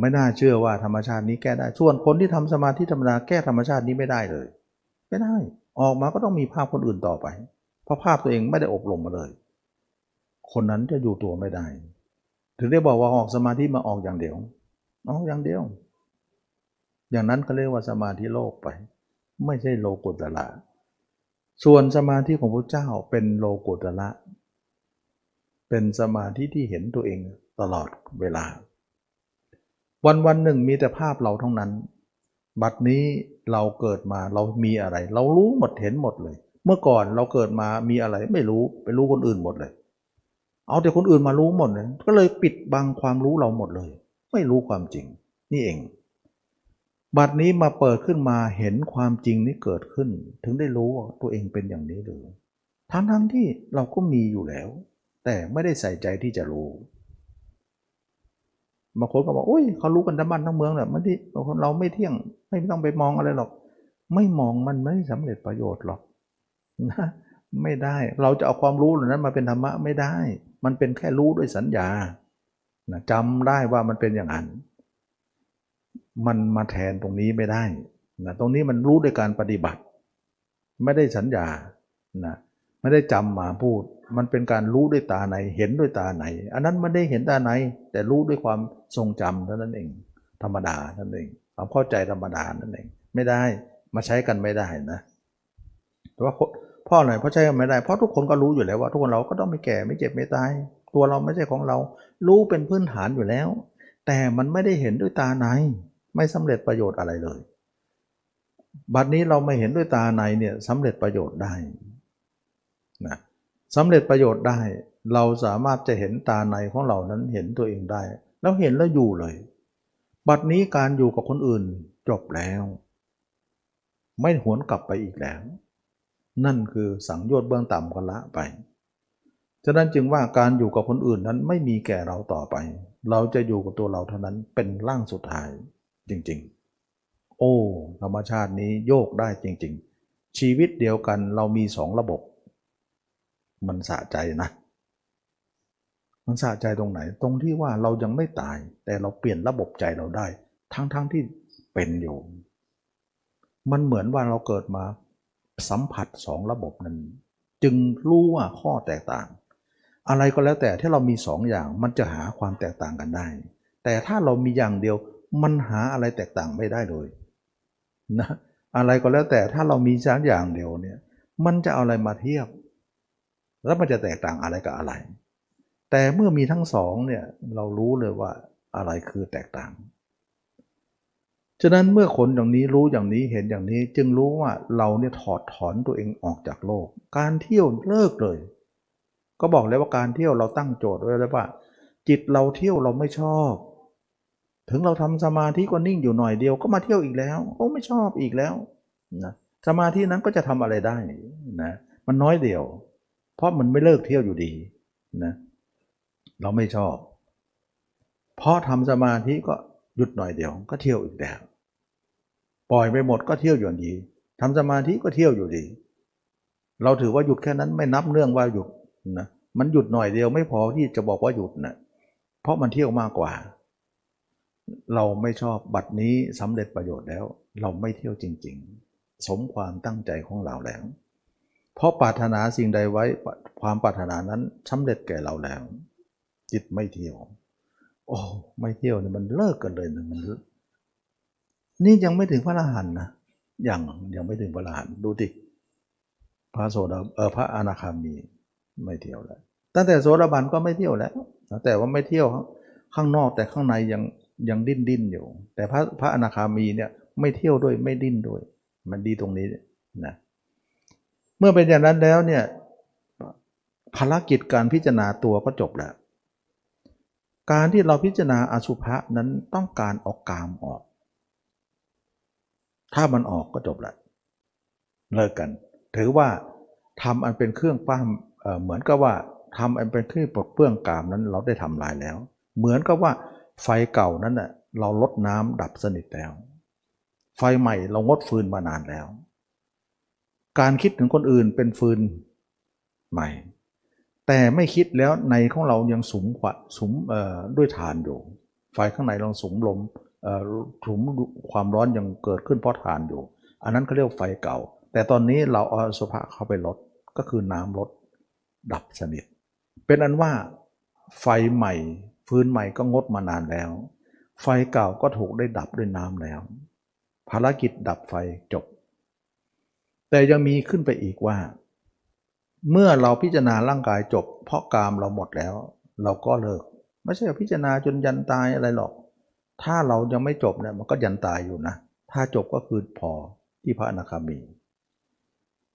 ไม่น่าเชื่อว่าธรรมชาตินี้แก้ได้ ส่วนคนที่ทำสมาธิธรรมดาแก้ธรรมชาตินี้ไม่ได้เลย ไม่ได้ ออกมาก็ต้องมีภาพคนอื่นต่อไป เพราะภาพตัวเองไม่ได้อบรมมาเลย คนนั้นจะอยู่ตัวไม่ได้ ถึงได้บอกว่าออกสมาธิมาออกอย่างเดียวออกอย่างเดียว อย่างนั้นก็เรียกว่าสมาธิโลกไป ไม่ใช่โลกุตละส่วนสมาธิของพระเจ้าเป็นโลกุตละ เป็นสมาธิที่เห็นตัวเองตลอดเวลา วันวันหนึ่งมีแต่ภาพเราเท่านั้น บัดนี้เราเกิดมาเรามีอะไร เรารู้หมดเห็นหมดเลย เมื่อก่อนเราเกิดมามีอะไรไม่รู้ไปรู้คนอื่นหมดเลย เอาแต่คนอื่นมารู้หมดเลยก็เลยปิดบังความรู้เราหมดเลย ไม่รู้ความจริง นี่เอง บัดนี้มาเปิดขึ้นมาเห็นความจริงนี้เกิดขึ้น ถึงได้รู้ว่าตัวเองเป็นอย่างนี้หรือทั้งทั้งที่เราก็มีอยู่แล้ว แต่ไม่ได้ใส่ใจที่จะรู้บางคนก็บอกอุ้ยเขารู้กันทั้งบ้านทั้งเมืองแหละไม่ที่เราไม่เที่ยง ไม่ต้องไปมองอะไรหรอก ไม่มองมันไม่สำเร็จประโยชน์หรอกนะไม่ได้เราจะเอาความรู้เหล่านั้นมาเป็นธรรมะไม่ได้ มันเป็นแค่รู้ด้วยสัญญานะจำได้ว่ามันเป็นอย่างนั้น มันมาแทนตรงนี้ไม่ได้นะตรงนี้มันรู้ด้วยการปฏิบัติ ไม่ได้สัญญานะ ไม่ได้จำมาพูด มันเป็นการรู้ด้วยตาในเห็นด้วยตาในอันนั้นไม่ได้เห็นตาในแต่รู้ด้วยความทรงจำเท่านั้นเอง ธรรมดาเท่านั้นเองความเข้าใจธรรมดานั่นเอง ไม่ได้มาใช้กันไม่ได้นะ แต่ว่าพ่อหน่อยเพราะใช้กันไม่ได้เพราะทุกคนก็รู้อยู่แล้วว่า ทุกคนเราก็ต้องไม่แก่ไม่เจ็บไม่ตาย ตัวเราไม่ใช่ของเรา รู้เป็นพื้นฐานอยู่แล้ว แต่มันไม่ได้เห็นด้วยตาในไม่สำเร็จประโยชน์อะไรเลยบัดนี้เราไม่เห็นด้วยตาในเนี่ยสำเร็จประโยชน์ได้ นะสำเร็จประโยชน์ได้ เราสามารถจะเห็นตาในของเรานั้นเห็นตัวเองได้ แล้วเห็นแล้วอยู่เลย บัดนี้การอยู่กับคนอื่นจบแล้ว ไม่หวนกลับไปอีกแล้ว นั่นคือสังโยชน์เบื้องต่ำก็ละไปฉะนั้นจึงว่าการอยู่กับคนอื่นนั้นไม่มีแก่เราต่อไป เราจะอยู่กับตัวเราเท่านั้นเป็นร่างสุดท้ายจริงๆ โอ้ธรรมชาตินี้โยกได้จริง ๆ ชีวิตเดียวกันเรามีสองระบบ มันสะใจนะ มันสะใจตรงไหน ตรงที่ว่าเรายังไม่ตาย แต่เราเปลี่ยนระบบใจเราได้ ทั้งๆทที่เป็นอยู่ มันเหมือนว่าเราเกิดมาสัมผัสสองระบบนั้น จึงรู้ว่าข้อแตกต่าง อะไรก็แล้วแต่ที่เรามีสองอย่างมันจะหาความแตกต่างกันได้ แต่ถ้าเรามีอย่างเดียวมันหาอะไรแตกต่างไม่ได้เลยนะอะไรก็แล้วแต่ถ้าเรามีสักอย่างเดียวเนี่ย มันจะเอาอะไรมาเทียบ แล้วมันจะแตกต่างอะไรกับอะไร แต่เมื่อมีทั้งสองเนี่ยเรารู้เลยว่าอะไรคือแตกต่าง ฉะนั้นเมื่อคนอย่างนี้รู้อย่างนี้เห็นอย่างนี้จึงรู้ว่าเราเนี่ยถอดถอนตัวเองออกจากโลก การเที่ยวเลิกเลย ก็บอกแล้วว่าการเที่ยวเราตั้งโจทย์ไว้แล้วว่า จิตเราเที่ยวเราไม่ชอบ ถึงเราทำสมาธิก็นิ่งอยู่หน่อยเดียวก็มาเที่ยวอีกแล้วโอ้ไม่ชอบอีกแล้วนะสมาธินั้นก็จะทำอะไรได้นะมันน้อยเดียว เพราะมันไม่เลิกเที่ยวอยู่ดีนะเราไม่ชอบ เพราะทำสมาธิก็หยุดหน่อยเดียวก็เที่ยวอีกแล้วปล่อยไปหมดก็เที่ยวอยู่ดีทำสมาธิก็เที่ยวอยู่ดี เราถือว่าหยุดแค่นั้นไม่นับเรื่องว่าหยุดนะมันหยุดหน่อยเดียวไม่พอที่จะบอกว่าหยุดนะเพราะมันเที่ยวมากกว่า เราไม่ชอบบัตรนี้สำเร็จประโยชน์แล้ว เราไม่เที่ยวจริง ๆ สมความตั้งใจของเราแล้ว เพราะปรารถนาสิ่งใดไว้ความปรารถนานั้นสำเร็จแก่เราแล้วจิตไม่เที่ยว โอ้ไม่เที่ยวเนี่ยมันเลิกกันเลยนะมันนี่ยังไม่ถึงพระอรหันต์นะยังยังไม่ถึงพระอรหันต์ดูดิพระโสดาเออพระอนาคามีไม่เที่ยวแล้วตั้งแต่โสดาบันก็ไม่เที่ยวแล้วแต่ว่าไม่เที่ยวข้างนอกแต่ข้างในยังยังดิ้นดิ้นอยู่ แต่พระพระอนาคามีเนี่ยไม่เที่ยวด้วยไม่ดิ้นด้วย มันดีตรงนี้นะ เมื่อเป็นอย่างนั้นแล้วเนี่ยภารกิจการพิจารณาตัวก็จบแล้ว การที่เราพิจารณาอสุภะนั้นต้องการออกกามออก ถ้ามันออกก็จบแล้วเลิกกัน ถือว่าทำอันเป็นเครื่องป้ามเหมือนกับว่าทำอันเป็นเครื่องปลดเปื้องกามนั้นเราได้ทำลายแล้ว เหมือนกับว่าไฟเก่านั้นน่ะเราลดน้ำดับสนิทแล้ว ไฟใหม่เรางดฟืนมานานแล้ว การคิดถึงคนอื่นเป็นฟืนใหม่ แต่ไม่คิดแล้วในของเรายังสุมขวะสุมด้วยฐานอยู่ไฟข้างในเราสุมลมสุมความร้อนยังเกิดขึ้นเพราะฐานอยู่ อันนั้นเขาเรียกไฟเก่า แต่ตอนนี้เราเอาสุภะเข้าไปลดก็คือน้ำลดดับสนิท เป็นอันว่าไฟใหม่ฟืนใหม่ก็งดมานานแล้ว ไฟเก่าก็ถูกได้ดับด้วยน้ำแล้ว ภารกิจดับไฟจบ แต่ยังมีขึ้นไปอีกว่า เมื่อเราพิจารณาร่างกายจบ เพราะกามเราหมดแล้ว เราก็เลิก ไม่ใช่พิจารณาจนยันตายอะไรหรอก ถ้าเรายังไม่จบเนี่ยมันก็ยันตายอยู่นะ ถ้าจบก็คือพอที่พระอนาคามี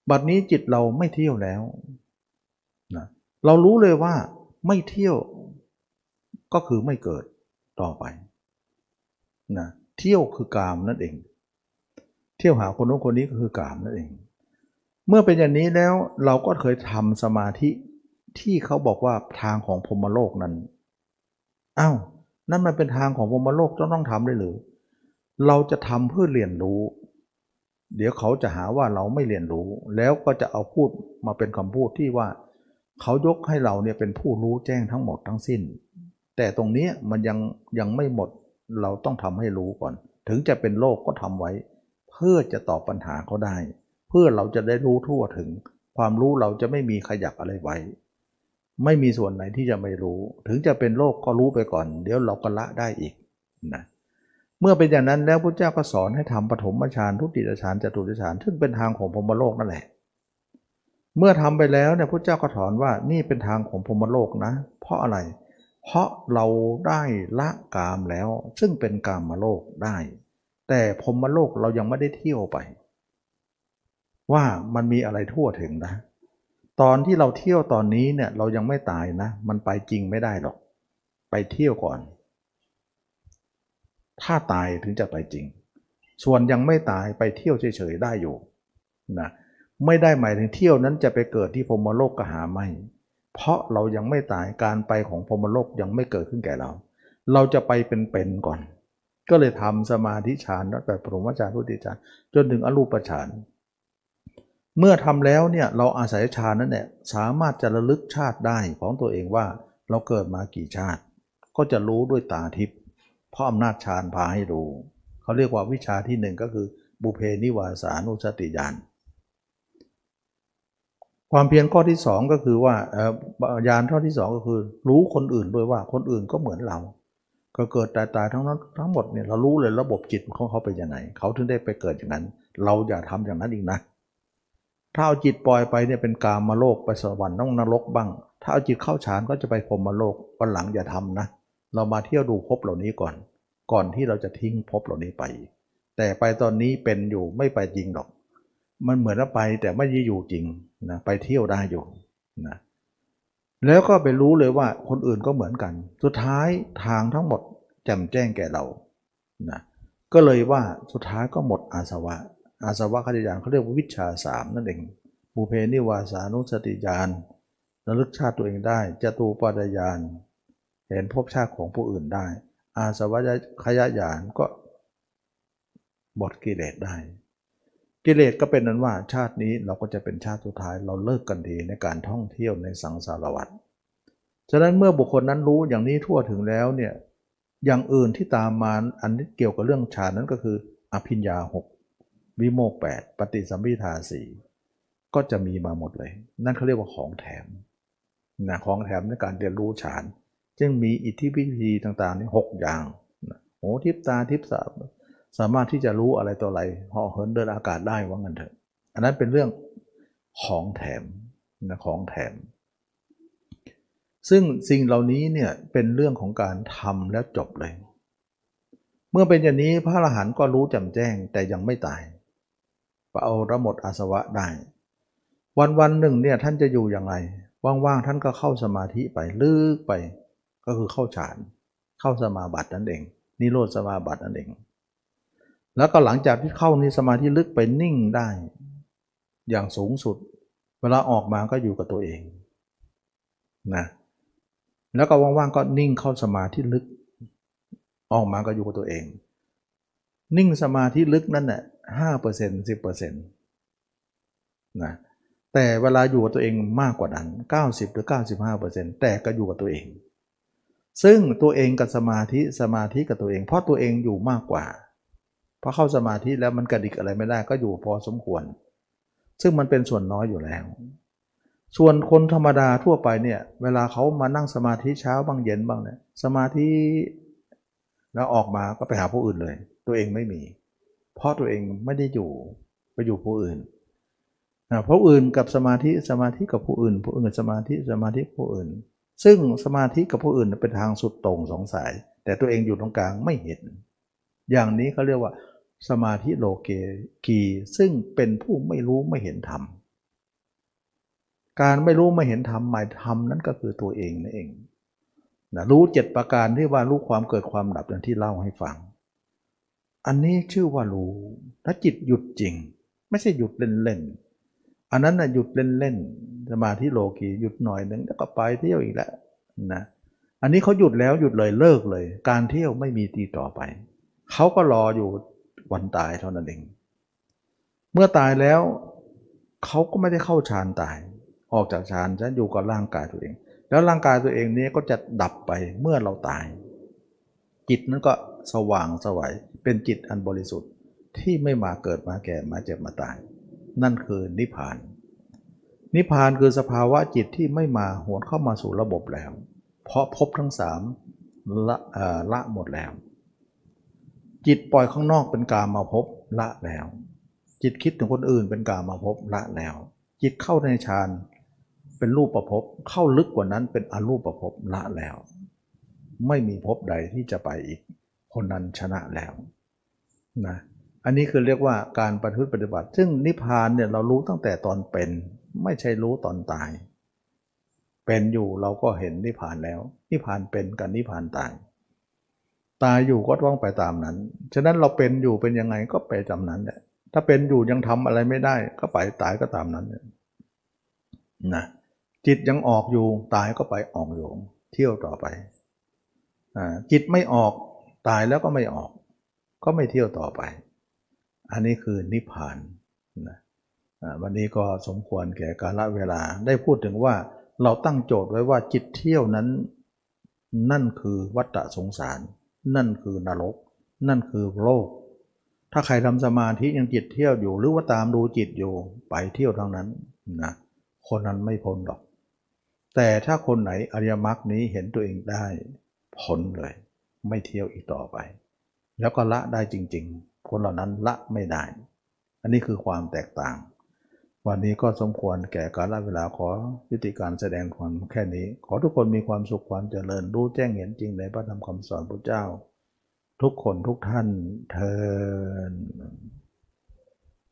บัดนี้จิตเราไม่เที่ยวแล้วนะเรารู้เลยว่าไม่เที่ยวก็คือไม่เกิดต่อไปนะเที่ยวคือกามนั่นเอง เที่ยวหาคนนู้นคนนี้ก็คือกามนั่นเอง เมื่อเป็นอย่างนี้แล้วเราก็เคยทำสมาธิที่เขาบอกว่าทางของพรมโลกนั้นอ้าวนั่นมันเป็นทางของพรมโลกต้องต้องทำได้หรือ เราจะทำเพื่อเรียนรู้ เดี๋ยวเขาจะหาว่าเราไม่เรียนรู้ แล้วก็จะเอาพูดมาเป็นคำพูดที่ว่า เขายกให้เราเนี่ยเป็นผู้รู้แจ้งทั้งหมดทั้งสิ้น แต่ตรงนี้มันยังยังไม่หมดเราต้องทำให้รู้ก่อน ถึงจะเป็นโลกก็ทำไว้ เพื่อจะตอบปัญหาเขาได้ พื่อเราจะได้รู้ทั่วถึง ความรู้เราจะไม่มีขยักอะไรไว้ ไม่มีส่วนไหนที่จะไม่รู้ ถึงจะเป็นโลกก็รู้ไปก่อน เดี๋ยวเราก็ละได้อีกนะเมื่อเป็นอย่างนั้นแล้วพระเจ้าก็สอนให้ทำปฐมฌานทุติยฌานจตุตฌานซึ่งเป็นทางของพรมโลกนั่นแหละ เมื่อทำไปแล้วเนี่ยพระเจ้าก็ถอนว่านี่เป็นทางของพรมโลกนะ เพราะอะไร เพราะเราได้ละกามแล้ว ซึ่งเป็นกามโลกได้ แต่พรมโลกเรายังไม่ได้เที่ยวไป ว่ามันมีอะไรทั่วถึงนะ ตอนที่เราเที่ยวตอนนี้เนี่ยเรายังไม่ตายนะ มันไปจริงไม่ได้หรอก ไปเที่ยวก่อน ถ้าตายถึงจะไปจริง ส่วนยังไม่ตายไปเที่ยวเฉยๆได้อยู่นะไม่ได้หมายถึงเที่ยวนั้นจะไปเกิดที่พรมโลกก็หาไม่ เพราะเรายังไม่ตายการไปของพรมโลกยังไม่เกิดขึ้นแก่เรา เราจะไปเป็นๆก่อน ก็เลยทำสมาธิฌานตั้งแต่ปฐมฌานทุติฌานจนถึงอรูปฌาน เมื่อทำแล้วเนี่ยเราอาศัยฌานนั้นเนี่ยสามารถจะระลึกชาติได้ของตัวเองว่าเราเกิดมากี่ชาติ ก็จะรู้ด้วยตาทิพย์เพราะอำนาจฌานพาให้รู้เขาเรียกว่าวิชาที่หนึ่งก็คือบุเพนิวาสานุสติญาณความเพียรข้อที่สองก็คือว่าญาณข้อที่สองก็คือ รู้คนอื่นด้วยว่าคนอื่นก็เหมือนเรา ก็เกิดตายตายทั้งนั้นทั้งหมดเนี่ยเรารู้เลยระบบจิตของเขาเป็นยังไงเขาถึงได้ไปเกิดอย่างนั้น เราอย่าทำอย่างนั้นอีกนะ ถ้าเอาจิตปล่อยไปเนี่ยเป็นกามมาโลกไปสวรรค์ต้องนรกบ้าง ถ้าเอาจิตเข้าฌานก็จะไปพรมมโลกวันหลังอย่าทำนะ เรามาเที่ยวดูภพเหล่านี้ก่อน ก่อนที่เราจะทิ้งภพเหล่านี้ไป แต่ไปตอนนี้เป็นอยู่ไม่ไปจริงหรอก มันเหมือนว่าไปแต่ไม่ได้อยู่จริงนะไปเที่ยวได้อยู่นะแล้วก็ไปรู้เลยว่าคนอื่นก็เหมือนกัน สุดท้ายทางทั้งหมดแจ่มแจ้งแก่เรานะก็เลยว่าสุดท้ายก็หมดอาสวะ อาสวะขจายานเขาเรียกว่าวิชาสามนั่นเองบูเพนิวาสานุสติญาณระลึกชาติตัวเองได้จตูปาญาณเห็นภพชาติของผู้อื่นได้ อาสวะขยายานก็หมดกิเลสได้ กิเลสก็เป็นนั้นว่าชาตินี้เราก็จะเป็นชาติสุดท้ายเราเลิกกันดีในการท่องเที่ยวในสังสารวัฏฉะนั้นเมื่อบุคคลนั้นรู้อย่างนี้ทั่วถึงแล้วเนี่ยอย่างอื่นที่ตามมาอันนี้เกี่ยวกับเรื่องฌานนั้นก็คืออภิญญาหก วิโมกแปดปฏิสัมพิทาสี่ก็จะมีมาหมดเลย นั่นเขาเรียกว่าของแถมนะของแถมในการเรียนรู้ฌานจึงมีอิทธิพิธีต่างๆนี่หกอย่างโอ้ทิพตาทิพสาสามารถที่จะรู้อะไรต่ออะไรเหาะเหินเดินอากาศได้ว่างันเถอะ อันนั้นเป็นเรื่องของแถมนะของแถม ซึ่งสิ่งเหล่านี้เนี่ยเป็นเรื่องของการทำแล้วจบเลย เมื่อเป็นอย่างนี้พระอรหันต์ก็รู้จำแจ้งแต่ยังไม่ตาย เอาระหมดอาสวะได้ วันวันหนึ่งเนี่ยท่านจะอยู่อย่างไรว่างๆท่านก็เข้าสมาธิไปลึกไป ก็คือเข้าฌานเข้าสมาบัตินั่นเอง นิโรธสมาบัตินั่นเอง แล้วก็หลังจากที่เข้าในสมาธิลึกไปนิ่งได้ อย่างสูงสุด เวลาออกมาก็อยู่กับตัวเองนะแล้วก็ว่างๆก็นิ่งเข้าสมาธิลึก ออกมาก็อยู่กับตัวเอง นิ่งสมาธิลึกนั่นแหละห้าเปอร์เซ็นต์สิบเปอร์เซ็นต์นะแต่เวลาอยู่กับตัวเองมากกว่านั้น 90 หรือ 95%แต่ก็อยู่กับตัวเอง ซึ่งตัวเองกับสมาธิสมาธิกับตัวเอง เพราะตัวเองอยู่มากกว่า เพอเข้าสมาธิแล้วมันกระดิกอะไรไม่ได้ก็อยู่พอสมควร ซึ่งมันเป็นส่วนน้อยอยู่แล้ว ส่วนคนธรรมดาทั่วไปเนี่ยเวลาเขามานั่งสมาธิเช้าบางเย็นบ้างเนี่ยสมาธิแล้วออกมาก็ไปหาผู้อื่นเลย ตัวเองไม่มี เพราะตัวเองไม่ได้อยู่ไปอยู่ผู้อื่นอ่าผู้อื่นกับสมาธิสมาธิกับผู้อื่น ผู้อื่นกับสมาธิสมาธิผู้อื่น ซึ่งสมาธิกับผู้อื่นเป็นทางสุดตรงสองสาย แต่ตัวเองอยู่ตรงกลางไม่เห็น อย่างนี้เขาเรียกว่า สมาธิโลเกกีซึ่งเป็นผู้ไม่รู้ไม่เห็นธรรมการไม่รู้ไม่เห็นธรรมหมายธรรมนั้นก็คือตัวเองนั่นเองนะรู้เจ็ดประการที่ว่ารู้ความเกิดความดับอย่างที่เล่าให้ฟัง อันนี้ชื่อว่ารู้ ถ้าจิตหยุดจริง ไม่ใช่หยุดเล่นๆ อันนั้นนะหยุดเล่นๆสมาธิโลกีหยุดหน่อยหนึ่งแล้วก็ไปเที่ยวอีกแล้วนะ อันนี้เขาหยุดแล้วหยุดเลยเลิกเลย การเที่ยวไม่มีตีต่อไป เขาก็รออยู่วันตายเท่านั้นเอง เมื่อตายแล้วเขาก็ไม่ได้เข้าฌานตาย ออกจากฌานจะอยู่กับร่างกายตัวเอง แล้วร่างกายตัวเองนี้ก็จะดับไปเมื่อเราตาย จิตนั้นก็สว่างสวัย เป็นจิตอันบริสุทธิ์ที่ไม่มาเกิดมาแก่มาเจ็บมาตาย นั่นคือนิพพาน นิพพานคือสภาวะจิตที่ไม่มาหวนเข้ามาสู่ระบบแล้ว เพราะพบทั้งสามละละหมดแล้ว จิตปล่อยข้างนอกเป็นกามาพบละแล้ว จิตคิดถึงคนอื่นเป็นกามาพบละแล้ว จิตเข้าในฌานเป็นรูปประพบเข้าลึกกว่านั้นเป็นอรูปประพบละแล้ว ไม่มีภพใดที่จะไปอีก คนนั้นชนะแล้ว นะอันนี้คือเรียกว่าการปฏิบัติปฏิบัติ ซึ่งนิพพานเนี่ยเรารู้ตั้งแต่ตอนเป็น ไม่ใช่รู้ตอนตาย เป็นอยู่เราก็เห็นนิพพานแล้ว นิพพานเป็นกับนิพพานตาย ตายอยู่ก็ต้องไปตามนั้น ฉะนั้นเราเป็นอยู่เป็นยังไงก็ไปจำนั้นแหละถ้าเป็นอยู่ยังทำอะไรไม่ได้ ก็ไปตายก็ตามนั้นนะจิตยังออกอยู่ตายก็ไปออกอยู่เที่ยวต่อไปจิตไม่ออกตายแล้วก็ไม่ออก ก็ไม่เที่ยวต่อไป อันนี้คือนิพพานนะวันนี้ก็สมควรแก่กาลเวลาได้พูดถึงว่าเราตั้งโจทย์ไว้ว่าจิตเที่ยวนั้น นั่นคือวัฏสงสาร นั่นคือนรก นั่นคือโลก ถ้าใครทำสมาธิยังจิตเที่ยวอยู่ หรือว่าตามดูจิตอยู่ไปเที่ยวทั้งนั้นนะคนนั้นไม่พ้นหรอก แต่ถ้าคนไหนอริยมรรคนี้เห็นตัวเองได้พ้นเลย ไม่เที่ยวอีกต่อไป แล้วก็ละได้จริง ๆ คนเหล่านั้นละไม่ได้ อันนี้คือความแตกต่าง วันนี้ก็สมควรแก่การลเวลาขอยุติการแสดงความแค่นี้ ขอทุกคนมีความสุขความเจริญรู้แจ้งเห็นจริงในพระธรรมคำสอนพระเจ้า ทุกคนทุกท่านเทอ